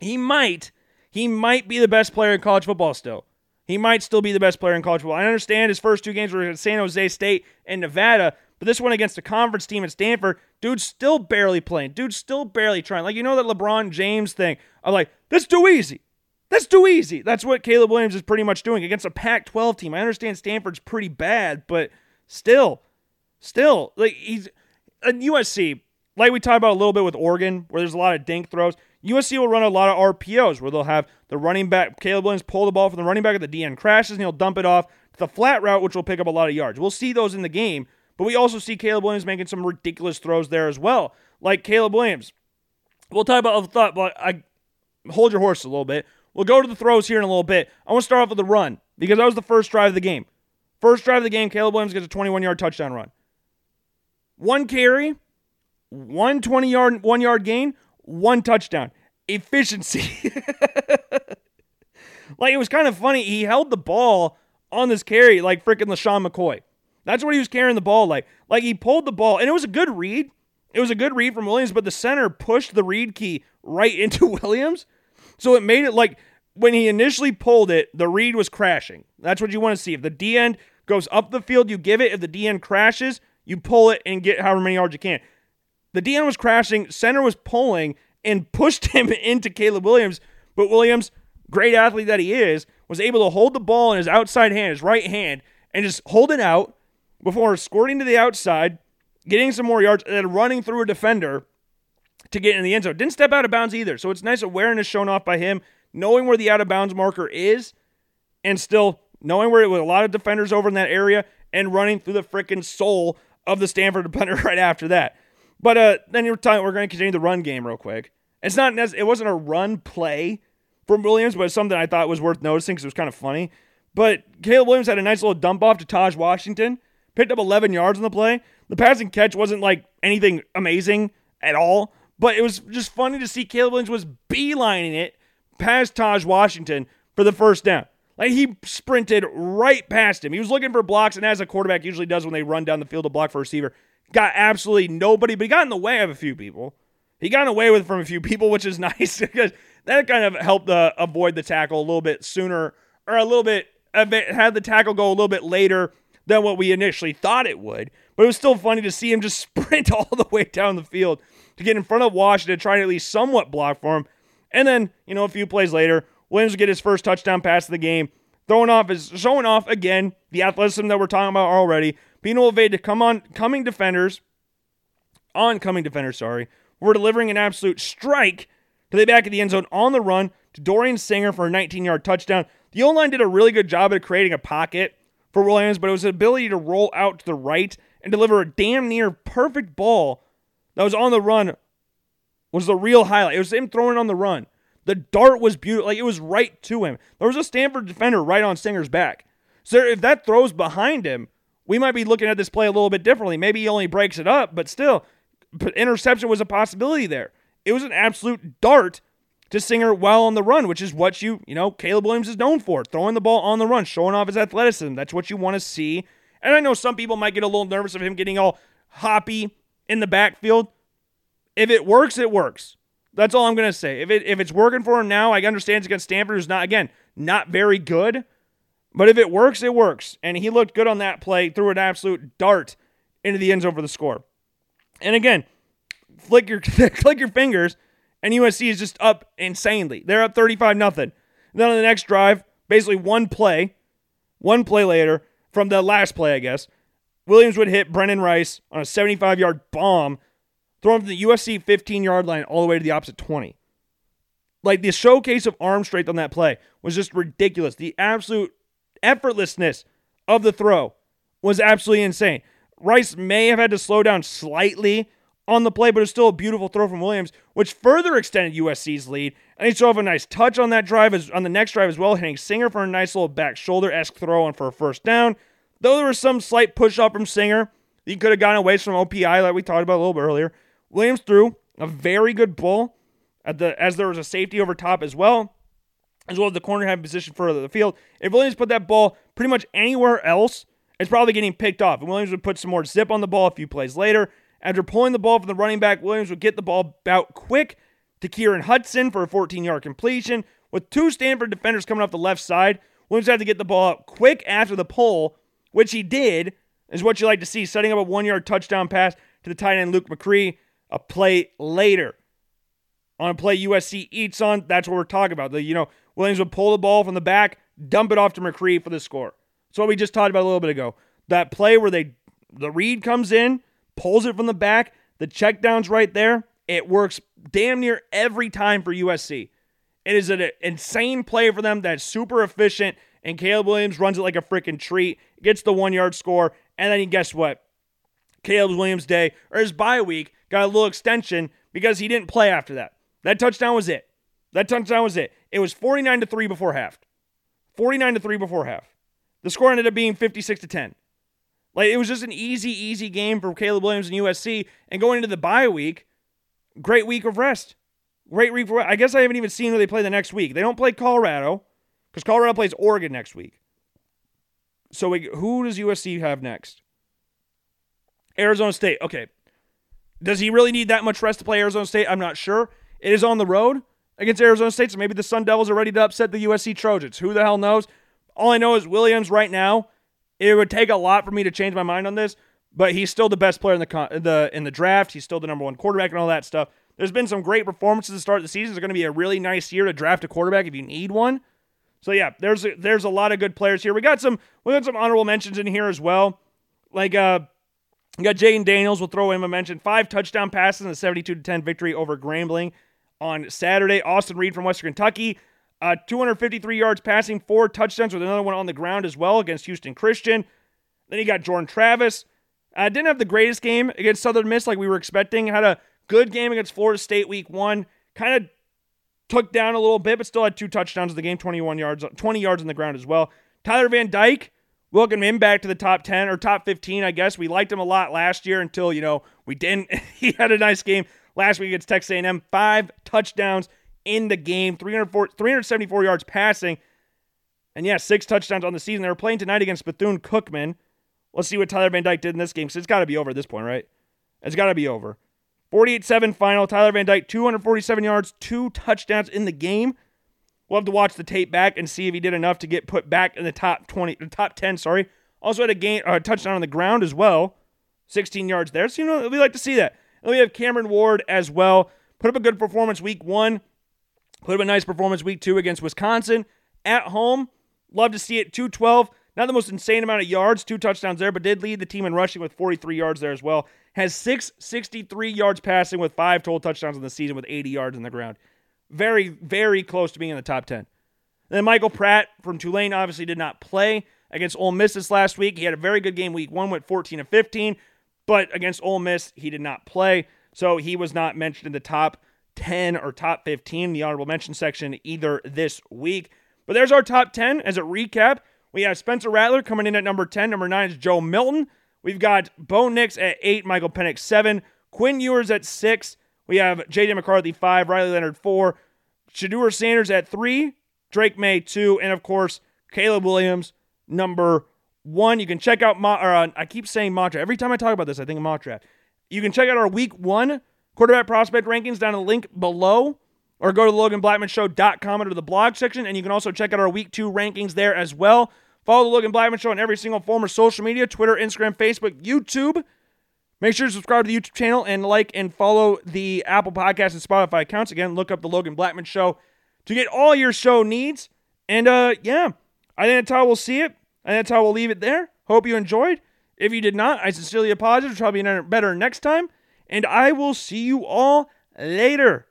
He might, he might be the best player in college football still. He might still be the best player in college football. I understand his first two games were at San Jose State and Nevada, but this one against a conference team at Stanford, dude's still barely playing. Dude's still barely trying. Like, you know that LeBron James thing I'm like, that's too easy. That's too easy. That's what Caleb Williams is pretty much doing against a Pac 12 team. I understand Stanford's pretty bad, but still, still, like, he's a USC, like we talked about a little bit with Oregon, where there's a lot of dink throws. USC will run a lot of RPOs where they'll have the running back, Caleb Williams, pull the ball from the running back at the DN crashes and he'll dump it off to the flat route, which will pick up a lot of yards. We'll see those in the game, but we also see Caleb Williams making some ridiculous throws there as well. Like Caleb Williams. We'll talk about the thought, but I hold your horse a little bit. We'll go to the throws here in a little bit. I want to start off with the run because that was the first drive of the game. First drive of the game, Caleb Williams gets a 21 yard touchdown run. One carry, one 20 yard, one yard gain, one touchdown. Efficiency. like it was kind of funny. He held the ball on this carry like freaking LeSean McCoy. That's what he was carrying the ball like. Like he pulled the ball, and it was a good read. It was a good read from Williams, but the center pushed the read key right into Williams. So it made it like when he initially pulled it, the read was crashing. That's what you want to see. If the D end goes up the field, you give it. If the D end crashes, you pull it and get however many yards you can. The D end was crashing, center was pulling and pushed him into Caleb Williams, but Williams, great athlete that he is, was able to hold the ball in his outside hand, his right hand, and just hold it out before squirting to the outside, getting some more yards, and then running through a defender to get in the end zone. Didn't step out of bounds either. So it's nice awareness shown off by him, knowing where the out of bounds marker is, and still knowing where it was a lot of defenders over in that area and running through the freaking soul of the Stanford defender right after that. But uh, then you're talking, we're going to continue the run game real quick. It's not, it wasn't a run play from Williams, but it's something I thought was worth noticing because it was kind of funny. But Caleb Williams had a nice little dump off to Taj Washington, picked up 11 yards on the play. The passing catch wasn't like anything amazing at all, but it was just funny to see Caleb Williams was beelining it past Taj Washington for the first down. Like he sprinted right past him. He was looking for blocks, and as a quarterback usually does when they run down the field to block for a receiver, got absolutely nobody, but he got in the way of a few people. He got away with from a few people, which is nice because that kind of helped uh, avoid the tackle a little bit sooner, or a little bit had the tackle go a little bit later than what we initially thought it would. But it was still funny to see him just sprint all the way down the field to get in front of Washington, trying to at least somewhat block for him. And then, you know, a few plays later, Williams get his first touchdown pass of the game, throwing off his showing off again the athleticism that we're talking about already. Pino to come on coming defenders, oncoming defenders, sorry, were delivering an absolute strike to the back of the end zone on the run to Dorian Singer for a 19-yard touchdown. The O line did a really good job at creating a pocket for Williams, but it was the ability to roll out to the right and deliver a damn near perfect ball that was on the run was the real highlight. It was him throwing on the run. The dart was beautiful. Like it was right to him. There was a Stanford defender right on Singer's back. So if that throws behind him, we might be looking at this play a little bit differently. Maybe he only breaks it up, but still, interception was a possibility there. It was an absolute dart to Singer while on the run, which is what you, you know, Caleb Williams is known for, throwing the ball on the run, showing off his athleticism. That's what you want to see. And I know some people might get a little nervous of him getting all hoppy in the backfield. If it works, it works. That's all I'm gonna say. If it if it's working for him now, I understand it's against Stanford, who's not again not very good. But if it works, it works. And he looked good on that play, threw an absolute dart into the end zone for the score. And again, flick your click your fingers, and USC is just up insanely. They're up 35 nothing. Then on the next drive, basically one play, one play later from the last play, I guess, Williams would hit Brendan Rice on a 75 yard bomb, thrown from the USC 15 yard line all the way to the opposite 20. Like the showcase of arm strength on that play was just ridiculous. The absolute effortlessness of the throw was absolutely insane. Rice may have had to slow down slightly on the play, but it's still a beautiful throw from Williams, which further extended USC's lead. And he still have a nice touch on that drive, as, on the next drive as well, hitting Singer for a nice little back shoulder esque throw and for a first down. Though there was some slight push up from Singer, he could have gotten away from OPI like we talked about a little bit earlier. Williams threw a very good bull at the as there was a safety over top as well, as well as the corner having position further the field. If Williams put that ball pretty much anywhere else, it's probably getting picked off. And Williams would put some more zip on the ball a few plays later. After pulling the ball from the running back, Williams would get the ball out quick to Kyron Hudson for a 14 yard completion. With two Stanford defenders coming off the left side, Williams had to get the ball out quick after the pull, which he did, is what you like to see, setting up a one yard touchdown pass to the tight end Luke McRee a play later. On a play USC eats on, that's what we're talking about. The, you know, Williams would pull the ball from the back, dump it off to McRee for the score. That's what we just talked about a little bit ago. That play where they the read comes in, pulls it from the back, the check down's right there. It works damn near every time for USC. It is an insane play for them that's super efficient, and Caleb Williams runs it like a freaking treat, gets the one yard score, and then guess what? Caleb Williams' day, or his bye week, got a little extension because he didn't play after that. That touchdown was it. That touchdown was it. It was 49 to 3 before half. 49 to 3 before half. The score ended up being 56 to 10. Like it was just an easy, easy game for Caleb Williams and USC. And going into the bye week, great week of rest. Great week for I guess I haven't even seen who they play the next week. They don't play Colorado because Colorado plays Oregon next week. So we, who does USC have next? Arizona State. Okay. Does he really need that much rest to play Arizona State? I'm not sure. It is on the road against Arizona State, so maybe the Sun Devils are ready to upset the USC Trojans. Who the hell knows? All I know is Williams right now. It would take a lot for me to change my mind on this, but he's still the best player in the the in the draft. He's still the number one quarterback and all that stuff. There's been some great performances to start the season. It's going to be a really nice year to draft a quarterback if you need one. So yeah, there's a, there's a lot of good players here. We got some we got some honorable mentions in here as well. Like uh we got Jayden Daniels, we'll throw him a mention. Five touchdown passes in a 72 10 victory over Grambling on Saturday. Austin Reed from Western Kentucky, uh, 253 yards passing, four touchdowns with another one on the ground as well against Houston Christian. Then you got Jordan Travis. Uh, didn't have the greatest game against Southern Miss like we were expecting. Had a good game against Florida State week one. Kind of took down a little bit, but still had two touchdowns in the game, 21 yards, 20 yards on the ground as well. Tyler Van Dyke, welcome him back to the top 10 or top 15, I guess. We liked him a lot last year until, you know, we didn't. he had a nice game last week against Texas A&M. Five touchdowns in the game, 374 yards passing. And yeah, six touchdowns on the season. They were playing tonight against Bethune Cookman. Let's see what Tyler Van Dyke did in this game. So it's got to be over at this point, right? It's got to be over. 48 7 final. Tyler Van Dyke, 247 yards, two touchdowns in the game. We'll have to watch the tape back and see if he did enough to get put back in the top 20, the top 10, sorry. Also had a game, uh, touchdown on the ground as well, 16 yards there. So, you know, we like to see that. And we have Cameron Ward as well. Put up a good performance week one. Put up a nice performance week two against Wisconsin at home. Love to see it. 212. Not the most insane amount of yards, two touchdowns there, but did lead the team in rushing with 43 yards there as well. Has 663 yards passing with five total touchdowns in the season with 80 yards on the ground. Very, very close to being in the top 10. And then Michael Pratt from Tulane obviously did not play against Ole Miss this last week. He had a very good game week one, went 14 and 15, but against Ole Miss, he did not play. So he was not mentioned in the top 10 or top 15, the honorable mention section, either this week. But there's our top 10 as a recap. We have Spencer Rattler coming in at number 10. Number 9 is Joe Milton. We've got Bo Nix at 8, Michael Penix 7, Quinn Ewers at 6. We have J.J. McCarthy 5, Riley Leonard 4, Shedeur Sanders at 3, Drake Maye 2, and of course, Caleb Williams number 1. You can check out, my, or, uh, I keep saying draft. Every time I talk about this, I think of. You can check out our week 1 quarterback prospect rankings down in the link below or go to LoganBlackmanShow.com under the blog section, and you can also check out our Week 2 rankings there as well. Follow the Logan Blackman Show on every single form of social media Twitter, Instagram, Facebook, YouTube. Make sure to subscribe to the YouTube channel and like and follow the Apple Podcast and Spotify accounts. Again, look up the Logan Blackman Show to get all your show needs. And uh, yeah, I think that's how we'll see it. And that's how we'll leave it there. Hope you enjoyed. If you did not, I sincerely apologize. It'll probably be better next time. And I will see you all later.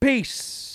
Peace.